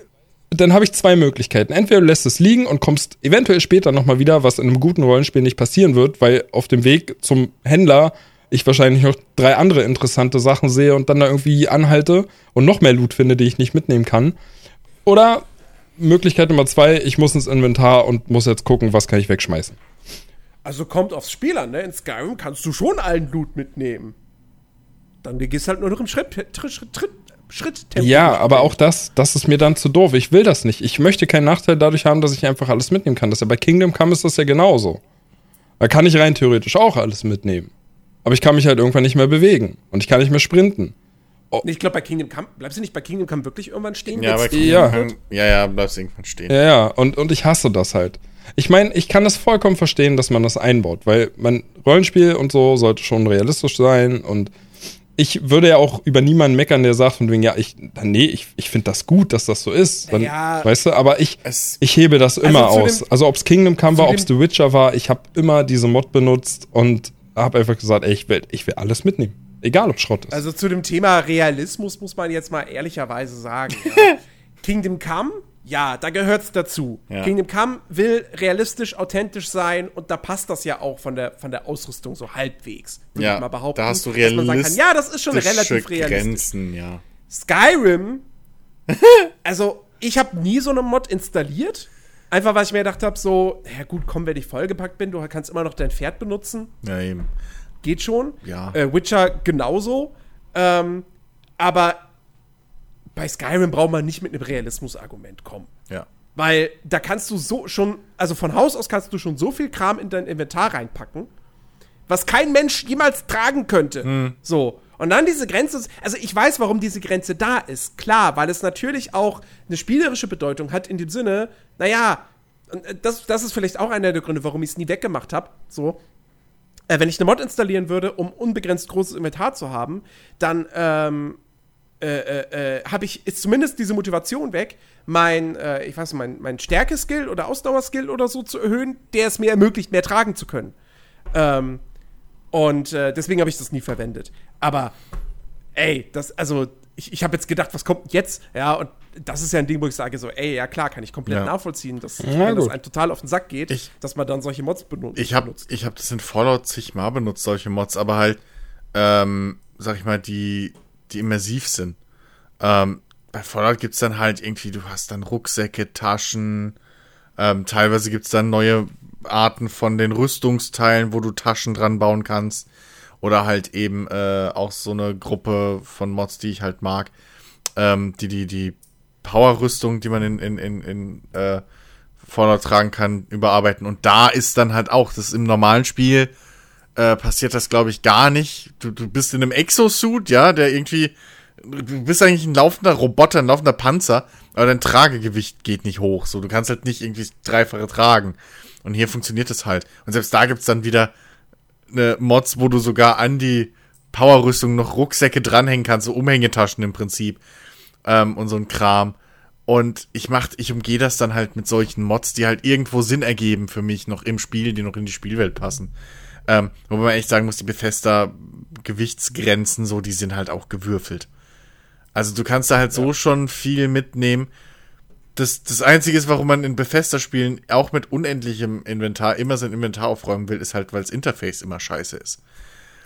Speaker 3: dann habe ich zwei Möglichkeiten. Entweder du lässt es liegen und kommst eventuell später nochmal wieder, was in einem guten Rollenspiel nicht passieren wird, weil auf dem Weg zum Händler ich wahrscheinlich noch drei andere interessante Sachen sehe und dann da irgendwie anhalte und noch mehr Loot finde, die ich nicht mitnehmen kann. Oder Möglichkeit Nummer zwei, ich muss ins Inventar und muss jetzt gucken, was kann ich wegschmeißen.
Speaker 1: Also kommt aufs Spiel an, ne? In Skyrim kannst du schon allen Loot mitnehmen. Dann gehst halt nur noch im Schritt, Schritt, Schritt, Schritttempo.
Speaker 3: Ja, aber auch das, das ist mir dann zu doof. Ich will das nicht. Ich möchte keinen Nachteil dadurch haben, dass ich einfach alles mitnehmen kann. Das ja bei Kingdom Come ist das ja genauso. Da kann ich rein theoretisch auch alles mitnehmen. Aber ich kann mich halt irgendwann nicht mehr bewegen. Und ich kann nicht mehr sprinten.
Speaker 1: Oh. Ich glaube, bei Kingdom Come, bleibst du nicht bei Kingdom Come wirklich irgendwann stehen?
Speaker 2: Ja,
Speaker 1: bei
Speaker 2: Kingdom ja. Come, ja, ja, bleibst irgendwann stehen.
Speaker 3: Ja, ja, und, und ich hasse das halt. Ich meine, ich kann das vollkommen verstehen, dass man das einbaut, weil mein Rollenspiel und so sollte schon realistisch sein und ich würde ja auch über niemanden meckern, der sagt von wegen, ja, ich, nee, ich, ich finde das gut, dass das so ist. Dann, ja, weißt du, aber ich, ich hebe das also immer also aus. Dem, also ob es Kingdom Come war, ob es The Witcher war, ich habe immer diese Mod benutzt und habe einfach gesagt, ey, ich will, ich will alles mitnehmen. Egal ob Schrott ist.
Speaker 1: Also zu dem Thema Realismus muss man jetzt mal ehrlicherweise sagen. Ja. Kingdom Come ja, da gehört's dazu. Ja. Kingdom Come will realistisch, authentisch sein und da passt das ja auch von der, von der Ausrüstung so halbwegs.
Speaker 2: Würde ja, ich mal behaupten. Da hast du realistisch.
Speaker 1: ja, das ist schon relativ realistisch.
Speaker 2: Grenzen, ja.
Speaker 1: Skyrim, also ich habe nie so eine Mod installiert. Einfach, weil ich mir gedacht habe, so, ja gut, komm, wenn ich vollgepackt bin, du kannst immer noch dein Pferd benutzen.
Speaker 2: Ja, eben.
Speaker 1: Geht schon.
Speaker 2: Ja.
Speaker 1: Äh, Witcher genauso. Ähm, aber bei Skyrim braucht man nicht mit einem Realismus-Argument kommen.
Speaker 2: Ja.
Speaker 1: Weil da kannst du so schon, also von Haus aus kannst du schon so viel Kram in dein Inventar reinpacken, was kein Mensch jemals tragen könnte. Hm. So. Und dann diese Grenze, also ich weiß, warum diese Grenze da ist. Klar, weil es natürlich auch eine spielerische Bedeutung hat in dem Sinne, naja, äh, das, das ist vielleicht auch einer der Gründe, warum ich es nie weggemacht habe. So. Äh, wenn ich eine Mod installieren würde, um unbegrenzt großes Inventar zu haben, dann ähm, äh, äh, äh, habe ich, ist zumindest diese Motivation weg, mein, äh, ich weiß nicht, mein, mein Stärke-Skill oder Ausdauerskill oder so zu erhöhen, der es mir ermöglicht, mehr tragen zu können. Ähm, und äh, deswegen habe ich das nie verwendet. Aber, ey, das, also, ich, ich habe jetzt gedacht, was kommt jetzt? Ja, und das ist ja ein Ding, wo ich sage so, ey, ja klar, kann ich komplett ja. nachvollziehen, dass ja, wenn das einem total auf den Sack geht, ich, dass man dann solche Mods benutzt.
Speaker 2: Ich habe ich hab das in Fallout zigmal benutzt, solche Mods, aber halt, ähm, sag ich mal, die die immersiv sind. Ähm, bei Fallout gibt es dann halt irgendwie, du hast dann Rucksäcke, Taschen, ähm, teilweise gibt es dann neue Arten von den Rüstungsteilen, wo du Taschen dran bauen kannst. Oder halt eben äh, auch so eine Gruppe von Mods, die ich halt mag, ähm, die die, die Power-Rüstung, die man in, in, in, in äh, Fallout tragen kann, überarbeiten. Und da ist dann halt auch, das ist im normalen Spiel äh, passiert das, glaube ich, gar nicht. Du, du bist in einem Exosuit, ja, der irgendwie. Du bist eigentlich ein laufender Roboter, ein laufender Panzer, aber dein Tragegewicht geht nicht hoch. So, du kannst halt nicht irgendwie dreifache tragen. Und hier funktioniert das halt. Und selbst da gibt's dann wieder eine Mods, wo du sogar an die Powerrüstung noch Rucksäcke dranhängen kannst, so Umhängetaschen im Prinzip. Ähm, und so ein Kram. Und ich mach, ich umgehe das dann halt mit solchen Mods, die halt irgendwo Sinn ergeben für mich noch im Spiel, die noch in die Spielwelt passen. Ähm, wobei man echt sagen muss, die Bethesda Gewichtsgrenzen, so, die sind halt auch gewürfelt. Also du kannst da halt so schon viel mitnehmen. Das, das Einzige ist, warum man in Bethesda-Spielen auch mit unendlichem Inventar immer sein Inventar aufräumen will, ist halt, weil das Interface immer scheiße ist.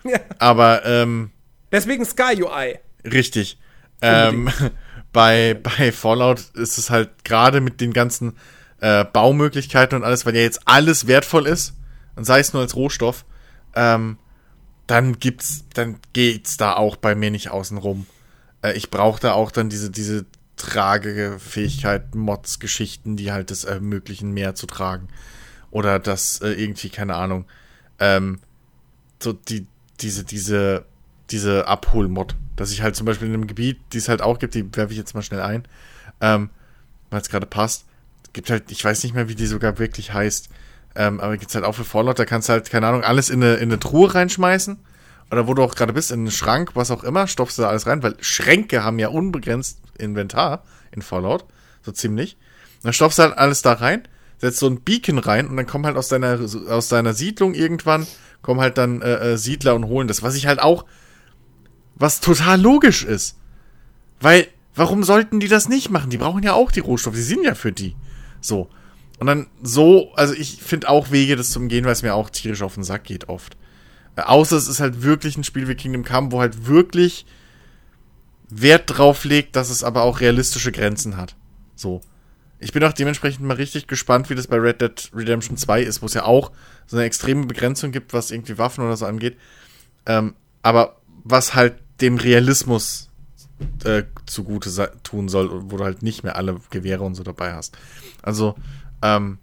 Speaker 2: Ja. Aber, ähm.
Speaker 1: Deswegen Sky UI.
Speaker 2: Richtig. Ähm, bei, bei Fallout ist es halt gerade mit den ganzen äh, Baumöglichkeiten und alles, weil ja jetzt alles wertvoll ist, und sei es nur als Rohstoff, ähm, dann gibt's, dann geht's da auch bei mir nicht außen rum. Äh, ich brauche da auch dann diese, diese Tragefähigkeit, Mods, Geschichten, die halt das ermöglichen, mehr zu tragen. Oder das äh, irgendwie, keine Ahnung, ähm, so die, diese, diese, diese Abholmod. Dass ich halt zum Beispiel in einem Gebiet, die es halt auch gibt, die werfe ich jetzt mal schnell ein, ähm, weil es gerade passt. Gibt halt, ich weiß nicht mehr, wie die sogar wirklich heißt. Ähm, aber gibt's halt auch für Fallout, da kannst du halt, keine Ahnung, alles in eine, in eine Truhe reinschmeißen. Oder wo du auch gerade bist, in einen Schrank, was auch immer, stopfst du da alles rein, weil Schränke haben ja unbegrenzt Inventar in Fallout. So ziemlich. Dann stopfst du halt alles da rein, setzt so ein Beacon rein und dann kommen halt aus deiner, aus deiner Siedlung irgendwann, kommen halt dann äh, äh, Siedler und holen das. Was ich halt auch, was total logisch ist. Weil, warum sollten die das nicht machen? Die brauchen ja auch die Rohstoffe, die sind ja für die. So. Und dann so, also ich finde auch Wege, das zum Gehen, weil es mir auch tierisch auf den Sack geht oft. Äh, außer es ist halt wirklich ein Spiel wie Kingdom Come, wo halt wirklich Wert drauf legt, dass es aber auch realistische Grenzen hat. So. Ich bin auch dementsprechend mal richtig gespannt, wie das bei Red Dead Redemption 2 ist, wo es ja auch so eine extreme Begrenzung gibt, was irgendwie Waffen oder so angeht. Ähm, aber was halt dem Realismus äh, zugute tun soll, wo du halt nicht mehr alle Gewehre und so dabei hast. Also, ähm,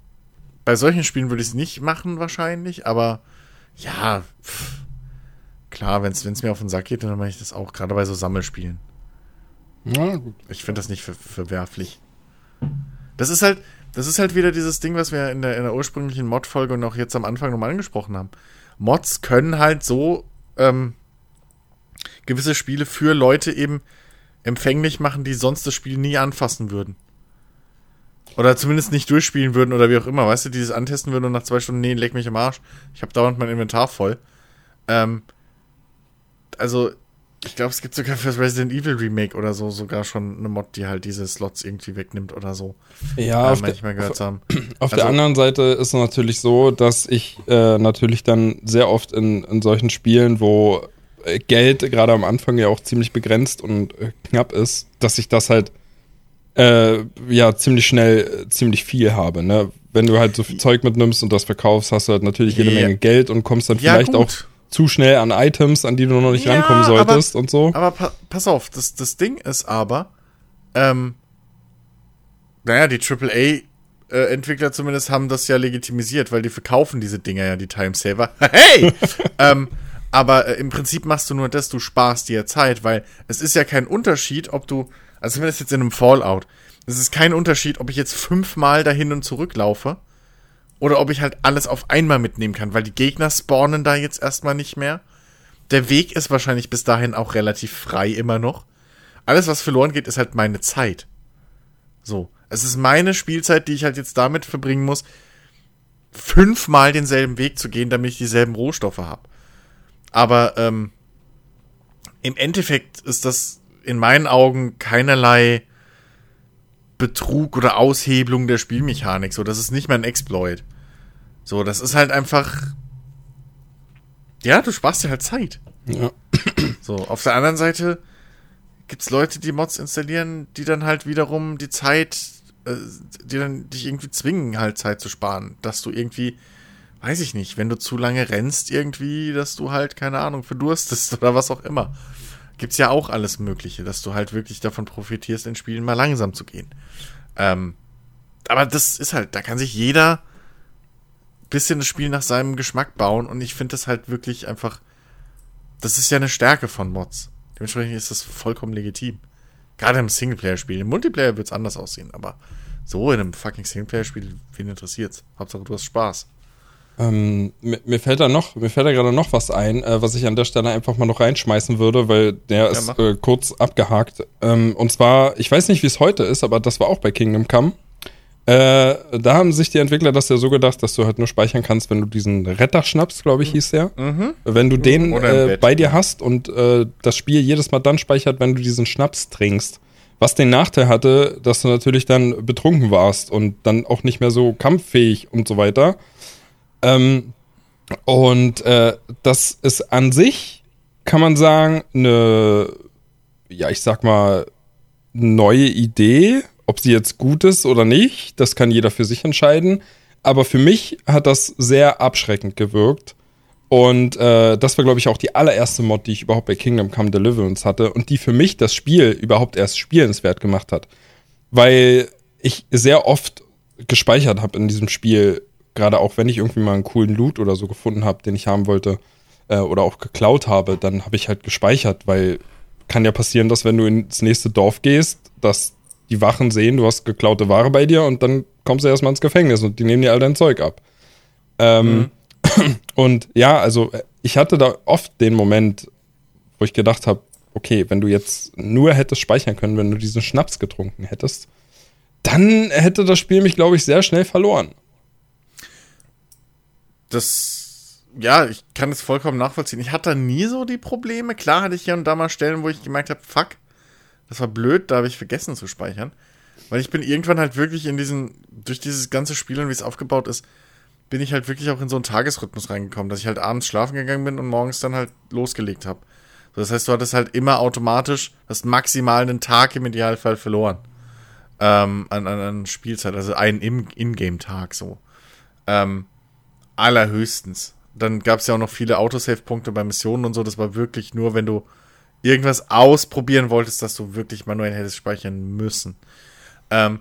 Speaker 2: bei solchen Spielen würde ich es nicht machen, wahrscheinlich, aber ja, pff, klar, wenn es mir auf den Sack geht, dann mache ich das auch, gerade bei so Sammelspielen. Ja, gut. Ich finde das nicht ver verwerflich. Das ist halt, das ist halt wieder dieses Ding, was wir in der, in der ursprünglichen Mod-Folge und auch jetzt am Anfang nochmal angesprochen haben. Mods können halt so ähm, gewisse Spiele für Leute eben empfänglich machen, die sonst das Spiel nie anfassen würden. Oder zumindest nicht durchspielen würden oder wie auch immer, weißt du, die das antesten würden und nach zwei Stunden, nee, leg mich im Arsch. Ich habe dauernd mein Inventar voll. Ähm, also, ich glaube, es gibt sogar für das Resident Evil Remake oder so sogar schon eine Mod, die halt diese Slots irgendwie wegnimmt oder so.
Speaker 3: Ja, äh, manchmal gehört haben. Auf also, der anderen Seite ist es natürlich so, dass ich äh, natürlich dann sehr oft in, in solchen Spielen, wo äh, Geld gerade am Anfang ja auch ziemlich begrenzt und äh, knapp ist, dass ich das halt äh, ja ziemlich schnell ziemlich viel habe. Ne? Wenn du halt so viel Zeug mitnimmst und das verkaufst, hast du halt natürlich jede yeah. Menge Geld und kommst dann ja, vielleicht gut. auch zu schnell an Items, an die du noch nicht ja, rankommen solltest
Speaker 2: aber,
Speaker 3: und so.
Speaker 2: Aber pa pass auf, das, das Ding ist aber, ähm, naja, die AAA äh, Entwickler zumindest haben das ja legitimisiert, weil die verkaufen diese Dinger ja, die Timesaver. Hey! ähm, aber äh, im Prinzip machst du nur das, du sparst dir Zeit, weil es ist ja kein Unterschied, ob du, also zumindest jetzt in einem Fallout, es ist kein Unterschied, ob ich jetzt fünfmal dahin und zurück laufe oder ob ich halt alles auf einmal mitnehmen kann, weil die Gegner spawnen da jetzt erstmal nicht mehr. Der Weg ist wahrscheinlich bis dahin auch relativ frei immer noch. Alles, was verloren geht, ist halt meine Zeit. So. Es ist meine Spielzeit, die ich halt jetzt damit verbringen muss, fünfmal denselben Weg zu gehen, damit ich dieselben Rohstoffe habe. Aber ähm, im Endeffekt ist das in meinen Augen keinerlei Betrug oder Aushebelung der Spielmechanik. So, das ist nicht mal ein Exploit. So, das ist halt einfach. Ja, du sparst dir halt Zeit. Ja. So, auf der anderen Seite gibt's Leute, die Mods installieren, die dann halt wiederum die Zeit, äh, die dann dich irgendwie zwingen, halt Zeit zu sparen. Dass du irgendwie weiß ich nicht, wenn du zu lange rennst irgendwie, dass du halt, keine Ahnung, verdurstest oder was auch immer. Gibt's ja auch alles Mögliche, dass du halt wirklich davon profitierst, in Spielen mal langsam zu gehen. Ähm, aber das ist halt, da kann sich jeder bisschen das Spiel nach seinem Geschmack bauen und ich finde das halt wirklich einfach, das ist ja eine Stärke von Mods. Dementsprechend ist das vollkommen legitim. Gerade im Singleplayer-Spiel. Im Multiplayer wird's anders aussehen, aber so in einem fucking Singleplayer-Spiel, wen interessiert's? Hauptsache du hast Spaß.
Speaker 3: Ähm, mir, mir, fällt da noch, mir fällt da gerade noch was ein, äh, was ich an der Stelle einfach mal noch reinschmeißen würde, weil der ja, ist äh, kurz abgehakt. Ähm, und zwar, ich weiß nicht, wie es heute ist, aber das war auch bei Kingdom Come. Äh, da haben sich die Entwickler das ja so gedacht, dass du halt nur speichern kannst, wenn du diesen Retter schnappst, glaube ich, hieß der. Mhm. Wenn du den äh, bei dir hast und äh, das Spiel jedes Mal dann speichert, wenn du diesen Schnaps trinkst. Was den Nachteil hatte, dass du natürlich dann betrunken warst und dann auch nicht mehr so kampffähig und so weiter. Ähm, und äh, das ist an sich, kann man sagen, eine ja, ich sag mal, neue Idee. Ob sie jetzt gut ist oder nicht, das kann jeder für sich entscheiden. Aber für mich hat das sehr abschreckend gewirkt. Und äh, das war, glaube ich, auch die allererste Mod, die ich überhaupt bei Kingdom Come Deliverance hatte und die für mich das Spiel überhaupt erst spielenswert gemacht hat. Weil ich sehr oft gespeichert habe in diesem Spiel, gerade auch wenn ich irgendwie mal einen coolen Loot oder so gefunden habe, den ich haben wollte äh, oder auch geklaut habe, dann habe ich halt gespeichert, weil kann ja passieren, dass wenn du ins nächste Dorf gehst, dass die Wachen sehen, du hast geklaute Ware bei dir und dann kommst du erstmal ins Gefängnis und die nehmen dir all dein Zeug ab. Ähm, mhm. Und ja, also ich hatte da oft den Moment, wo ich gedacht habe, okay, wenn du jetzt nur hättest speichern können, wenn du diesen Schnaps getrunken hättest, dann hätte das Spiel mich, glaube ich, sehr schnell verloren.
Speaker 2: Das, ja, ich kann es vollkommen nachvollziehen. Ich hatte nie so die Probleme. Klar hatte ich hier und da mal Stellen, wo ich gemerkt habe, fuck, das war blöd, da habe ich vergessen zu speichern. Weil ich bin irgendwann halt wirklich in diesen, durch dieses ganze Spiel und wie es aufgebaut ist, bin ich halt wirklich auch in so einen Tagesrhythmus reingekommen, dass ich halt abends schlafen gegangen bin und morgens dann halt losgelegt habe. So, das heißt, du hattest halt immer automatisch, hast maximal einen Tag im Idealfall verloren. Ähm, an, an, an Spielzeit, also einen Ingame-Tag so. Ähm, allerhöchstens. Dann gab es ja auch noch viele Autosave-Punkte bei Missionen und so. Das war wirklich nur, wenn du irgendwas ausprobieren wolltest, dass du wirklich manuell hättest speichern müssen. Ähm,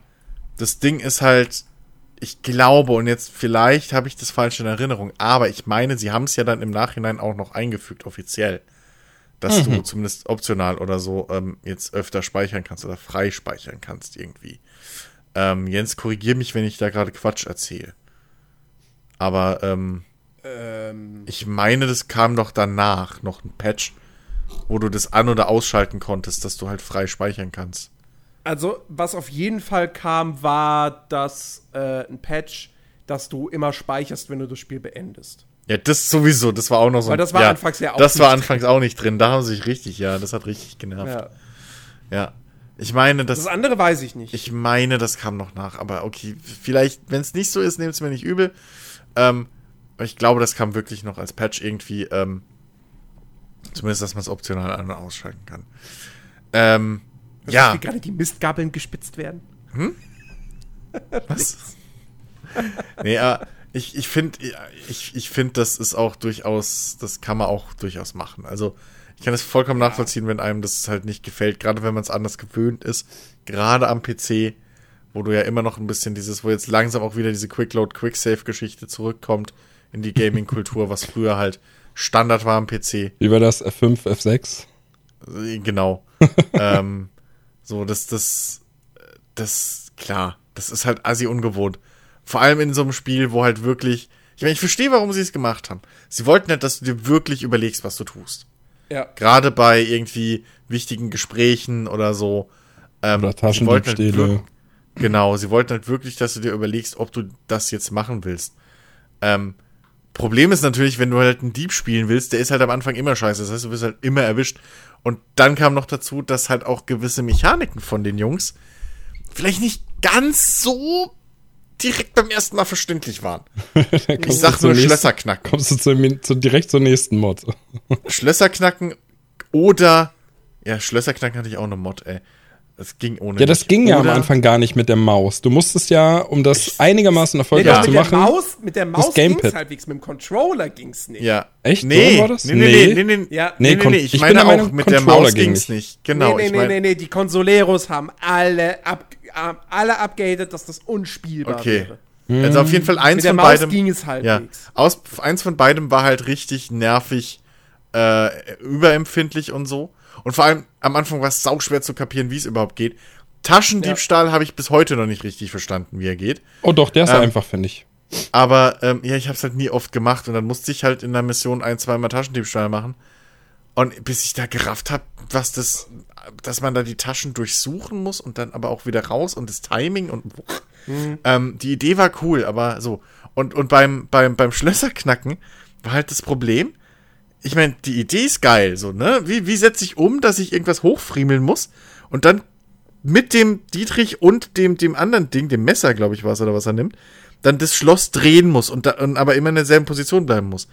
Speaker 2: das Ding ist halt, ich glaube, und jetzt vielleicht habe ich das falsch in Erinnerung, aber ich meine, sie haben es ja dann im Nachhinein auch noch eingefügt, offiziell. Dass mhm. du zumindest optional oder so ähm, jetzt öfter speichern kannst oder frei speichern kannst irgendwie. Ähm, Jens, korrigier mich, wenn ich da gerade Quatsch erzähle. Aber ähm, ähm. ich meine, das kam doch danach noch ein Patch, wo du das an- oder ausschalten konntest, dass du halt frei speichern kannst.
Speaker 1: Also, was auf jeden Fall kam, war das äh, ein Patch, dass du immer speicherst, wenn du das Spiel beendest.
Speaker 2: Ja, das sowieso, das war auch noch so.
Speaker 1: Weil das war
Speaker 2: ja,
Speaker 1: anfangs ja
Speaker 2: auch Das war anfangs auch nicht drin. Da haben sie sich richtig, ja, das hat richtig genervt. Ja. ja. Ich meine, das.
Speaker 1: Das andere weiß ich nicht.
Speaker 2: Ich meine, das kam noch nach, aber okay, vielleicht, wenn es nicht so ist, nehmt es mir nicht übel. Ähm, ich glaube, das kam wirklich noch als Patch irgendwie, ähm, zumindest, dass man es optional an- und ausschalten kann. Ähm,
Speaker 1: das ja. Wie gerade die Mistgabeln gespitzt werden. Hm?
Speaker 2: Was? nee, äh, ich, ich finde, ich, ich finde, das ist auch durchaus, das kann man auch durchaus machen. Also, ich kann es vollkommen ja. nachvollziehen, wenn einem das halt nicht gefällt, gerade wenn man es anders gewöhnt ist. Gerade am PC, wo du ja immer noch ein bisschen dieses, wo jetzt langsam auch wieder diese Quick-Load, Quick-Save-Geschichte zurückkommt in die Gaming-Kultur, was früher halt Standard war am PC.
Speaker 3: Wie war das? F5, F6?
Speaker 2: Genau. ähm, so, das, das, das, klar, das ist halt assi ungewohnt. Vor allem in so einem Spiel, wo halt wirklich, ich meine, ich verstehe, warum sie es gemacht haben. Sie wollten halt, dass du dir wirklich überlegst, was du tust.
Speaker 1: Ja.
Speaker 2: Gerade bei irgendwie wichtigen Gesprächen oder so.
Speaker 3: Ähm, oder Taschendiebstähle.
Speaker 2: Halt genau, sie wollten halt wirklich, dass du dir überlegst, ob du das jetzt machen willst. Ähm, Problem ist natürlich, wenn du halt einen Dieb spielen willst, der ist halt am Anfang immer scheiße. Das heißt, du wirst halt immer erwischt. Und dann kam noch dazu, dass halt auch gewisse Mechaniken von den Jungs vielleicht nicht ganz so direkt beim ersten Mal verständlich waren. ich sag nur nächsten, Schlösser knacken.
Speaker 3: Kommst du zu, zu, direkt zur nächsten Mod.
Speaker 2: Schlösser knacken oder ja, Schlösser knacken hatte ich auch eine Mod, ey. Das ging ohne.
Speaker 3: Ja, das nicht. ging ja Oder am Anfang gar nicht mit der Maus. Du musstest ja, um das ich, einigermaßen erfolgreich ja, zu
Speaker 1: mit
Speaker 3: machen. Der
Speaker 1: Maus, mit der Maus ging es halbwegs, mit dem Controller ging es nicht.
Speaker 2: Ja.
Speaker 3: Echt?
Speaker 2: Nee, so war das? Nee, nee, nee, nee, nee, ja. nee, nee, nee, Ich, ich meine auch, mit der Maus ging es nicht. Genau.
Speaker 1: Nee, nee, nee, nee, nee, die Consoleros haben alle, ab, alle abgehatet, dass das unspielbar okay. wäre.
Speaker 2: Also auf jeden Fall eins von beidem.
Speaker 1: ging es halt ja,
Speaker 2: aus, eins von beidem war halt richtig nervig, äh, überempfindlich und so. Und vor allem am Anfang war es sauschwer zu kapieren, wie es überhaupt geht. Taschendiebstahl ja. habe ich bis heute noch nicht richtig verstanden, wie er geht.
Speaker 3: Oh doch, der ist ähm, einfach, finde ich.
Speaker 2: Aber ähm, ja, ich habe es halt nie oft gemacht und dann musste ich halt in der Mission ein, zweimal Taschendiebstahl machen. Und bis ich da gerafft habe, was das, dass man da die Taschen durchsuchen muss und dann aber auch wieder raus und das Timing und mhm. ähm, die Idee war cool, aber so. Und, und beim, beim, beim Schlösserknacken war halt das Problem, ich meine, die Idee ist geil, so, ne? Wie, wie setze ich um, dass ich irgendwas hochfriemeln muss und dann mit dem Dietrich und dem, dem anderen Ding, dem Messer, glaube ich, war es, oder was er nimmt, dann das Schloss drehen muss und, da, und aber immer in derselben Position bleiben muss.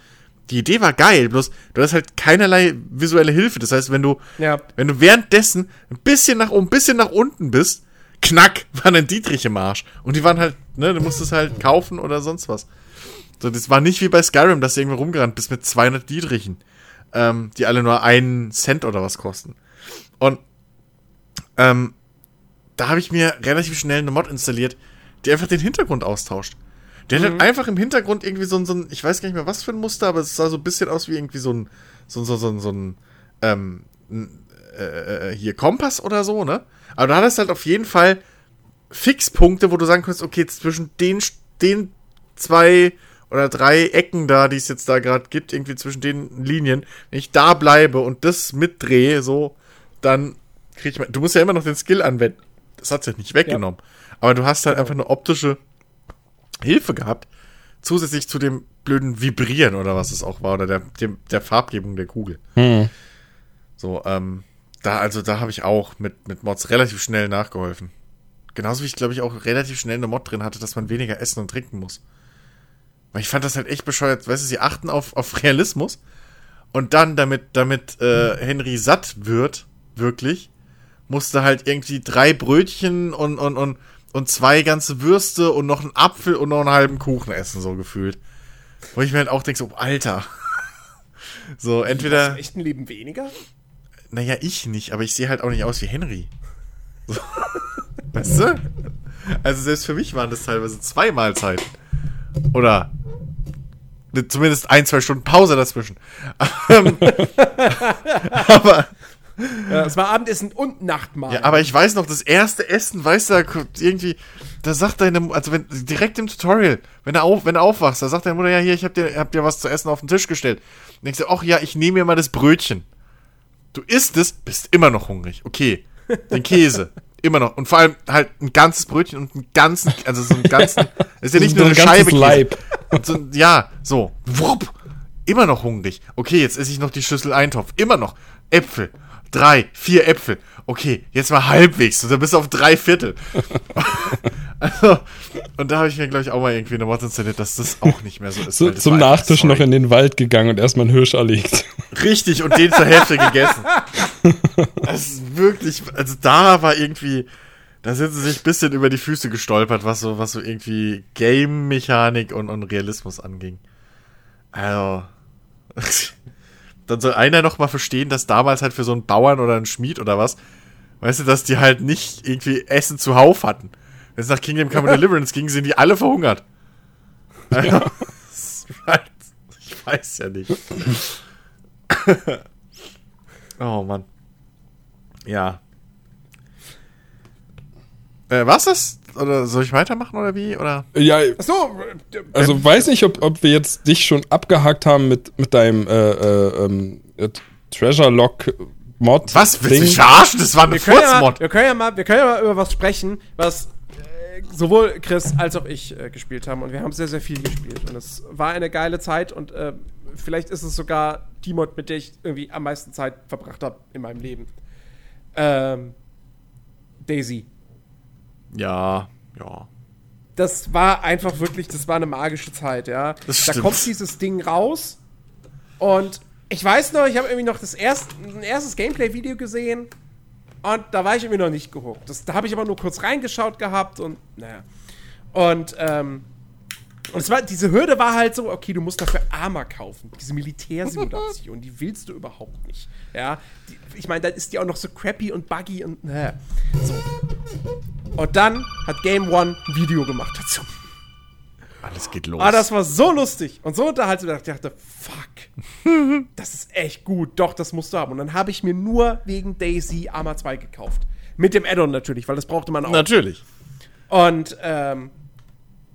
Speaker 2: die Idee war geil, bloß du hast halt keinerlei visuelle Hilfe. Das heißt, wenn du,
Speaker 1: ja.
Speaker 2: wenn du währenddessen ein bisschen nach oben, ein bisschen nach unten bist, knack, war ein Dietrich im Arsch. Und die waren halt, ne, du musstest halt kaufen oder sonst was. So, das war nicht wie bei Skyrim, dass du irgendwo rumgerannt bist mit 200 Dietrichen, ähm, die alle nur einen Cent oder was kosten. Und ähm, da habe ich mir relativ schnell eine Mod installiert, die einfach den Hintergrund austauscht. Der mhm. hat halt einfach im Hintergrund irgendwie so ein, so ein, ich weiß gar nicht mehr was für ein Muster, aber es sah so ein bisschen aus wie irgendwie so ein, so, so, so, so ein, ähm, äh, äh, hier Kompass oder so, ne? Aber du hattest halt auf jeden Fall Fixpunkte, wo du sagen kannst, okay, zwischen den, den zwei oder drei Ecken da, die es jetzt da gerade gibt, irgendwie zwischen den Linien, wenn ich da bleibe und das mitdrehe, so, dann krieg ich mal. Du musst ja immer noch den Skill anwenden. Das hat's ja nicht weggenommen. Ja. Aber du hast halt einfach eine optische Hilfe gehabt, zusätzlich zu dem blöden Vibrieren oder was es auch war, oder der, dem, der Farbgebung der Kugel. Hm. So, ähm, da, also da habe ich auch mit, mit Mods relativ schnell nachgeholfen. Genauso wie ich, glaube ich, auch relativ schnell eine Mod drin hatte, dass man weniger essen und trinken muss. Weil ich fand das halt echt bescheuert. Weißt du, sie achten auf, auf Realismus. Und dann, damit, damit äh, Henry satt wird, wirklich, musste halt irgendwie drei Brötchen und, und, und, und zwei ganze Würste und noch einen Apfel und noch einen halben Kuchen essen, so gefühlt. Wo ich mir halt auch denke, so, Alter. so, entweder. Hast
Speaker 1: du echten Leben weniger?
Speaker 2: Naja, ich nicht, aber ich sehe halt auch nicht aus wie Henry. So. weißt du? Also selbst für mich waren das teilweise zwei Mahlzeiten. Oder zumindest ein, zwei Stunden Pause dazwischen.
Speaker 1: Ähm, aber. Ja, es war Abendessen und Nachtmahl.
Speaker 2: Ja, aber ich weiß noch, das erste Essen, weißt du, irgendwie, da sagt deine, also wenn, direkt im Tutorial, wenn du, auf, wenn du aufwachst, da sagt deine Mutter, ja, hier, ich hab dir, hab dir was zu essen auf den Tisch gestellt. Und denkst du, ach ja, ich nehme mir mal das Brötchen. Du isst es, bist immer noch hungrig. Okay. Den Käse. immer noch. Und vor allem halt ein ganzes Brötchen und einen ganzen, also so einen ganzen, ist ja nicht nur eine Scheibe
Speaker 3: Leib.
Speaker 2: Und so, ja, so, wupp, immer noch hungrig. Okay, jetzt esse ich noch die Schüssel Eintopf. Immer noch. Äpfel. Drei, vier Äpfel. Okay, jetzt mal halbwegs. Und dann bist du auf drei Viertel. also, und da habe ich mir, glaube ich, auch mal irgendwie eine Mod installiert, dass das auch nicht mehr so ist.
Speaker 3: So, zum Nachtisch noch in den Wald gegangen und erstmal einen Hirsch erlegt.
Speaker 2: Richtig, und den zur Hälfte gegessen. Das ist wirklich, also da war irgendwie, da sind sie sich ein bisschen über die Füße gestolpert, was so, was so irgendwie Game-Mechanik und, und Realismus anging. Also, dann soll einer noch mal verstehen, dass damals halt für so einen Bauern oder einen Schmied oder was, weißt du, dass die halt nicht irgendwie Essen zuhauf hatten. Wenn es nach Kingdom Come Deliverance ging, sind die alle verhungert. Ja. ich weiß ja nicht. oh Mann. Ja. Äh, was das? Oder soll ich weitermachen oder wie? Oder?
Speaker 3: Ja. Achso. Also weiß nicht, ob, ob wir jetzt dich schon abgehakt haben mit, mit deinem äh, äh, ähm, Treasure Lock Mod.
Speaker 2: Was? Willst du mich verarschen? Das war eine
Speaker 1: Furzmod. Ja wir, können ja mal, wir können ja mal über was sprechen, was äh, sowohl Chris als auch ich äh, gespielt haben. Und wir haben sehr, sehr viel gespielt. Und es war eine geile Zeit. Und äh, vielleicht ist es sogar die Mod, mit der ich irgendwie am meisten Zeit verbracht habe in meinem Leben. Ähm, Daisy.
Speaker 2: Ja, ja.
Speaker 1: Das war einfach wirklich, das war eine magische Zeit, ja. Das da kommt dieses Ding raus und ich weiß noch, ich habe irgendwie noch das erste, ein erstes Gameplay-Video gesehen und da war ich irgendwie noch nicht gehuckt. Das, da habe ich aber nur kurz reingeschaut gehabt und naja. Und ähm, und es war, diese Hürde war halt so, okay, du musst dafür Armor kaufen. Diese Militärsimulation, die willst du überhaupt nicht. Ja, die, ich meine, dann ist die auch noch so crappy und buggy und äh, so. Und dann hat Game One ein Video gemacht dazu.
Speaker 2: Alles geht los.
Speaker 1: Ah, das war so lustig und so unterhaltsam, ich dachte, fuck, das ist echt gut. Doch, das musst du haben. Und dann habe ich mir nur wegen Daisy Arma 2 gekauft. Mit dem Addon natürlich, weil das brauchte man auch.
Speaker 2: Natürlich.
Speaker 1: Und, ähm,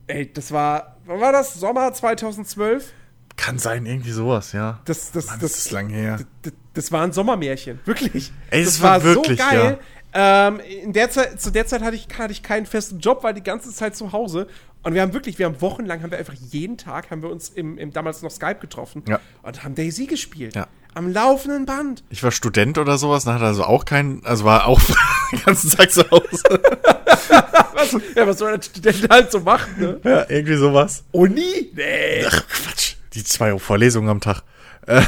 Speaker 1: ey, das war, wann war das? Sommer 2012?
Speaker 2: Kann sein, irgendwie sowas, ja.
Speaker 1: Das, das,
Speaker 2: Mann,
Speaker 1: das,
Speaker 2: das ist lang her.
Speaker 1: Das, das, war ein Sommermärchen, wirklich.
Speaker 2: Ey, das, das war, war wirklich, so geil.
Speaker 1: Ja. Ähm, in der Zeit, zu der Zeit hatte ich, hatte ich keinen festen Job, weil die ganze Zeit zu Hause. Und wir haben wirklich, wir haben wochenlang, haben wir einfach jeden Tag, haben wir uns im, im damals noch Skype getroffen
Speaker 2: ja.
Speaker 1: und haben Daisy gespielt.
Speaker 2: Ja.
Speaker 1: Am laufenden Band.
Speaker 2: Ich war Student oder sowas, dann hatte also auch keinen, also war auch den ganzen Tag zu Hause.
Speaker 1: was, ja, was soll ein Student halt so machen, ne?
Speaker 2: Ja, irgendwie sowas.
Speaker 1: Uni? Nee.
Speaker 2: Ach, Quatsch. die zwei Vorlesungen am Tag. Äh,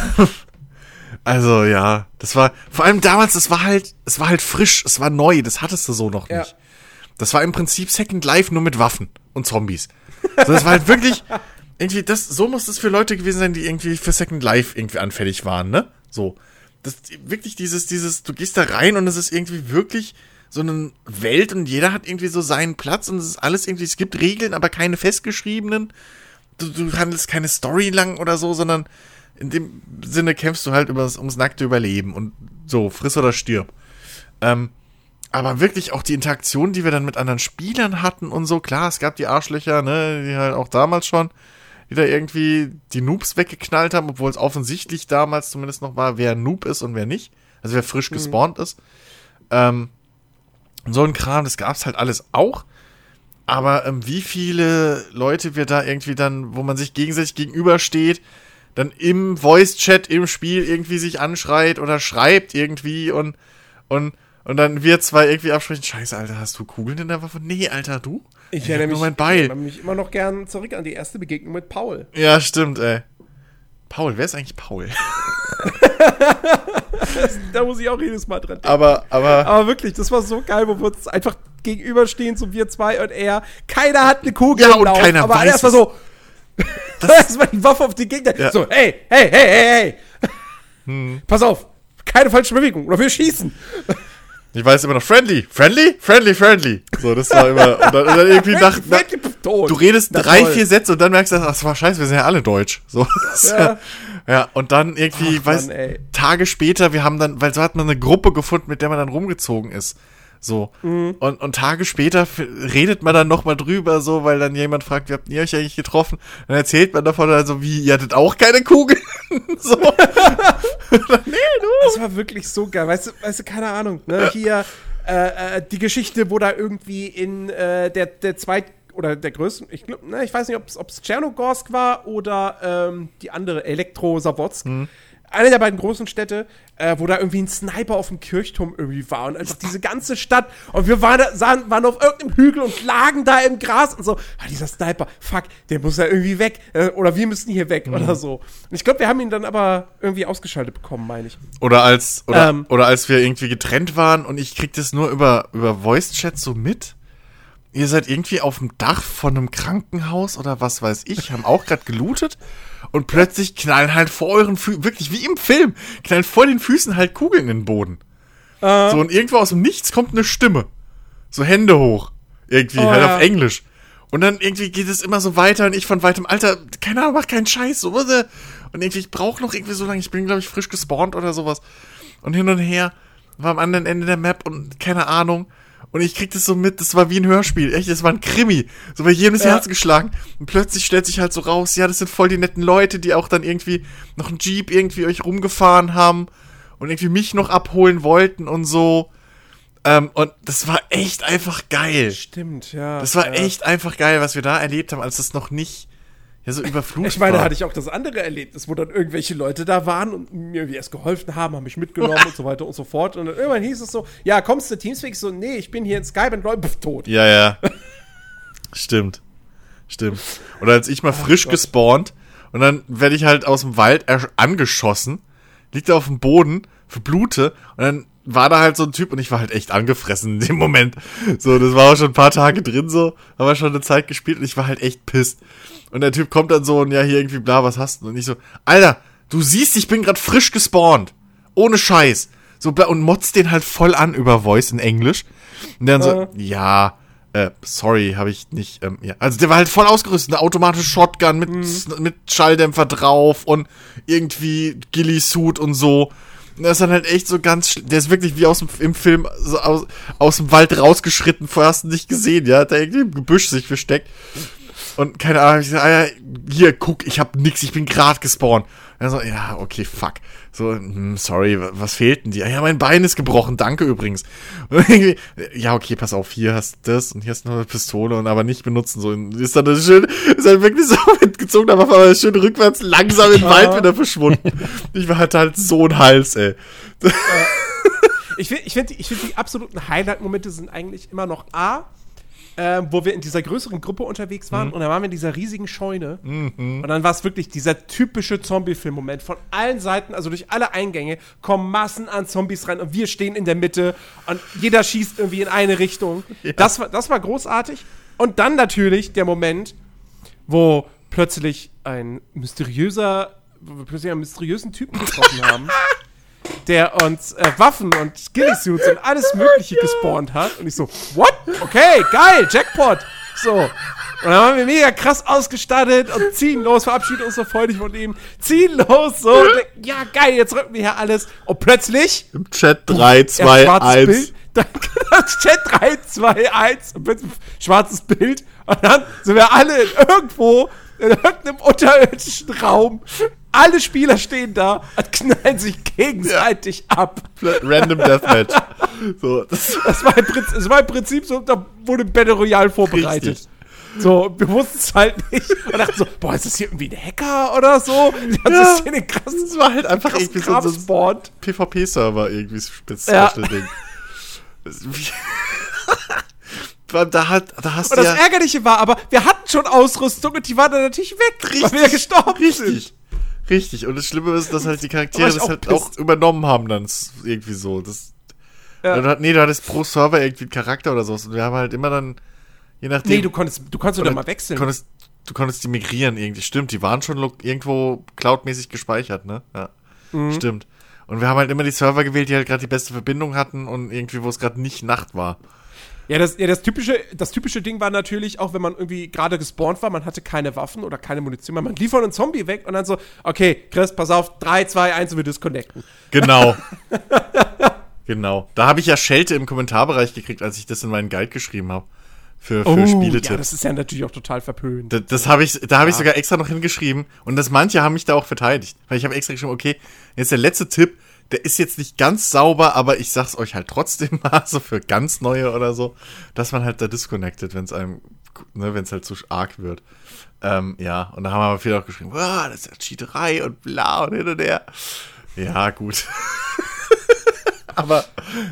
Speaker 2: also ja, das war vor allem damals, das war halt, es war halt frisch, es war neu, das hattest du so noch nicht. Ja. Das war im Prinzip Second Life nur mit Waffen und Zombies. So, das war halt wirklich irgendwie das so muss es für Leute gewesen sein, die irgendwie für Second Life irgendwie anfällig waren, ne? So. Das wirklich dieses dieses du gehst da rein und es ist irgendwie wirklich so eine Welt und jeder hat irgendwie so seinen Platz und es ist alles irgendwie es gibt Regeln, aber keine festgeschriebenen. Du, du handelst keine Story lang oder so, sondern in dem Sinne kämpfst du halt übers, ums nackte Überleben und so, friss oder stirb. Ähm, aber wirklich auch die Interaktion, die wir dann mit anderen Spielern hatten und so, klar, es gab die Arschlöcher, ne, die halt auch damals schon, die da irgendwie die Noobs weggeknallt haben, obwohl es offensichtlich damals zumindest noch war, wer Noob ist und wer nicht. Also wer frisch mhm. gespawnt ist. Ähm, so ein Kram, das gab's halt alles auch. Aber ähm, wie viele Leute wir da irgendwie dann, wo man sich gegenseitig gegenübersteht, dann im Voice-Chat im Spiel irgendwie sich anschreit oder schreibt irgendwie und, und, und dann wir zwei irgendwie absprechen, scheiße, Alter, hast du Kugeln in der Waffe? Nee, Alter, du?
Speaker 1: Ich, ich erinnere mich, mein Beil. Ich erinnere mich immer noch gern zurück an die erste Begegnung mit Paul.
Speaker 2: Ja, stimmt, ey. Paul, wer ist eigentlich Paul?
Speaker 1: da muss ich auch jedes Mal dran
Speaker 2: denken. Aber, aber,
Speaker 1: aber wirklich, das war so geil, wo wir uns einfach gegenüberstehen, so wir zwei und er. Keiner hat eine Kugel
Speaker 2: ja, und Lauf, keiner
Speaker 1: aber
Speaker 2: weiß
Speaker 1: erstmal so, das erstmal die Waffe auf die Gegner. Ja. So, hey, hey, hey, hey, hey. Hm. Pass auf, keine falsche Bewegung oder wir schießen.
Speaker 2: Ich weiß immer noch, friendly, friendly, friendly, friendly. So, das war immer. Und dann, und dann irgendwie nach, nach Du redest Na, drei, toll. vier Sätze und dann merkst du, ach, das war scheiße, wir sind ja alle deutsch. So. Ja. ja, und dann irgendwie, ach, weißt Tage später, wir haben dann, weil so hat man eine Gruppe gefunden, mit der man dann rumgezogen ist. So. Mhm. Und, und Tage später redet man dann nochmal drüber, so, weil dann jemand fragt, wie habt ihr euch eigentlich getroffen? Dann erzählt man davon, also, wie, ihr hattet auch keine Kugel? so.
Speaker 1: nee, du. Das war wirklich so geil. Weißt du, weißt du keine Ahnung, ne? Hier, äh, äh, die Geschichte, wo da irgendwie in äh, der, der zweit oder der größten, ich glaube, ne, ich weiß nicht, ob es Tschernogorsk war oder ähm, die andere, Elektro-Savotsk. Mhm eine der beiden großen Städte, äh, wo da irgendwie ein Sniper auf dem Kirchturm irgendwie war und einfach diese ganze Stadt und wir waren, da, sahen, waren auf irgendeinem Hügel und lagen da im Gras und so, ah, dieser Sniper, fuck, der muss ja irgendwie weg äh, oder wir müssen hier weg mhm. oder so. Und ich glaube, wir haben ihn dann aber irgendwie ausgeschaltet bekommen, meine ich.
Speaker 2: Oder als, oder, ähm, oder als wir irgendwie getrennt waren und ich krieg das nur über, über Voice-Chat so mit. Ihr seid irgendwie auf dem Dach von einem Krankenhaus oder was weiß ich, haben auch gerade gelootet und plötzlich knallen halt vor euren Füßen, wirklich wie im Film, knallen vor den Füßen halt Kugeln in den Boden. Uh. So, und irgendwo aus dem Nichts kommt eine Stimme. So Hände hoch. Irgendwie, oh, halt ja. auf Englisch. Und dann irgendwie geht es immer so weiter und ich von weitem, Alter, keine Ahnung, mach keinen Scheiß, so, und irgendwie, ich brauche noch irgendwie so lange, ich bin, glaube ich, frisch gespawnt oder sowas. Und hin und her, war am anderen Ende der Map und keine Ahnung. Und ich krieg das so mit, das war wie ein Hörspiel. Echt, das war ein Krimi. So bei jedem ist ja. Herz geschlagen. Und plötzlich stellt sich halt so raus, ja, das sind voll die netten Leute, die auch dann irgendwie noch einen Jeep irgendwie euch rumgefahren haben und irgendwie mich noch abholen wollten und so. Ähm, und das war echt einfach geil.
Speaker 1: Stimmt, ja.
Speaker 2: Das war
Speaker 1: ja.
Speaker 2: echt einfach geil, was wir da erlebt haben, als das noch nicht ja, so überflutet.
Speaker 1: Ich meine, da hatte ich auch das andere Erlebnis, wo dann irgendwelche Leute da waren und mir irgendwie erst geholfen haben, haben mich mitgenommen und so weiter und so fort. Und dann irgendwann hieß es so, ja, kommst du Teamspeak? So, nee, ich bin hier in Skype und Leute, tot.
Speaker 2: Ja, ja. Stimmt. Stimmt. Oder als ich mal oh, frisch Gott. gespawnt und dann werde ich halt aus dem Wald angeschossen, liegt auf dem Boden, verblute und dann war da halt so ein Typ und ich war halt echt angefressen in dem Moment. So, das war auch schon ein paar Tage drin so, haben wir schon eine Zeit gespielt und ich war halt echt pisst. Und der Typ kommt dann so und ja, hier irgendwie bla, was hast du? Und ich so, Alter, du siehst, ich bin gerade frisch gespawnt. Ohne Scheiß. So, und motzt den halt voll an über Voice in Englisch. Und dann so, äh. ja, äh, sorry, habe ich nicht, ähm, ja. Also der war halt voll ausgerüstet, eine automatische Shotgun mit, mhm. mit Schalldämpfer drauf und irgendwie Ghillie-Suit und so. Das ist dann halt echt so ganz, der ist wirklich wie aus dem, im Film so aus, aus dem Wald rausgeschritten, vorher hast du nicht gesehen, ja, hat er irgendwie im Gebüsch sich versteckt. Und keine Ahnung, ich gesagt, ah ja, hier, guck, ich hab nix, ich bin grad gespawnt. Er so, ja, okay, fuck. So, hm, sorry, was fehlt denn dir? Ja, mein Bein ist gebrochen, danke übrigens. ja, okay, pass auf, hier hast du das und hier hast du noch eine Pistole und aber nicht benutzen. So, ist dann das schön, ist dann wirklich so mitgezogen, aber war schön rückwärts langsam im Wald wieder verschwunden. Ich war halt halt so ein Hals, ey.
Speaker 1: ich finde, ich finde, ich finde die absoluten Highlight-Momente sind eigentlich immer noch A, äh, wo wir in dieser größeren Gruppe unterwegs waren mhm. und dann waren wir in dieser riesigen Scheune mhm. und dann war es wirklich dieser typische Zombie-Film-Moment. Von allen Seiten, also durch alle Eingänge, kommen Massen an Zombies rein und wir stehen in der Mitte und jeder schießt irgendwie in eine Richtung. Ja. Das, war, das war großartig. Und dann natürlich der Moment, wo plötzlich ein mysteriöser, wo wir plötzlich einen mysteriösen Typen getroffen haben. der uns äh, Waffen und Skilly-Suits und alles Mögliche gespawnt hat. Und ich so, what? Okay, geil, Jackpot. So. Und dann waren wir mega krass ausgestattet und ziehen los, verabschieden uns so freudig von ihm, ziehen los, so, ja geil, jetzt rücken wir hier alles. Und plötzlich.
Speaker 2: Im Chat 3, 2, 1.
Speaker 1: Danke, Chat 3, 2, 1. Und plötzlich schwarzes Bild. Und dann sind wir alle irgendwo in irgendeinem unterirdischen Raum alle Spieler stehen da und knallen sich gegenseitig ja. ab.
Speaker 2: Random Deathmatch.
Speaker 1: so, das, das, war Prinzip, das, war im Prinzip so, da wurde Battle Royale vorbereitet. Richtig. So, wir wussten es halt nicht. Und dachten so, boah, ist das hier irgendwie ein Hacker oder so?
Speaker 2: Das ja. ist hier eine krasse, das war halt einfach irgendwie so, so ein PvP-Server irgendwie speziell ja. Ding.
Speaker 1: da, hat, da hast und das ja Ärgerliche war aber, wir hatten schon Ausrüstung und die waren dann natürlich weg,
Speaker 2: richtig, weil wir gestorben richtig. sind. Richtig, und das Schlimme ist, dass halt die Charaktere das halt auch übernommen haben dann irgendwie so. Das, ja. Nee, du hattest pro Server irgendwie einen Charakter oder sowas und wir haben halt immer dann, je nachdem. Nee,
Speaker 1: du konntest, du konntest oder mal wechseln.
Speaker 2: Konntest, du konntest die migrieren irgendwie, stimmt, die waren schon irgendwo cloudmäßig gespeichert, ne? Ja, mhm. stimmt. Und wir haben halt immer die Server gewählt, die halt gerade die beste Verbindung hatten und irgendwie, wo es gerade nicht Nacht war.
Speaker 1: Ja, das, ja das, typische, das typische Ding war natürlich auch, wenn man irgendwie gerade gespawnt war, man hatte keine Waffen oder keine Munition, man lief von einem Zombie weg und dann so, okay, Chris, pass auf, 3, 2, 1 und wir disconnecten.
Speaker 2: Genau. genau. Da habe ich ja Schelte im Kommentarbereich gekriegt, als ich das in meinen Guide geschrieben habe. Für, für oh, Spieletipps. Ja,
Speaker 1: das ist ja natürlich auch total verpönt.
Speaker 2: Das, das habe ich, da habe ja. ich sogar extra noch hingeschrieben und das manche haben mich da auch verteidigt. Weil ich habe extra geschrieben, okay, jetzt der letzte Tipp, der ist jetzt nicht ganz sauber, aber ich sag's euch halt trotzdem mal, so für ganz neue oder so, dass man halt da disconnected, wenn es einem, ne, wenn es halt zu arg wird. Ähm, ja, und da haben aber viele auch geschrieben, wow, das ist ja Cheaterei und bla und hin und her. Ja, gut. aber,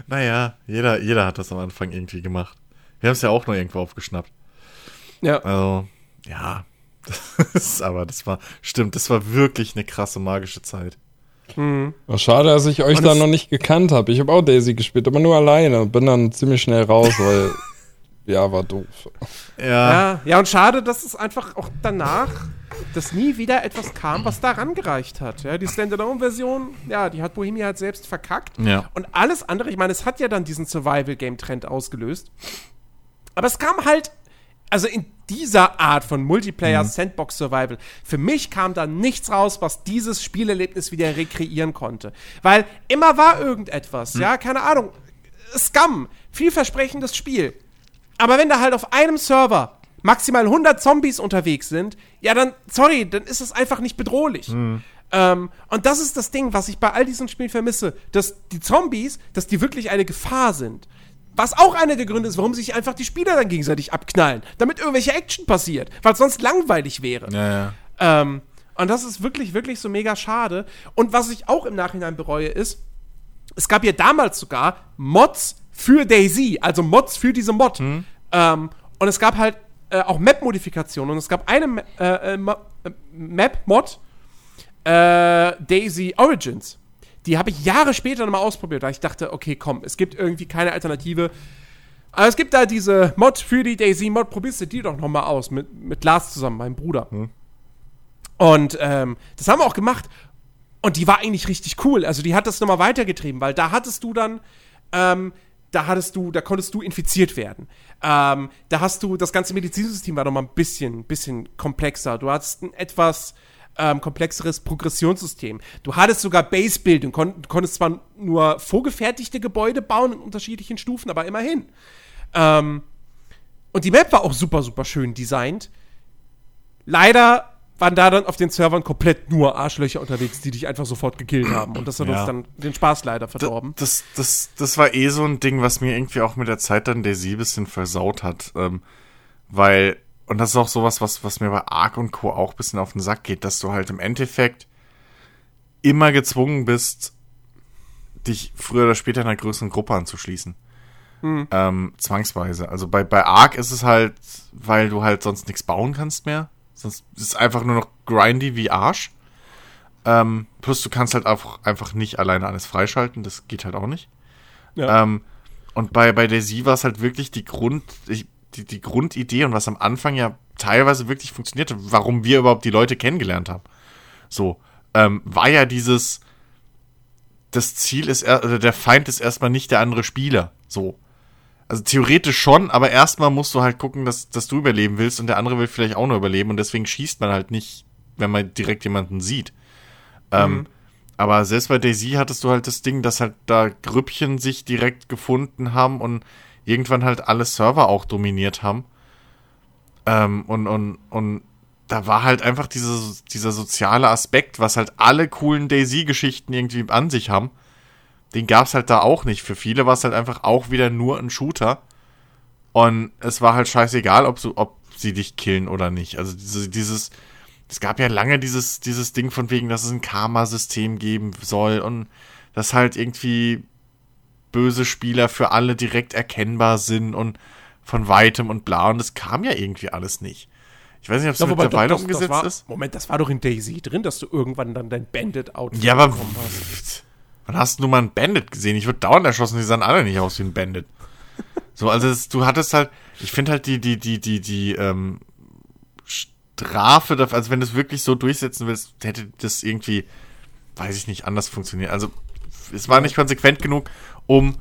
Speaker 2: naja, jeder, jeder hat das am Anfang irgendwie gemacht. Wir haben es ja auch noch irgendwo aufgeschnappt. Ja. Also, ja. Das aber das war, stimmt, das war wirklich eine krasse magische Zeit.
Speaker 3: Mhm. Schade, dass ich euch und da noch nicht gekannt habe. Ich habe auch Daisy gespielt, aber nur alleine. Bin dann ziemlich schnell raus, weil ja, war doof.
Speaker 1: Ja. ja. ja, und schade, dass es einfach auch danach, dass nie wieder etwas kam, was da rangereicht hat. Ja, die Standalone-Version, ja, die hat Bohemia halt selbst verkackt.
Speaker 2: Ja.
Speaker 1: Und alles andere, ich meine, es hat ja dann diesen Survival-Game-Trend ausgelöst. Aber es kam halt also in dieser Art von Multiplayer mhm. Sandbox Survival, für mich kam da nichts raus, was dieses Spielerlebnis wieder rekreieren konnte. Weil immer war irgendetwas, mhm. ja, keine Ahnung. Scum, vielversprechendes Spiel. Aber wenn da halt auf einem Server maximal 100 Zombies unterwegs sind, ja, dann, sorry, dann ist es einfach nicht bedrohlich. Mhm. Ähm, und das ist das Ding, was ich bei all diesen Spielen vermisse, dass die Zombies, dass die wirklich eine Gefahr sind. Was auch einer der Gründe ist, warum sich einfach die Spieler dann gegenseitig abknallen. Damit irgendwelche Action passiert. Weil es sonst langweilig wäre.
Speaker 2: Ja, ja.
Speaker 1: Ähm, und das ist wirklich, wirklich so mega schade. Und was ich auch im Nachhinein bereue, ist, es gab ja damals sogar Mods für Daisy, also Mods für diese Mod. Mhm. Ähm, und es gab halt äh, auch Map-Modifikationen. Und es gab eine äh, äh, Map-Mod, äh, Daisy Origins. Die habe ich Jahre später nochmal ausprobiert, weil ich dachte, okay, komm, es gibt irgendwie keine Alternative. Aber es gibt da diese Mod für die Daisy-Mod, probierst du die doch nochmal aus, mit, mit Lars zusammen, meinem Bruder. Hm. Und ähm, das haben wir auch gemacht. Und die war eigentlich richtig cool. Also die hat das nochmal weitergetrieben, weil da hattest du dann, ähm, da hattest du, da konntest du infiziert werden. Ähm, da hast du, das ganze Medizinsystem war nochmal ein bisschen, bisschen komplexer. Du hattest ein etwas ähm, komplexeres Progressionssystem. Du hattest sogar Base-Building, kon konntest zwar nur vorgefertigte Gebäude bauen in unterschiedlichen Stufen, aber immerhin. Ähm, und die Map war auch super, super schön designt. Leider waren da dann auf den Servern komplett nur Arschlöcher unterwegs, die dich einfach sofort gekillt haben. Und das hat ja. uns dann den Spaß leider verdorben.
Speaker 2: Das, das, das war eh so ein Ding, was mir irgendwie auch mit der Zeit dann Sie ein bisschen versaut hat. Ähm, weil und das ist auch sowas, was, was mir bei Ark und Co. auch ein bisschen auf den Sack geht, dass du halt im Endeffekt immer gezwungen bist, dich früher oder später einer größeren Gruppe anzuschließen. Mhm. Ähm, zwangsweise. Also bei, bei Ark ist es halt, weil du halt sonst nichts bauen kannst mehr. Sonst ist es einfach nur noch grindy wie Arsch. Ähm, plus du kannst halt auch einfach nicht alleine alles freischalten, das geht halt auch nicht. Ja. Ähm, und bei, bei Daisy war es halt wirklich die Grund, die, die Grundidee und was am Anfang ja teilweise wirklich funktionierte, warum wir überhaupt die Leute kennengelernt haben. So, ähm, war ja dieses, das Ziel ist, oder der Feind ist erstmal nicht der andere Spieler. So. Also theoretisch schon, aber erstmal musst du halt gucken, dass, dass du überleben willst und der andere will vielleicht auch nur überleben und deswegen schießt man halt nicht, wenn man direkt jemanden sieht. Ähm, mhm. Ähm, aber selbst bei Daisy hattest du halt das Ding, dass halt da Grüppchen sich direkt gefunden haben und irgendwann halt alle Server auch dominiert haben. Ähm, und, und, und da war halt einfach diese, dieser soziale Aspekt, was halt alle coolen Daisy-Geschichten irgendwie an sich haben. Den gab es halt da auch nicht. Für viele war es halt einfach auch wieder nur ein Shooter. Und es war halt scheißegal, ob, so, ob sie dich killen oder nicht. Also diese, dieses, es gab ja lange dieses, dieses Ding von wegen, dass es ein Karma-System geben soll und dass halt irgendwie böse Spieler für alle direkt erkennbar sind und von weitem und bla. Und das kam ja irgendwie alles nicht. Ich weiß nicht, ob es ja, mittlerweile doch, das, umgesetzt
Speaker 1: war,
Speaker 2: ist.
Speaker 1: Moment, das war doch in Daisy drin, dass du irgendwann dann dein Bandit-Outfit
Speaker 2: Ja, aber hast. wann hast du mal einen Bandit gesehen? Ich würde dauernd erschossen, die sahen alle nicht aus wie ein Bandit. so, also das, du hattest halt, ich finde halt die, die, die, die, die, ähm, Strafe dafür, also wenn du es wirklich so durchsetzen willst, hätte das irgendwie, weiß ich nicht, anders funktioniert. Also es war nicht konsequent genug, um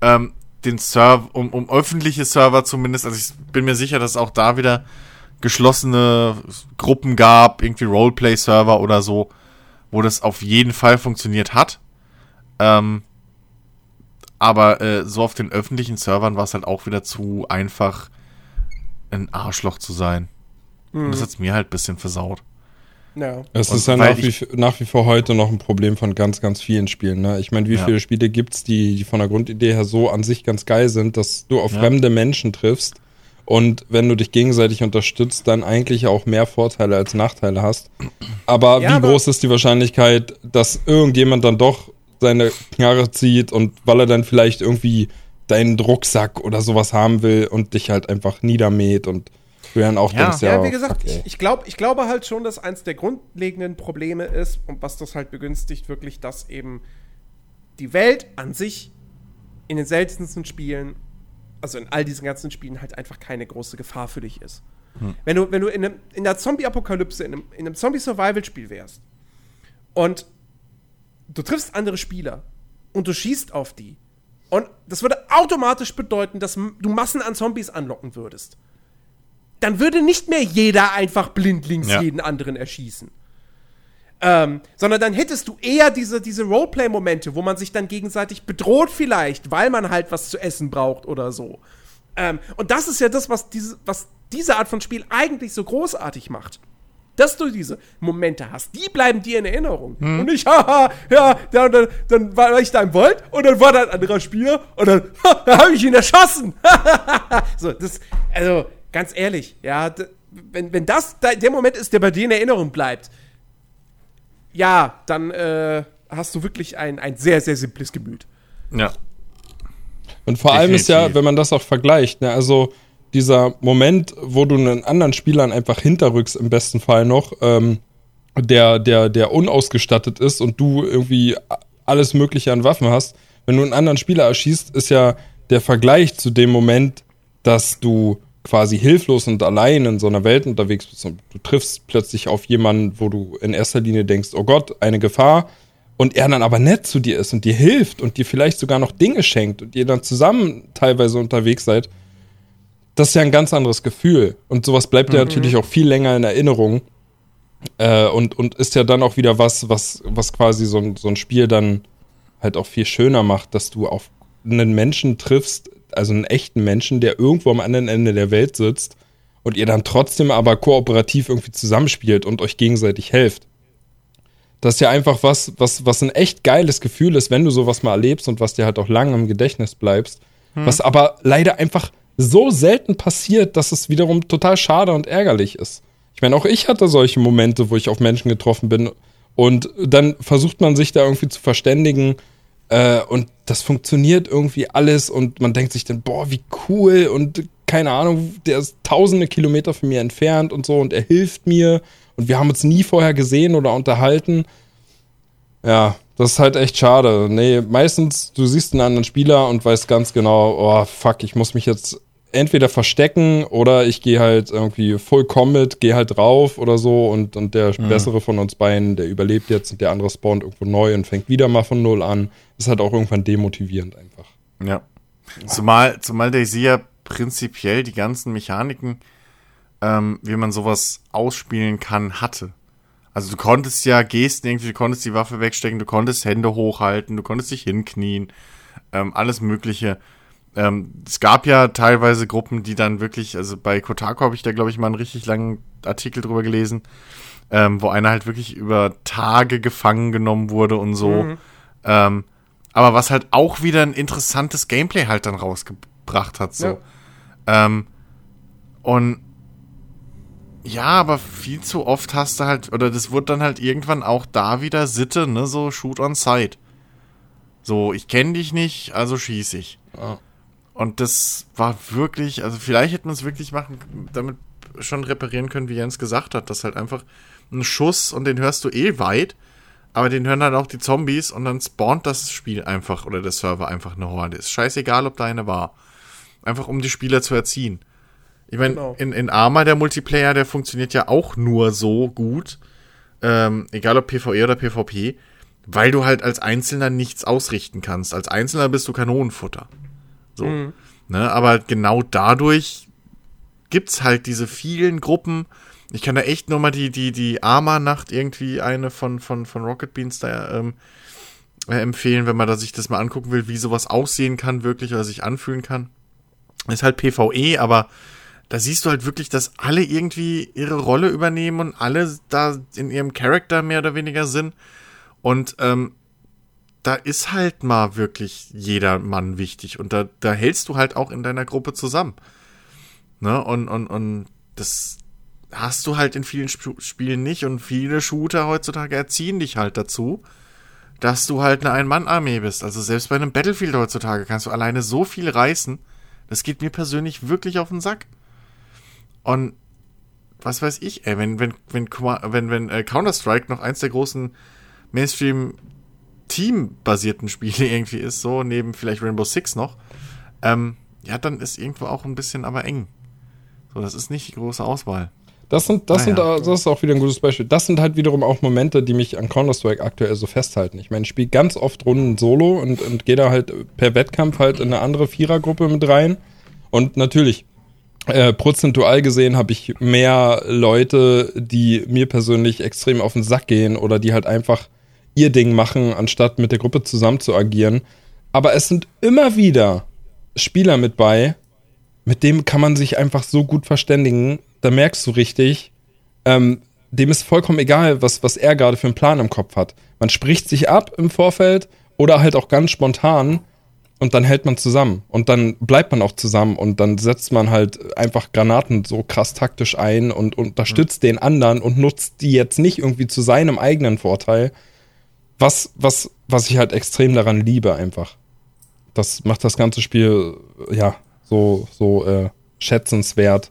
Speaker 2: ähm, den Server, um, um öffentliche Server zumindest, also ich bin mir sicher, dass es auch da wieder geschlossene Gruppen gab, irgendwie Roleplay-Server oder so, wo das auf jeden Fall funktioniert hat. Ähm, aber äh, so auf den öffentlichen Servern war es halt auch wieder zu einfach, ein Arschloch zu sein. Mhm. Und das mhm. hat es mir halt ein bisschen versaut.
Speaker 3: Ja. Es ist ja nach wie, nach wie, vor heute noch ein Problem von ganz, ganz vielen Spielen. Ne? Ich meine, wie ja. viele Spiele gibt es, die, die von der Grundidee her so an sich ganz geil sind, dass du auf ja. fremde Menschen triffst und wenn du dich gegenseitig unterstützt, dann eigentlich auch mehr Vorteile als Nachteile hast. Aber ja, wie aber groß ist die Wahrscheinlichkeit, dass irgendjemand dann doch seine Knarre zieht und weil er dann vielleicht irgendwie deinen Rucksack oder sowas haben will und dich halt einfach niedermäht und du dann auch
Speaker 1: ja. denkst, ja, ja wie gesagt, okay. ich, ich, glaub, ich glaube halt schon, dass eins der grundlegenden Probleme ist und was das halt begünstigt, wirklich, dass eben die Welt an sich in den seltensten Spielen, also in all diesen ganzen Spielen, halt einfach keine große Gefahr für dich ist. Hm. Wenn du, wenn du in, einem, in der Zombie-Apokalypse, in einem, in einem Zombie-Survival-Spiel wärst und du triffst andere Spieler und du schießt auf die und das würde automatisch bedeuten, dass du Massen an Zombies anlocken würdest dann würde nicht mehr jeder einfach blindlings ja. jeden anderen erschießen. Ähm, sondern dann hättest du eher diese, diese Roleplay-Momente, wo man sich dann gegenseitig bedroht vielleicht, weil man halt was zu essen braucht oder so. Ähm, und das ist ja das, was diese, was diese Art von Spiel eigentlich so großartig macht. Dass du diese Momente hast, die bleiben dir in Erinnerung. Hm. Und nicht, haha, ja, dann, dann, dann war ich da im Wald und dann war da ein anderer Spieler und dann, ha, da habe ich ihn erschossen. so, das, also, ganz ehrlich, ja, wenn, wenn das der Moment ist, der bei dir in Erinnerung bleibt, ja, dann äh, hast du wirklich ein, ein sehr, sehr simples Gemüt.
Speaker 2: Ja.
Speaker 3: Und vor Definitiv. allem ist ja, wenn man das auch vergleicht, ne, also dieser Moment, wo du einen anderen Spielern einfach hinterrückst, im besten Fall noch, ähm, der, der, der unausgestattet ist und du irgendwie alles Mögliche an Waffen hast, wenn du einen anderen Spieler erschießt, ist ja der Vergleich zu dem Moment, dass du quasi hilflos und allein in so einer Welt unterwegs bist und du triffst plötzlich auf jemanden, wo du in erster Linie denkst, oh Gott, eine Gefahr, und er dann aber nett zu dir ist und dir hilft und dir vielleicht sogar noch Dinge schenkt und ihr dann zusammen teilweise unterwegs seid, das ist ja ein ganz anderes Gefühl. Und sowas bleibt mhm. ja natürlich auch viel länger in Erinnerung. Äh, und, und ist ja dann auch wieder was, was, was quasi so so ein Spiel dann halt auch viel schöner macht, dass du auf einen Menschen triffst, also einen echten Menschen, der irgendwo am anderen Ende der Welt sitzt und ihr dann trotzdem aber kooperativ irgendwie zusammenspielt und euch gegenseitig helft. Das ist ja einfach was, was, was ein echt geiles Gefühl ist, wenn du sowas mal erlebst und was dir halt auch lange im Gedächtnis bleibst. Hm. Was aber leider einfach so selten passiert, dass es wiederum total schade und ärgerlich ist. Ich meine, auch ich hatte solche Momente, wo ich auf Menschen getroffen bin und dann versucht man sich da irgendwie zu verständigen, Äh, und das funktioniert irgendwie alles und man denkt sich dann, boah, wie cool und keine Ahnung, der ist tausende Kilometer von mir entfernt und so und er hilft mir und wir haben uns nie vorher gesehen oder unterhalten. Ja, das ist halt echt schade. Nee, meistens, du siehst einen anderen Spieler und weißt ganz genau, oh fuck, ich muss mich jetzt entweder verstecken oder ich gehe halt irgendwie voll mit, gehe halt drauf oder so und, und der mhm. bessere von uns beiden, der überlebt jetzt und der andere spawnt irgendwo neu und fängt wieder mal von null an. ist halt auch irgendwann demotivierend einfach.
Speaker 2: Ja. Zumal, zumal der ja prinzipiell die ganzen Mechaniken, ähm, wie man sowas ausspielen kann, hatte. Also du konntest ja Gesten irgendwie, du konntest die Waffe wegstecken, du konntest Hände hochhalten, du konntest dich hinknien, ähm, alles Mögliche. Ähm, es gab ja teilweise Gruppen, die dann wirklich, also bei Kotaku habe ich da, glaube ich, mal einen richtig langen Artikel drüber gelesen, ähm, wo einer halt wirklich über Tage gefangen genommen wurde und so. Mhm. Ähm, aber was halt auch wieder ein interessantes Gameplay halt dann rausgebracht hat, so. Ja. Ähm, und ja, aber viel zu oft hast du halt, oder das wird dann halt irgendwann auch da wieder Sitte, ne, so Shoot on Sight. So, ich kenne dich nicht, also schieß ich. Ja. Und das war wirklich, also vielleicht hätten wir es wirklich machen, damit schon reparieren können, wie Jens gesagt hat, dass halt einfach ein Schuss und den hörst du eh weit, aber den hören dann auch die Zombies und dann spawnt das Spiel einfach oder der Server einfach eine Horde. Ist scheißegal, ob da eine war. Einfach um die Spieler zu erziehen. Ich meine, genau. in, in Arma, der Multiplayer, der funktioniert ja auch nur so gut, ähm, egal ob PvE oder PvP, weil du halt als Einzelner nichts ausrichten kannst. Als Einzelner bist du Kanonenfutter. So. Mhm. Ne, aber genau dadurch gibt's halt diese vielen Gruppen. Ich kann da echt nur mal die, die, die Arma-Nacht irgendwie eine von, von, von Rocket Beans da ähm, äh, empfehlen, wenn man da sich das mal angucken will, wie sowas aussehen kann, wirklich, oder sich anfühlen kann. Ist halt PvE, aber da siehst du halt wirklich, dass alle irgendwie ihre Rolle übernehmen und alle da in ihrem Charakter mehr oder weniger sind. Und ähm, da ist halt mal wirklich jeder Mann wichtig. Und da, da hältst du halt auch in deiner Gruppe zusammen. Ne? Und, und, und das hast du halt in vielen Sp Spielen nicht. Und viele Shooter heutzutage erziehen dich halt dazu, dass du halt eine Ein-Mann-Armee bist. Also selbst bei einem Battlefield heutzutage kannst du alleine so viel reißen. Das geht mir persönlich wirklich auf den Sack. Und was weiß ich, ey, wenn, wenn, wenn, wenn, wenn äh, Counter-Strike noch eins der großen Mainstream teambasierten Spiele irgendwie ist, so neben vielleicht Rainbow Six noch, ähm, ja, dann ist irgendwo auch ein bisschen aber eng. So, das ist nicht die große Auswahl.
Speaker 3: Das sind, das naja. sind, das ist auch wieder ein gutes Beispiel. Das sind halt wiederum auch Momente, die mich an Counter-Strike aktuell so festhalten. Ich meine, ich spiele ganz oft Runden solo und, und gehe da halt per Wettkampf halt in eine andere Vierergruppe mit rein. Und natürlich, äh, prozentual gesehen habe ich mehr Leute, die mir persönlich extrem auf den Sack gehen oder die halt einfach ihr Ding machen, anstatt mit der Gruppe zusammen zu agieren. Aber es sind immer wieder Spieler mit bei, mit dem kann man sich einfach so gut verständigen. Da merkst du richtig, ähm, dem ist vollkommen egal, was, was er gerade für einen Plan im Kopf hat. Man spricht sich ab im Vorfeld oder halt auch ganz spontan und dann hält man zusammen und dann bleibt man auch zusammen und dann setzt man halt einfach Granaten so krass taktisch ein und, unterstützt mhm. den anderen und nutzt die jetzt nicht irgendwie zu seinem eigenen Vorteil. Was, was, was ich halt extrem daran liebe einfach. Das macht das ganze Spiel, ja, so, so äh, schätzenswert.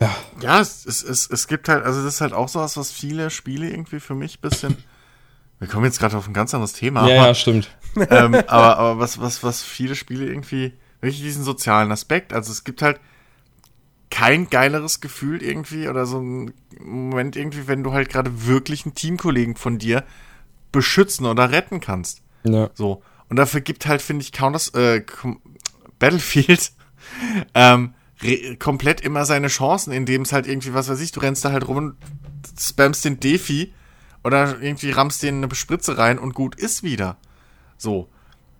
Speaker 2: Ja. Ja, es, es, es, es gibt halt, also das ist halt auch sowas, was viele Spiele irgendwie für mich ein bisschen. Wir kommen jetzt gerade auf ein ganz anderes Thema.
Speaker 3: Ja, aber, ja, stimmt
Speaker 2: ähm, aber, aber was, was, was viele Spiele irgendwie, wirklich diesen sozialen Aspekt, also es gibt halt kein geileres Gefühl irgendwie oder so ein Moment irgendwie, wenn du halt gerade wirklich einen Teamkollegen von dir beschützen oder retten kannst. Ja. So. Und dafür gibt halt, finde ich, Counters, äh, Battlefield ähm, komplett immer seine Chancen, indem es halt irgendwie, was weiß ich, du rennst da halt rum und spammst den Defi oder irgendwie rammst den eine Spritze rein und gut ist wieder. So.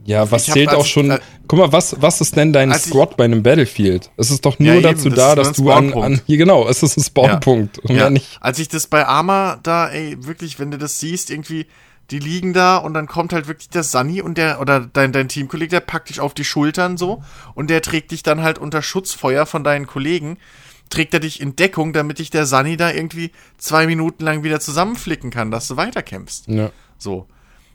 Speaker 3: Ja, was zählt auch schon. Äh, guck mal, was, was ist denn dein Squad ich, bei einem Battlefield? Es ist doch nur ja, dazu eben, das da, dass du an, an. Hier, genau, es ist ein Spawnpunkt.
Speaker 2: Ja. ja. Als ich das bei Arma da, ey, wirklich, wenn du das siehst, irgendwie, die liegen da und dann kommt halt wirklich der Sunny und der, oder dein, dein Teamkollege, der packt dich auf die Schultern so und der trägt dich dann halt unter Schutzfeuer von deinen Kollegen, trägt er dich in Deckung, damit dich der Sunny da irgendwie zwei Minuten lang wieder zusammenflicken kann, dass du weiterkämpfst. Ja. So.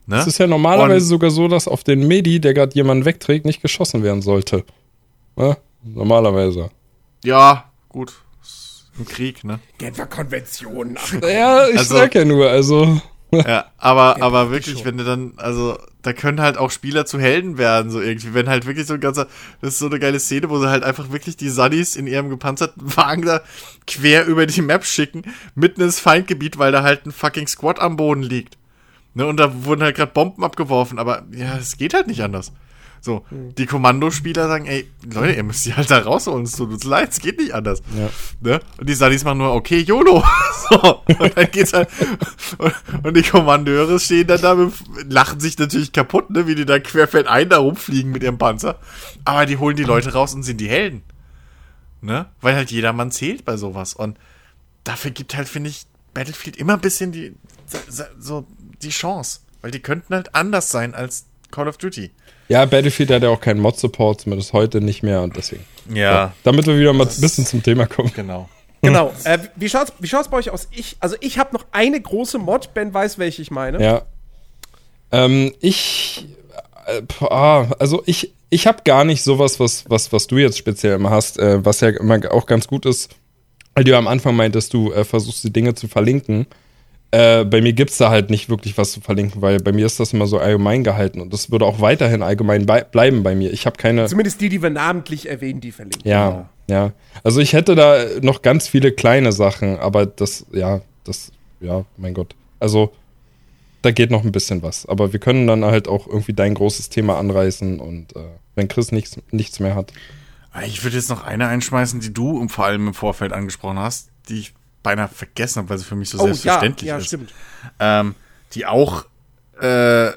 Speaker 3: Ne? Es ist ja normalerweise und, sogar so, dass auf den Medi, der gerade jemanden wegträgt, nicht geschossen werden sollte. Ne? Normalerweise.
Speaker 2: Ja, gut. Im Krieg, ne?
Speaker 1: Genfer Konvention.
Speaker 3: ja, ich also, sag ja nur, also.
Speaker 2: Ja, aber, aber wirklich, wenn du dann, also, da können halt auch Spieler zu Helden werden, so irgendwie. Wenn halt wirklich so ein ganzer, das ist so eine geile Szene, wo sie halt einfach wirklich die Sunnies in ihrem gepanzerten Wagen da quer über die Map schicken, mitten ins Feindgebiet, weil da halt ein fucking Squad am Boden liegt. Ne, und da wurden halt gerade Bomben abgeworfen, aber ja, es geht halt nicht anders. So, mhm. die Kommandospieler sagen, ey, Leute, ihr müsst die halt da rausholen, es tut uns leid, es geht nicht anders. Ja. Ne? Und die Sunnies machen nur, okay, YOLO. so, und dann geht's halt, und, und, die Kommandeure stehen dann da, mit, lachen sich natürlich kaputt, ne, wie die da querfeldein da rumfliegen mit ihrem Panzer. Aber die holen die Leute raus und sind die Helden. Ne? Weil halt jedermann zählt bei sowas. Und dafür gibt halt, finde ich, Battlefield immer ein bisschen die, so, die Chance. Weil die könnten halt anders sein als Call of Duty.
Speaker 3: Ja, Battlefield hat ja auch keinen Mod-Support, zumindest heute nicht mehr und deswegen.
Speaker 2: Ja. ja
Speaker 3: damit wir wieder mal ein bisschen zum Thema kommen.
Speaker 2: Genau.
Speaker 1: Genau. Äh, wie schaut's, wie schaut's bei euch aus? Ich, also ich habe noch eine große Mod, Ben weiß, welche ich meine.
Speaker 3: Ja. Ähm, ich, äh, ah, also ich, ich habe gar nicht sowas, was, was, was du jetzt speziell immer hast, äh, was ja immer auch ganz gut ist, weil du ja am Anfang meintest, du äh, versuchst die Dinge zu verlinken. Äh, bei mir gibt es da halt nicht wirklich was zu verlinken, weil bei mir ist das immer so allgemein gehalten und das würde auch weiterhin allgemein bei bleiben bei mir. Ich habe keine.
Speaker 1: Zumindest die, die wir namentlich erwähnen, die verlinken.
Speaker 3: Ja, ja. Also ich hätte da noch ganz viele kleine Sachen, aber das, ja, das, ja, mein Gott. Also da geht noch ein bisschen was. Aber wir können dann halt auch irgendwie dein großes Thema anreißen und äh, wenn Chris nichts, nichts mehr hat.
Speaker 2: Ich würde jetzt noch eine einschmeißen, die du vor allem im Vorfeld angesprochen hast, die ich beinahe vergessen habe, weil sie für mich so oh, selbstverständlich ja, ja, ist. Stimmt. Ähm, die auch, äh,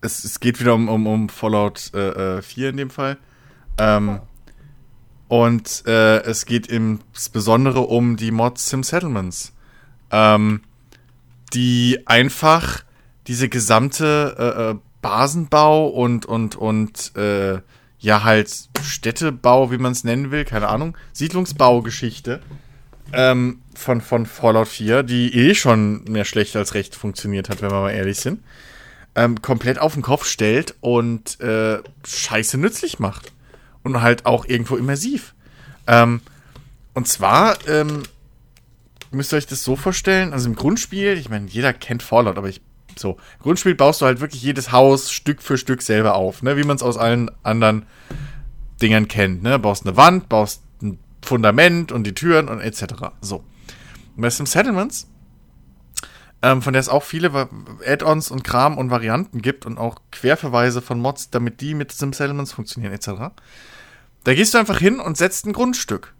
Speaker 2: es, es geht wieder um, um, um Fallout äh, 4 äh, in dem Fall. Ähm, und äh, es geht insbesondere um die Mod Sim Settlements. Ähm, die einfach diese gesamte äh, äh Basenbau und, und, und ja halt Städtebau, wie man es nennen will, keine Ahnung, Siedlungsbaugeschichte ähm, von, von Fallout 4, die eh schon mehr schlecht als recht funktioniert hat, wenn wir mal ehrlich sind, ähm, komplett auf den Kopf stellt und äh, scheiße nützlich macht. Und halt auch irgendwo immersiv. Ähm, und zwar ähm, müsst ihr euch das so vorstellen, also im Grundspiel, ich meine, jeder kennt Fallout, aber ich so, im Grundspiel baust du halt wirklich jedes Haus Stück für Stück selber auf, ne, wie man es aus allen anderen Dingern kennt, ne? Baust eine Wand, baust Fundament und die Türen und etc. So. Sim Settlements, ähm, von der es auch viele Add-ons und Kram und Varianten gibt und auch Querverweise von Mods, damit die mit Sim Settlements funktionieren etc. Da gehst du einfach hin und setzt ein Grundstück.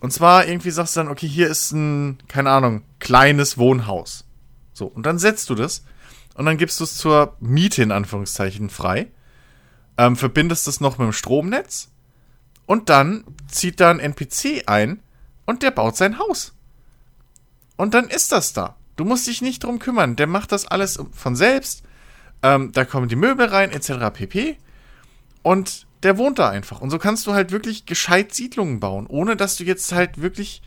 Speaker 2: Und zwar irgendwie sagst du dann, okay, hier ist ein, keine Ahnung, kleines Wohnhaus. So, und dann setzt du das und dann gibst du es zur Miete in Anführungszeichen frei. Ähm, verbindest es noch mit dem Stromnetz und dann zieht da ein NPC ein und der baut sein Haus. Und dann ist das da. Du musst dich nicht drum kümmern. Der macht das alles von selbst. Ähm, da kommen die Möbel rein, etc. pp. Und der wohnt da einfach. Und so kannst du halt wirklich gescheit Siedlungen bauen, ohne dass du jetzt halt wirklich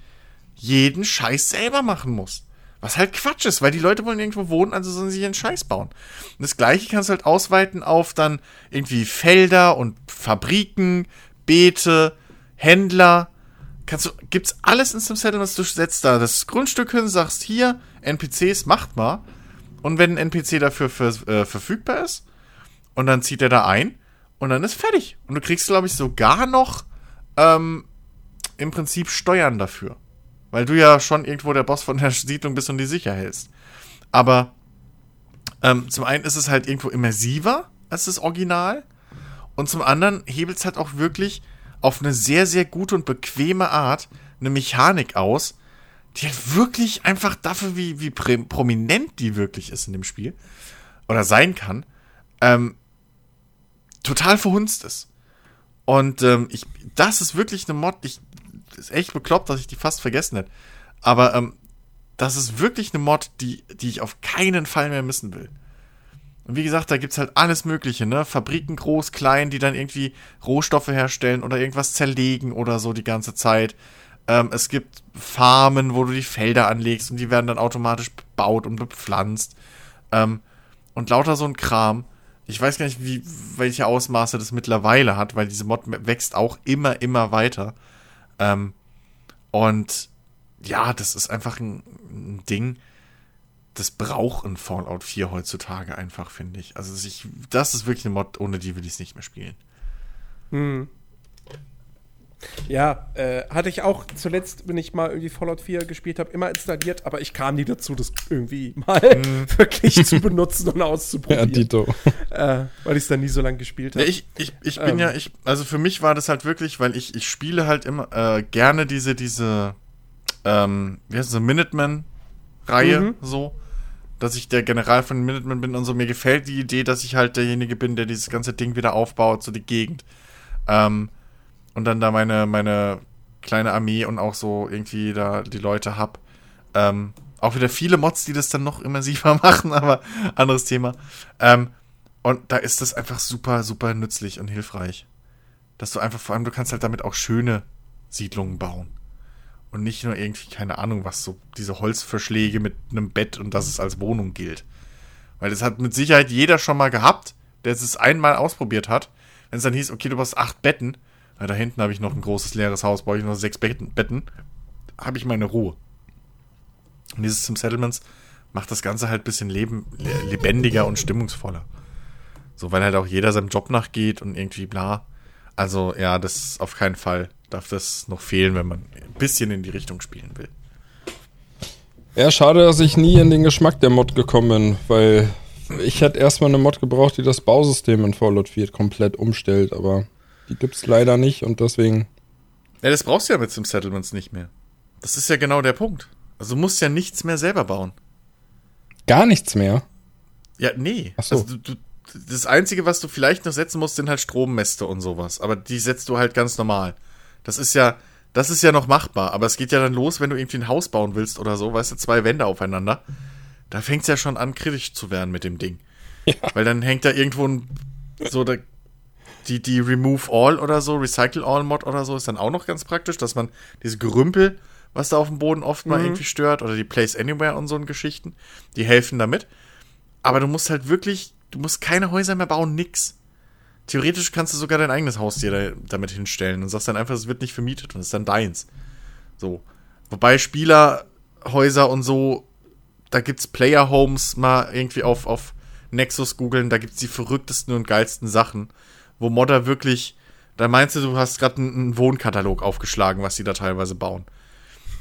Speaker 2: jeden Scheiß selber machen musst. Was halt Quatsch ist, weil die Leute wollen irgendwo wohnen, also sollen sie einen Scheiß bauen. Und das gleiche kannst du halt ausweiten auf dann irgendwie Felder und Fabriken, Beete, Händler. Kannst du, gibt's alles in Sim Settlements, du setzt da das Grundstück hin, sagst hier, NPCs, macht mal. Und wenn ein NPC dafür für, äh, verfügbar ist, und dann zieht er da ein, und dann ist fertig. Und du kriegst, glaube ich, sogar noch ähm, im Prinzip Steuern dafür. Weil du ja schon irgendwo der Boss von der Siedlung bist und die sicher hältst. Aber ähm, zum einen ist es halt irgendwo immersiver als das Original. Und zum anderen hebelt es halt auch wirklich auf eine sehr, sehr gute und bequeme Art eine Mechanik aus, die halt wirklich einfach dafür, wie, wie prominent die wirklich ist in dem Spiel oder sein kann, ähm, total verhunzt ist. Und ähm, ich, das ist wirklich eine Mod, ich, ist echt bekloppt, dass ich die fast vergessen hätte. Aber ähm, das ist wirklich eine Mod, die, die ich auf keinen Fall mehr missen will. Und wie gesagt, da gibt's halt alles Mögliche, ne? Fabriken groß, klein, die dann irgendwie Rohstoffe herstellen oder irgendwas zerlegen oder so die ganze Zeit. Ähm, es gibt Farmen, wo du die Felder anlegst und die werden dann automatisch bebaut und bepflanzt. Ähm, und lauter so ein Kram. Ich weiß gar nicht, wie, welche Ausmaße das mittlerweile hat, weil diese Mod wächst auch immer, immer weiter. Ähm, und ja, das ist einfach ein, ein Ding, das braucht ein Fallout 4 heutzutage einfach, finde ich. Also ich, das ist wirklich eine Mod, ohne die will ich es nicht mehr spielen.
Speaker 1: Hm. Ja, äh, hatte ich auch zuletzt, wenn ich mal irgendwie Fallout 4 gespielt habe, immer installiert, aber ich kam nie dazu, das irgendwie mal mm. wirklich zu benutzen und auszuprobieren. Ja, Dito. Äh, weil ich es dann nie so lange gespielt habe.
Speaker 2: Ja, ich, ich, ich bin ähm. ja, ich, also für mich war das halt wirklich, weil ich, ich spiele halt immer äh, gerne diese, diese, ähm, wie heißt es, Minuteman-Reihe mhm. so dass ich der General von Minutemen bin und so. Mir gefällt die Idee, dass ich halt derjenige bin, der dieses ganze Ding wieder aufbaut, so die Gegend. Ähm, und dann da meine, meine kleine Armee und auch so irgendwie da die Leute hab. Ähm, auch wieder viele Mods, die das dann noch immersiver machen, aber anderes Thema. Ähm, und da ist das einfach super, super nützlich und hilfreich. Dass du einfach, vor allem, du kannst halt damit auch schöne Siedlungen bauen. Und nicht nur irgendwie, keine Ahnung, was so, diese Holzverschläge mit einem Bett und dass es als Wohnung gilt. Weil das hat mit Sicherheit jeder schon mal gehabt, der es einmal ausprobiert hat. Wenn es dann hieß, okay, du brauchst acht Betten, weil da hinten habe ich noch ein großes leeres Haus, brauche ich noch sechs Betten, Betten habe ich meine Ruhe. Und dieses Sim Settlements macht das Ganze halt ein bisschen leben, lebendiger und stimmungsvoller. So, weil halt auch jeder seinem Job nachgeht und irgendwie bla. Also, ja, das auf keinen Fall darf das noch fehlen, wenn man ein bisschen in die Richtung spielen will.
Speaker 3: Ja, schade, dass ich nie in den Geschmack der Mod gekommen bin, weil ich hätte erstmal eine Mod gebraucht, die das Bausystem in Fallout 4 komplett umstellt, aber die gibt's leider nicht und deswegen.
Speaker 2: Ja, das brauchst du ja mit Sim Settlements nicht mehr. Das ist ja genau der Punkt. Also du musst ja nichts mehr selber bauen.
Speaker 3: Gar nichts mehr?
Speaker 2: Ja, nee. Ach so. Also du, du, das Einzige, was du vielleicht noch setzen musst, sind halt Strommäste und sowas. Aber die setzt du halt ganz normal. Das ist ja, das ist ja noch machbar. Aber es geht ja dann los, wenn du irgendwie ein Haus bauen willst oder so, weißt du, zwei Wände aufeinander. Da fängt es ja schon an, kritisch zu werden mit dem Ding. Ja. Weil dann hängt da irgendwo ein, so der, die, die Remove All oder so, Recycle All Mod oder so, ist dann auch noch ganz praktisch, dass man diese Gerümpel, was da auf dem Boden oft mal mhm. irgendwie stört, oder die Place Anywhere und so ein Geschichten, die helfen damit. Aber du musst halt wirklich, du musst keine Häuser mehr bauen, nix. Theoretisch kannst du sogar dein eigenes Haustier da, damit hinstellen und sagst dann einfach, es wird nicht vermietet und es ist dann deins. So. Wobei Spielerhäuser und so, da gibt's Player Homes mal irgendwie auf, auf Nexus googeln, da gibt's die verrücktesten und geilsten Sachen, wo Modder wirklich, da meinst du, du hast gerade einen, Wohnkatalog aufgeschlagen, was die da teilweise bauen.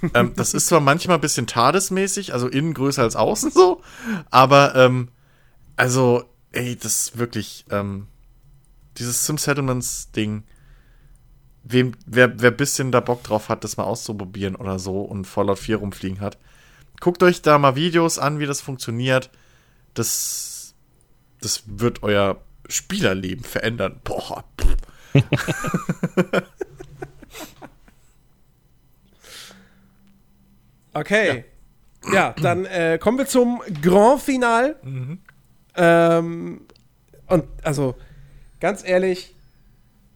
Speaker 2: ähm, das ist zwar manchmal ein bisschen tadesmäßig, also innen größer als außen so, aber ähm, also, ey, das ist wirklich, ähm, dieses Sim Settlements Ding, wem, wer, wer bisschen da Bock drauf hat, das mal auszuprobieren oder so und Fallout 4 rumfliegen hat, guckt euch da mal Videos an, wie das funktioniert. Das, das wird euer Spielerleben verändern. Boah.
Speaker 1: okay. Ja, ja dann äh, kommen wir zum Grand Final. Mhm. Ähm, und also ganz ehrlich,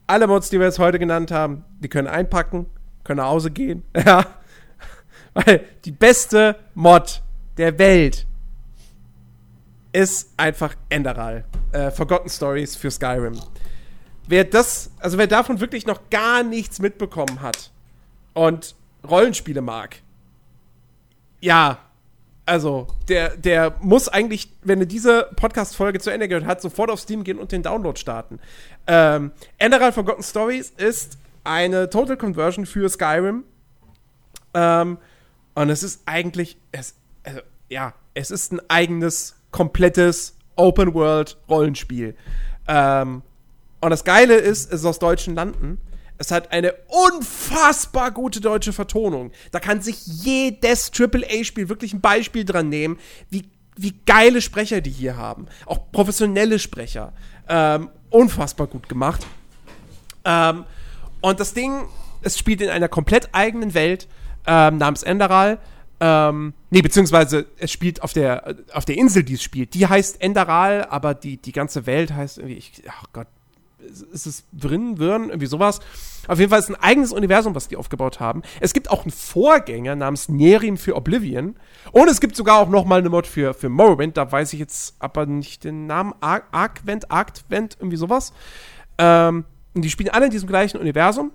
Speaker 1: alle Mods, die wir jetzt heute genannt haben, die können einpacken, können nach Hause gehen. Ja. Weil die beste Mod der Welt ist einfach Enderal. Äh, Forgotten Stories für Skyrim. Wer das, also wer davon wirklich noch gar nichts mitbekommen hat und Rollenspiele mag, ja, also, der, der muss eigentlich, wenn er diese Podcast-Folge zu Ende gehört hat, sofort auf Steam gehen und den Download starten. Ähm, Enderal Forgotten Stories ist eine Total Conversion für Skyrim. Ähm, und es ist eigentlich, es, also, ja, es ist ein eigenes, komplettes Open-World-Rollenspiel. Ähm, und das Geile ist, es ist aus deutschen Landen. Es hat eine unfassbar gute deutsche Vertonung. Da kann sich jedes AAA-Spiel wirklich ein Beispiel dran nehmen, wie, wie geile Sprecher die hier haben. Auch professionelle Sprecher. Ähm, unfassbar gut gemacht. Ähm, und das Ding, es spielt in einer komplett eigenen Welt ähm, namens Enderal. Ähm, nee, beziehungsweise es spielt auf der, auf der Insel, die es spielt. Die heißt Enderal, aber die, die ganze Welt heißt irgendwie, ich, ach Gott, ist es Wrin, Wirn, irgendwie sowas. Auf jeden Fall ist ein eigenes Universum, was die aufgebaut haben. Es gibt auch einen Vorgänger namens Nerim für Oblivion. Und es gibt sogar auch noch mal eine Mod für, für Morrowind. Da weiß ich jetzt aber nicht den Namen. Ar Arcvent, irgendwie sowas. Ähm, und die spielen alle in diesem gleichen Universum.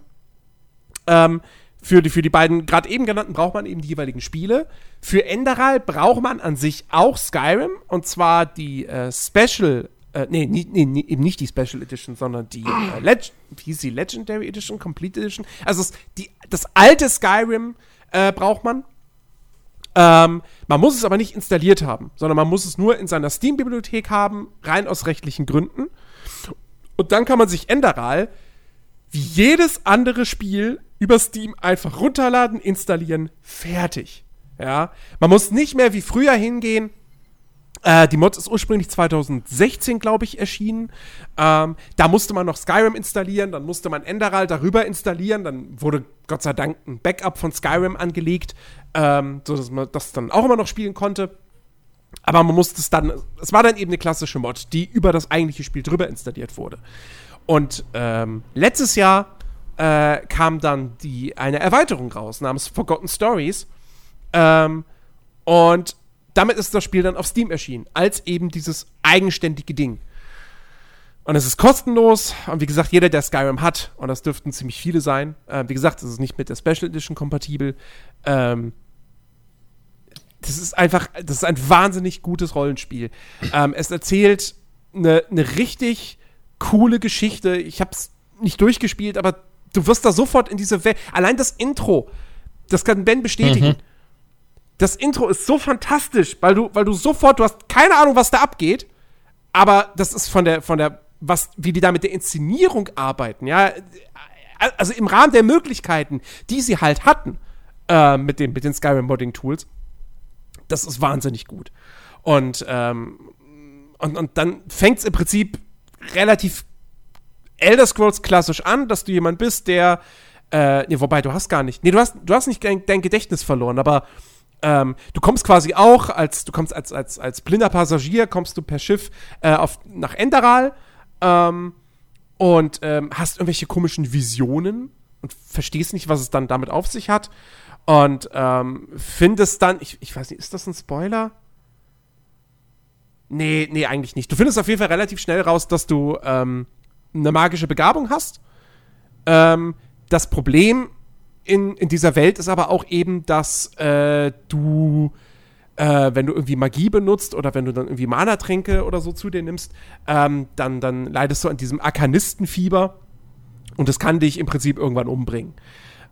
Speaker 1: Ähm, für die, für die beiden gerade eben genannten braucht man eben die jeweiligen Spiele. Für Enderal braucht man an sich auch Skyrim. Und zwar die äh, Special äh, nee, nee, nee, eben nicht die Special Edition, sondern die, äh, die Legendary Edition, Complete Edition. Also das, die, das alte Skyrim äh, braucht man. Ähm, man muss es aber nicht installiert haben, sondern man muss es nur in seiner Steam-Bibliothek haben, rein aus rechtlichen Gründen. Und dann kann man sich Enderal wie jedes andere Spiel über Steam einfach runterladen, installieren, fertig. Ja, man muss nicht mehr wie früher hingehen, äh, die Mod ist ursprünglich 2016, glaube ich, erschienen. Ähm, da musste man noch Skyrim installieren, dann musste man Enderal darüber installieren, dann wurde Gott sei Dank ein Backup von Skyrim angelegt, ähm, sodass man das dann auch immer noch spielen konnte. Aber man musste es dann, es war dann eben eine klassische Mod, die über das eigentliche Spiel drüber installiert wurde. Und ähm, letztes Jahr äh, kam dann die, eine Erweiterung raus namens Forgotten Stories. Ähm, und damit ist das Spiel dann auf Steam erschienen, als eben dieses eigenständige Ding. Und es ist kostenlos. Und wie gesagt, jeder, der Skyrim hat, und das dürften ziemlich viele sein, äh, wie gesagt, es ist nicht mit der Special Edition kompatibel. Ähm, das ist einfach, das ist ein wahnsinnig gutes Rollenspiel. Ähm, es erzählt eine, eine richtig coole Geschichte. Ich habe es nicht durchgespielt, aber du wirst da sofort in diese Welt. Allein das Intro, das kann Ben bestätigen. Mhm das Intro ist so fantastisch, weil du, weil du sofort, du hast keine Ahnung, was da abgeht, aber das ist von der, von der, was, wie die da mit der Inszenierung arbeiten, ja, also im Rahmen der Möglichkeiten, die sie halt hatten, äh, mit, dem, mit den Skyrim-Modding-Tools, das ist wahnsinnig gut. Und, ähm, und, und dann fängt es im Prinzip relativ Elder Scrolls klassisch an, dass du jemand bist, der, äh, nee, wobei, du hast gar nicht, nee, du hast, du hast nicht dein, dein Gedächtnis verloren, aber ähm, du kommst quasi auch als, du kommst als, als, als blinder Passagier, kommst du per Schiff äh, auf, nach Enderal ähm, und ähm, hast irgendwelche komischen Visionen und verstehst nicht, was es dann damit auf sich hat. Und ähm, findest dann, ich, ich weiß nicht, ist das ein Spoiler? Nee, nee, eigentlich nicht. Du findest auf jeden Fall relativ schnell raus, dass du ähm, eine magische Begabung hast. Ähm, das Problem in, in dieser Welt ist aber auch eben, dass äh, du, äh, wenn du irgendwie Magie benutzt oder wenn du dann irgendwie Mana-Tränke oder so zu dir nimmst, ähm, dann, dann leidest du an diesem Arkanistenfieber und das kann dich im Prinzip irgendwann umbringen.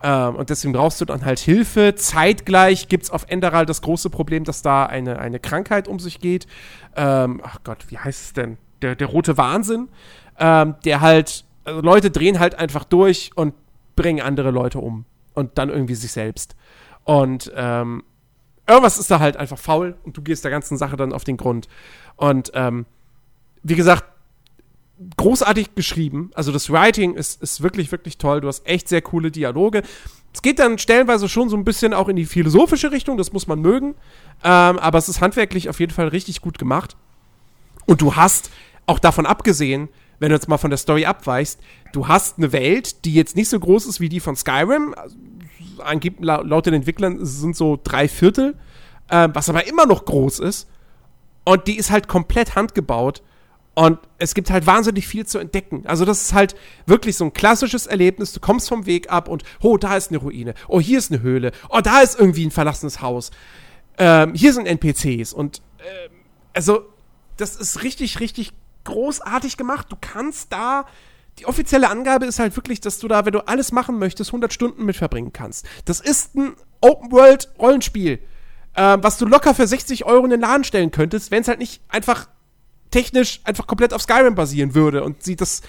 Speaker 1: Ähm, und deswegen brauchst du dann halt Hilfe. Zeitgleich gibt es auf Enderal das große Problem, dass da eine, eine Krankheit um sich geht. Ähm, ach Gott, wie heißt es denn? Der, der rote Wahnsinn, ähm, der halt, also Leute drehen halt einfach durch und bringen andere Leute um und dann irgendwie sich selbst. Und ähm, irgendwas ist da halt einfach faul und du gehst der ganzen Sache dann auf den Grund. Und ähm, wie gesagt, großartig geschrieben. Also das Writing ist, ist wirklich, wirklich toll. Du hast echt sehr coole Dialoge. Es geht dann stellenweise schon so ein bisschen auch in die philosophische Richtung, das muss man mögen. Ähm, aber es ist handwerklich auf jeden Fall richtig gut gemacht. Und du hast, auch davon abgesehen, wenn du jetzt mal von der Story abweichst, du hast eine Welt, die jetzt nicht so groß ist wie die von Skyrim. Also, angeblich, laut den Entwicklern sind so drei Viertel, äh, was aber immer noch groß ist. Und die ist halt komplett handgebaut. Und es gibt halt wahnsinnig viel zu entdecken. Also, das ist halt wirklich so ein klassisches Erlebnis. Du kommst vom Weg ab und, oh, da ist eine Ruine. Oh, hier ist eine Höhle. Oh, da ist irgendwie ein verlassenes Haus. Ähm, hier sind NPCs. Und, äh, also, das ist richtig, richtig großartig gemacht. Du kannst da die offizielle Angabe ist halt wirklich, dass du da, wenn du alles machen möchtest, 100 Stunden mit verbringen kannst. Das ist ein Open-World-Rollenspiel, äh, was du locker für 60 Euro in den Laden stellen könntest, wenn es halt nicht einfach technisch einfach komplett auf Skyrim basieren würde und sie das.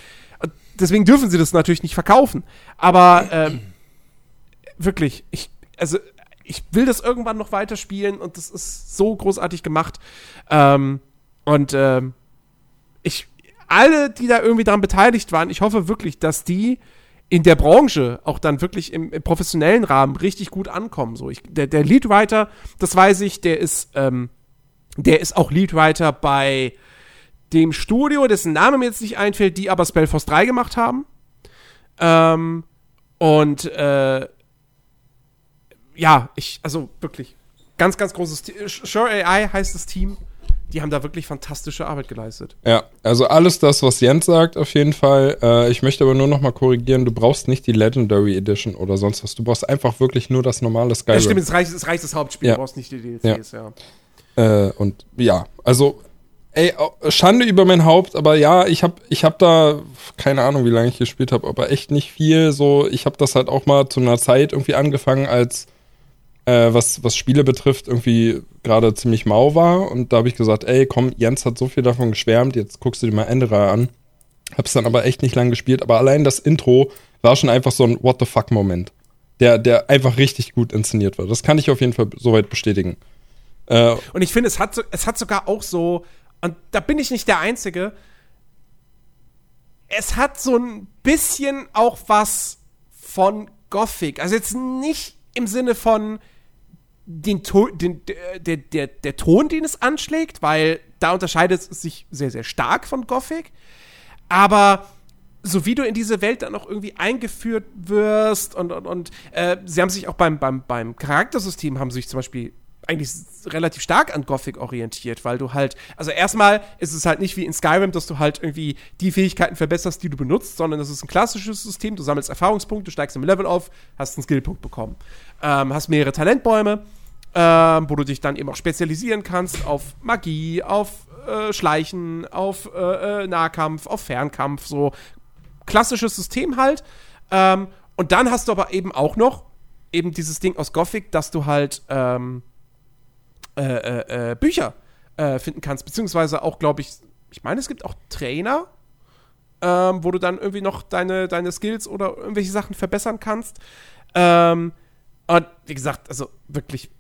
Speaker 1: Deswegen dürfen sie das natürlich nicht verkaufen. Aber ähm, wirklich, ich, also ich will das irgendwann noch weiterspielen und das ist so großartig gemacht. Ähm, und ähm, ich, alle, die da irgendwie daran beteiligt waren, ich hoffe wirklich, dass die in der Branche auch dann wirklich im, im professionellen Rahmen richtig gut ankommen. So, ich, der, der Leadwriter, das weiß ich, der ist, ähm, der ist auch Leadwriter bei dem Studio, dessen Name mir jetzt nicht einfällt, die aber Spellforce 3 gemacht haben. Ähm, und äh, ja, ich, also wirklich, ganz, ganz großes Team. Sure AI heißt das Team. Die haben da wirklich fantastische Arbeit geleistet.
Speaker 3: Ja, also alles das, was Jens sagt, auf jeden Fall. Äh, ich möchte aber nur noch mal korrigieren, du brauchst nicht die Legendary Edition oder sonst was. Du brauchst einfach wirklich nur das normale Skyrim. Ja,
Speaker 1: stimmt, es reicht, es reicht das Hauptspiel, ja. du brauchst nicht die DLCs, ja.
Speaker 3: ja. Äh, und ja, also Ey, Schande über mein Haupt, aber ja, ich habe ich hab da keine Ahnung, wie lange ich gespielt habe, aber echt nicht viel. So, ich habe das halt auch mal zu einer Zeit irgendwie angefangen, als äh, was was Spiele betrifft irgendwie gerade ziemlich mau war und da habe ich gesagt, ey, komm, Jens hat so viel davon geschwärmt, jetzt guckst du dir mal Enderer an. Hab's dann aber echt nicht lang gespielt, aber allein das Intro war schon einfach so ein What the fuck Moment, der der einfach richtig gut inszeniert war. Das kann ich auf jeden Fall soweit bestätigen.
Speaker 1: Äh, und ich finde, es hat es hat sogar auch so und da bin ich nicht der Einzige, es hat so ein bisschen auch was von Gothic. Also jetzt nicht im Sinne von den, den der, der, der Ton, den es anschlägt, weil da unterscheidet es sich sehr, sehr stark von Gothic. Aber so wie du in diese Welt dann auch irgendwie eingeführt wirst und, und, und äh, sie haben sich auch beim, beim, beim Charaktersystem haben sich zum Beispiel eigentlich relativ stark an Gothic orientiert, weil du halt, also erstmal ist es halt nicht wie in Skyrim, dass du halt irgendwie die Fähigkeiten verbesserst, die du benutzt, sondern es ist ein klassisches System. Du sammelst Erfahrungspunkte, steigst im Level auf, hast einen Skillpunkt bekommen, ähm, hast mehrere Talentbäume, ähm, wo du dich dann eben auch spezialisieren kannst auf Magie, auf äh, Schleichen, auf äh, äh Nahkampf, auf Fernkampf, so klassisches System halt. Ähm, und dann hast du aber eben auch noch eben dieses Ding aus Gothic, dass du halt ähm, äh, äh, äh, Bücher äh, finden kannst, beziehungsweise auch, glaube ich, ich meine, es gibt auch Trainer, ähm, wo du dann irgendwie noch deine, deine Skills oder irgendwelche Sachen verbessern kannst. Ähm, und wie gesagt, also wirklich,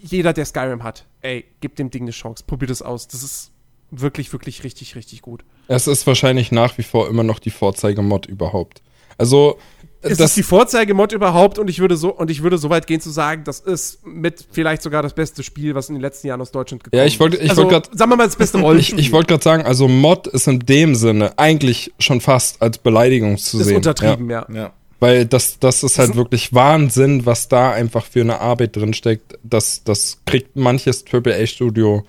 Speaker 1: jeder, der Skyrim hat, ey, gib dem Ding eine Chance, probier das aus. Das ist wirklich, wirklich richtig, richtig gut.
Speaker 3: Es ist wahrscheinlich nach wie vor immer noch die Vorzeigemod überhaupt. Also,
Speaker 1: ist das, die Vorzeigemod überhaupt und ich würde so und ich würde so weit gehen zu sagen, das ist mit vielleicht sogar das beste Spiel, was in den letzten Jahren aus Deutschland
Speaker 3: gekommen ist. Ja, ich wollte ich
Speaker 1: also,
Speaker 3: wollte
Speaker 1: gerade sagen wir mal das beste
Speaker 3: Rollenspiel. ich, ich wollte gerade sagen, also Mod ist in dem Sinne eigentlich schon fast als Beleidigung zu ist sehen.
Speaker 1: Ist untertrieben, ja. ja. ja.
Speaker 3: Weil das, das ist halt wirklich Wahnsinn, was da einfach für eine Arbeit drinsteckt. Das, das kriegt manches AAA-Studio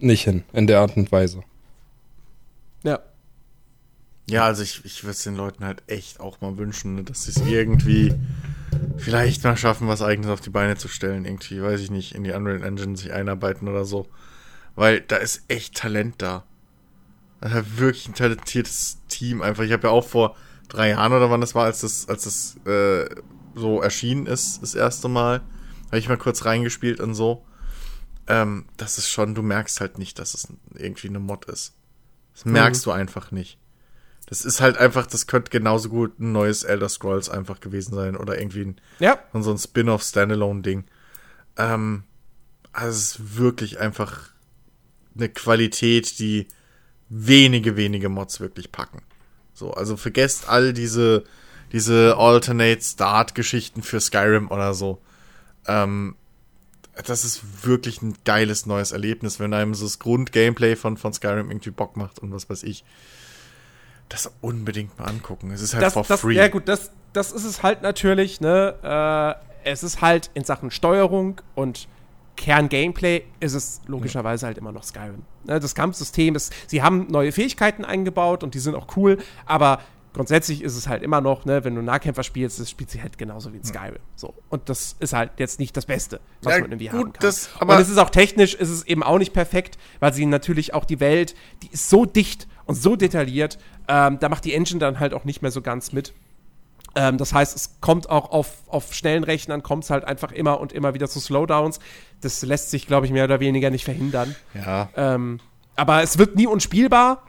Speaker 3: nicht hin, in der Art und Weise.
Speaker 2: Ja. Also ich, ich würde es den Leuten halt echt auch mal wünschen, ne, dass sie es irgendwie vielleicht mal schaffen, was eigenes auf die Beine zu stellen. Irgendwie, weiß ich nicht, in die Unreal Engine sich einarbeiten oder so. Weil da ist echt Talent da. Da wirklich ein talentiertes Team einfach. Ich habe ja auch vor drei Jahren oder wann das war, als das, als das äh, so erschienen ist, das erste Mal, habe ich mal kurz reingespielt und so. Ähm, das ist schon, du merkst halt nicht, dass es irgendwie eine Mod ist. Das merkst mhm. du einfach nicht. Das ist halt einfach, das könnte genauso gut ein neues Elder Scrolls einfach gewesen sein oder irgendwie ein,
Speaker 1: ja.
Speaker 2: so ein Spin-off Standalone-Ding. Ähm, also es ist wirklich einfach eine Qualität, die wenige, wenige Mods wirklich packen. So, also vergesst all diese, diese Alternate Start-Geschichten für Skyrim oder so. Ähm, das ist wirklich ein geiles neues Erlebnis, wenn einem so das Grund-Gameplay von, von Skyrim irgendwie Bock macht und was weiß ich das unbedingt mal angucken. Es ist halt
Speaker 1: das,
Speaker 2: for
Speaker 1: das,
Speaker 2: free.
Speaker 1: Ja, gut, das, das ist es halt natürlich, ne? Äh, es ist halt in Sachen Steuerung und Kern-Gameplay ist es logischerweise ja. halt immer noch Skyrim. Ne, das Kampfsystem ist, sie haben neue Fähigkeiten eingebaut und die sind auch cool, aber grundsätzlich ist es halt immer noch, ne, wenn du Nahkämpfer spielst, das spielt sie halt genauso wie in Skyrim. So. Und das ist halt jetzt nicht das Beste, was ja, man irgendwie gut, haben kann.
Speaker 2: Das, aber
Speaker 1: und es ist auch technisch, ist es eben auch nicht perfekt, weil sie natürlich auch die Welt, die ist so dicht und so detailliert, ähm, da macht die Engine dann halt auch nicht mehr so ganz mit. Ähm, das heißt, es kommt auch auf, auf schnellen Rechnern, kommt es halt einfach immer und immer wieder zu Slowdowns. Das lässt sich, glaube ich, mehr oder weniger nicht verhindern.
Speaker 2: Ja.
Speaker 1: Ähm, aber es wird nie unspielbar.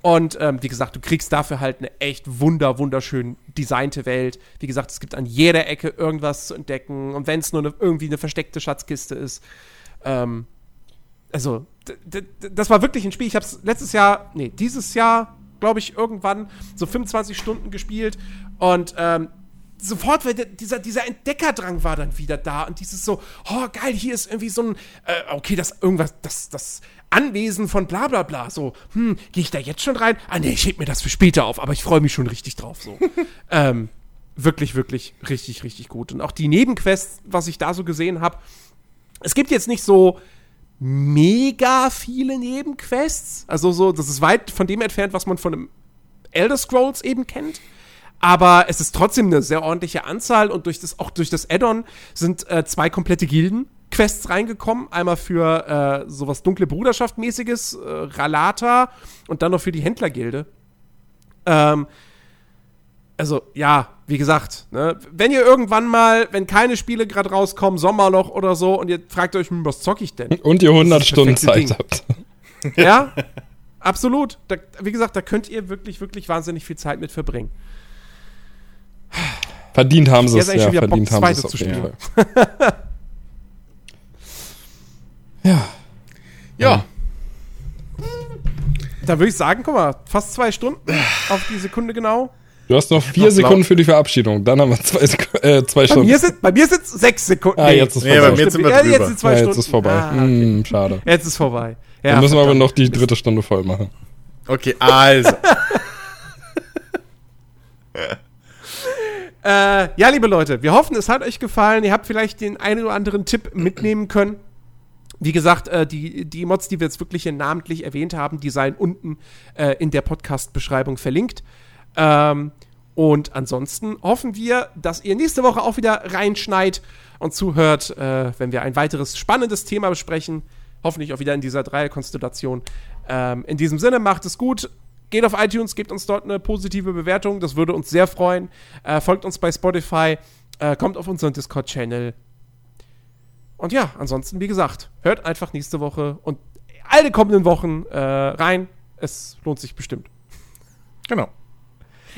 Speaker 1: Und ähm, wie gesagt, du kriegst dafür halt eine echt wunder, wunderschön designte Welt. Wie gesagt, es gibt an jeder Ecke irgendwas zu entdecken. Und wenn es nur eine, irgendwie eine versteckte Schatzkiste ist. Ähm, also, das war wirklich ein Spiel. Ich habe es letztes Jahr, nee, dieses Jahr, glaube ich, irgendwann so 25 Stunden gespielt. Und ähm, sofort, dieser, dieser Entdeckerdrang war dann wieder da und dieses so, oh geil, hier ist irgendwie so ein, äh, okay, das irgendwas, das, das Anwesen von bla bla bla, so, hm, gehe ich da jetzt schon rein? Ah nee, ich heb mir das für später auf, aber ich freue mich schon richtig drauf, so. ähm, wirklich, wirklich richtig, richtig gut. Und auch die Nebenquests, was ich da so gesehen habe, es gibt jetzt nicht so mega viele Nebenquests, also so, das ist weit von dem entfernt, was man von einem Elder Scrolls eben kennt aber es ist trotzdem eine sehr ordentliche Anzahl und durch das, auch durch das Add-on sind äh, zwei komplette Gilden. Quests reingekommen. Einmal für äh, sowas dunkle Bruderschaft-mäßiges, äh, Ralata und dann noch für die Händlergilde. Ähm, also, ja, wie gesagt, ne, wenn ihr irgendwann mal, wenn keine Spiele gerade rauskommen, Sommerloch oder so, und ihr fragt euch, hm, was zocke ich denn?
Speaker 3: Und ihr 100 Stunden Zeit Ding. habt.
Speaker 1: Ja, absolut. Da, wie gesagt, da könnt ihr wirklich, wirklich wahnsinnig viel Zeit mit verbringen.
Speaker 3: Verdient haben sie es, ja, verdient Bock, haben sie es Fall.
Speaker 1: ja. Ja. Da würde ich sagen, guck mal, fast zwei Stunden auf die Sekunde genau.
Speaker 3: Du hast noch vier Sekunden für die Verabschiedung. Dann haben wir zwei, äh, zwei Stunden.
Speaker 1: Mir sind, bei mir sind es sechs Sekunden.
Speaker 3: Ah, jetzt ist vorbei. Nee, bei
Speaker 2: mir sind wir drüber.
Speaker 1: Ja, jetzt, sind zwei
Speaker 3: ja, jetzt ist vorbei. Ah, okay. hm, schade.
Speaker 1: Jetzt ist vorbei.
Speaker 3: Ja, Dann müssen wir aber noch die dritte Stunde voll machen.
Speaker 2: Okay, also.
Speaker 1: Äh, ja, liebe Leute, wir hoffen, es hat euch gefallen. Ihr habt vielleicht den einen oder anderen Tipp mitnehmen können. Wie gesagt, äh, die, die Mods, die wir jetzt wirklich namentlich erwähnt haben, die seien unten äh, in der Podcast-Beschreibung verlinkt. Ähm, und ansonsten hoffen wir, dass ihr nächste Woche auch wieder reinschneit und zuhört, äh, wenn wir ein weiteres spannendes Thema besprechen. Hoffentlich auch wieder in dieser Dreierkonstellation. Ähm, in diesem Sinne, macht es gut. Geht auf iTunes, gebt uns dort eine positive Bewertung, das würde uns sehr freuen. Äh, folgt uns bei Spotify, äh, kommt auf unseren Discord-Channel. Und ja, ansonsten, wie gesagt, hört einfach nächste Woche und alle kommenden Wochen äh, rein. Es lohnt sich bestimmt.
Speaker 2: Genau.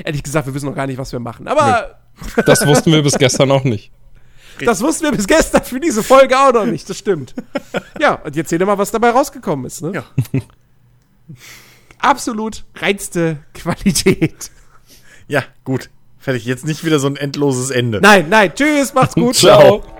Speaker 1: Ehrlich gesagt, wir wissen noch gar nicht, was wir machen. Aber.
Speaker 3: Nee. Das wussten wir bis gestern auch nicht.
Speaker 1: Das wussten wir bis gestern für diese Folge auch noch nicht. Das stimmt. ja, und jetzt seht ihr mal, was dabei rausgekommen ist. Ne? Ja. absolut reinste Qualität.
Speaker 2: Ja, gut. Fertig. Jetzt nicht wieder so ein endloses Ende.
Speaker 1: Nein, nein. Tschüss, macht's gut.
Speaker 3: Ciao. Ciao.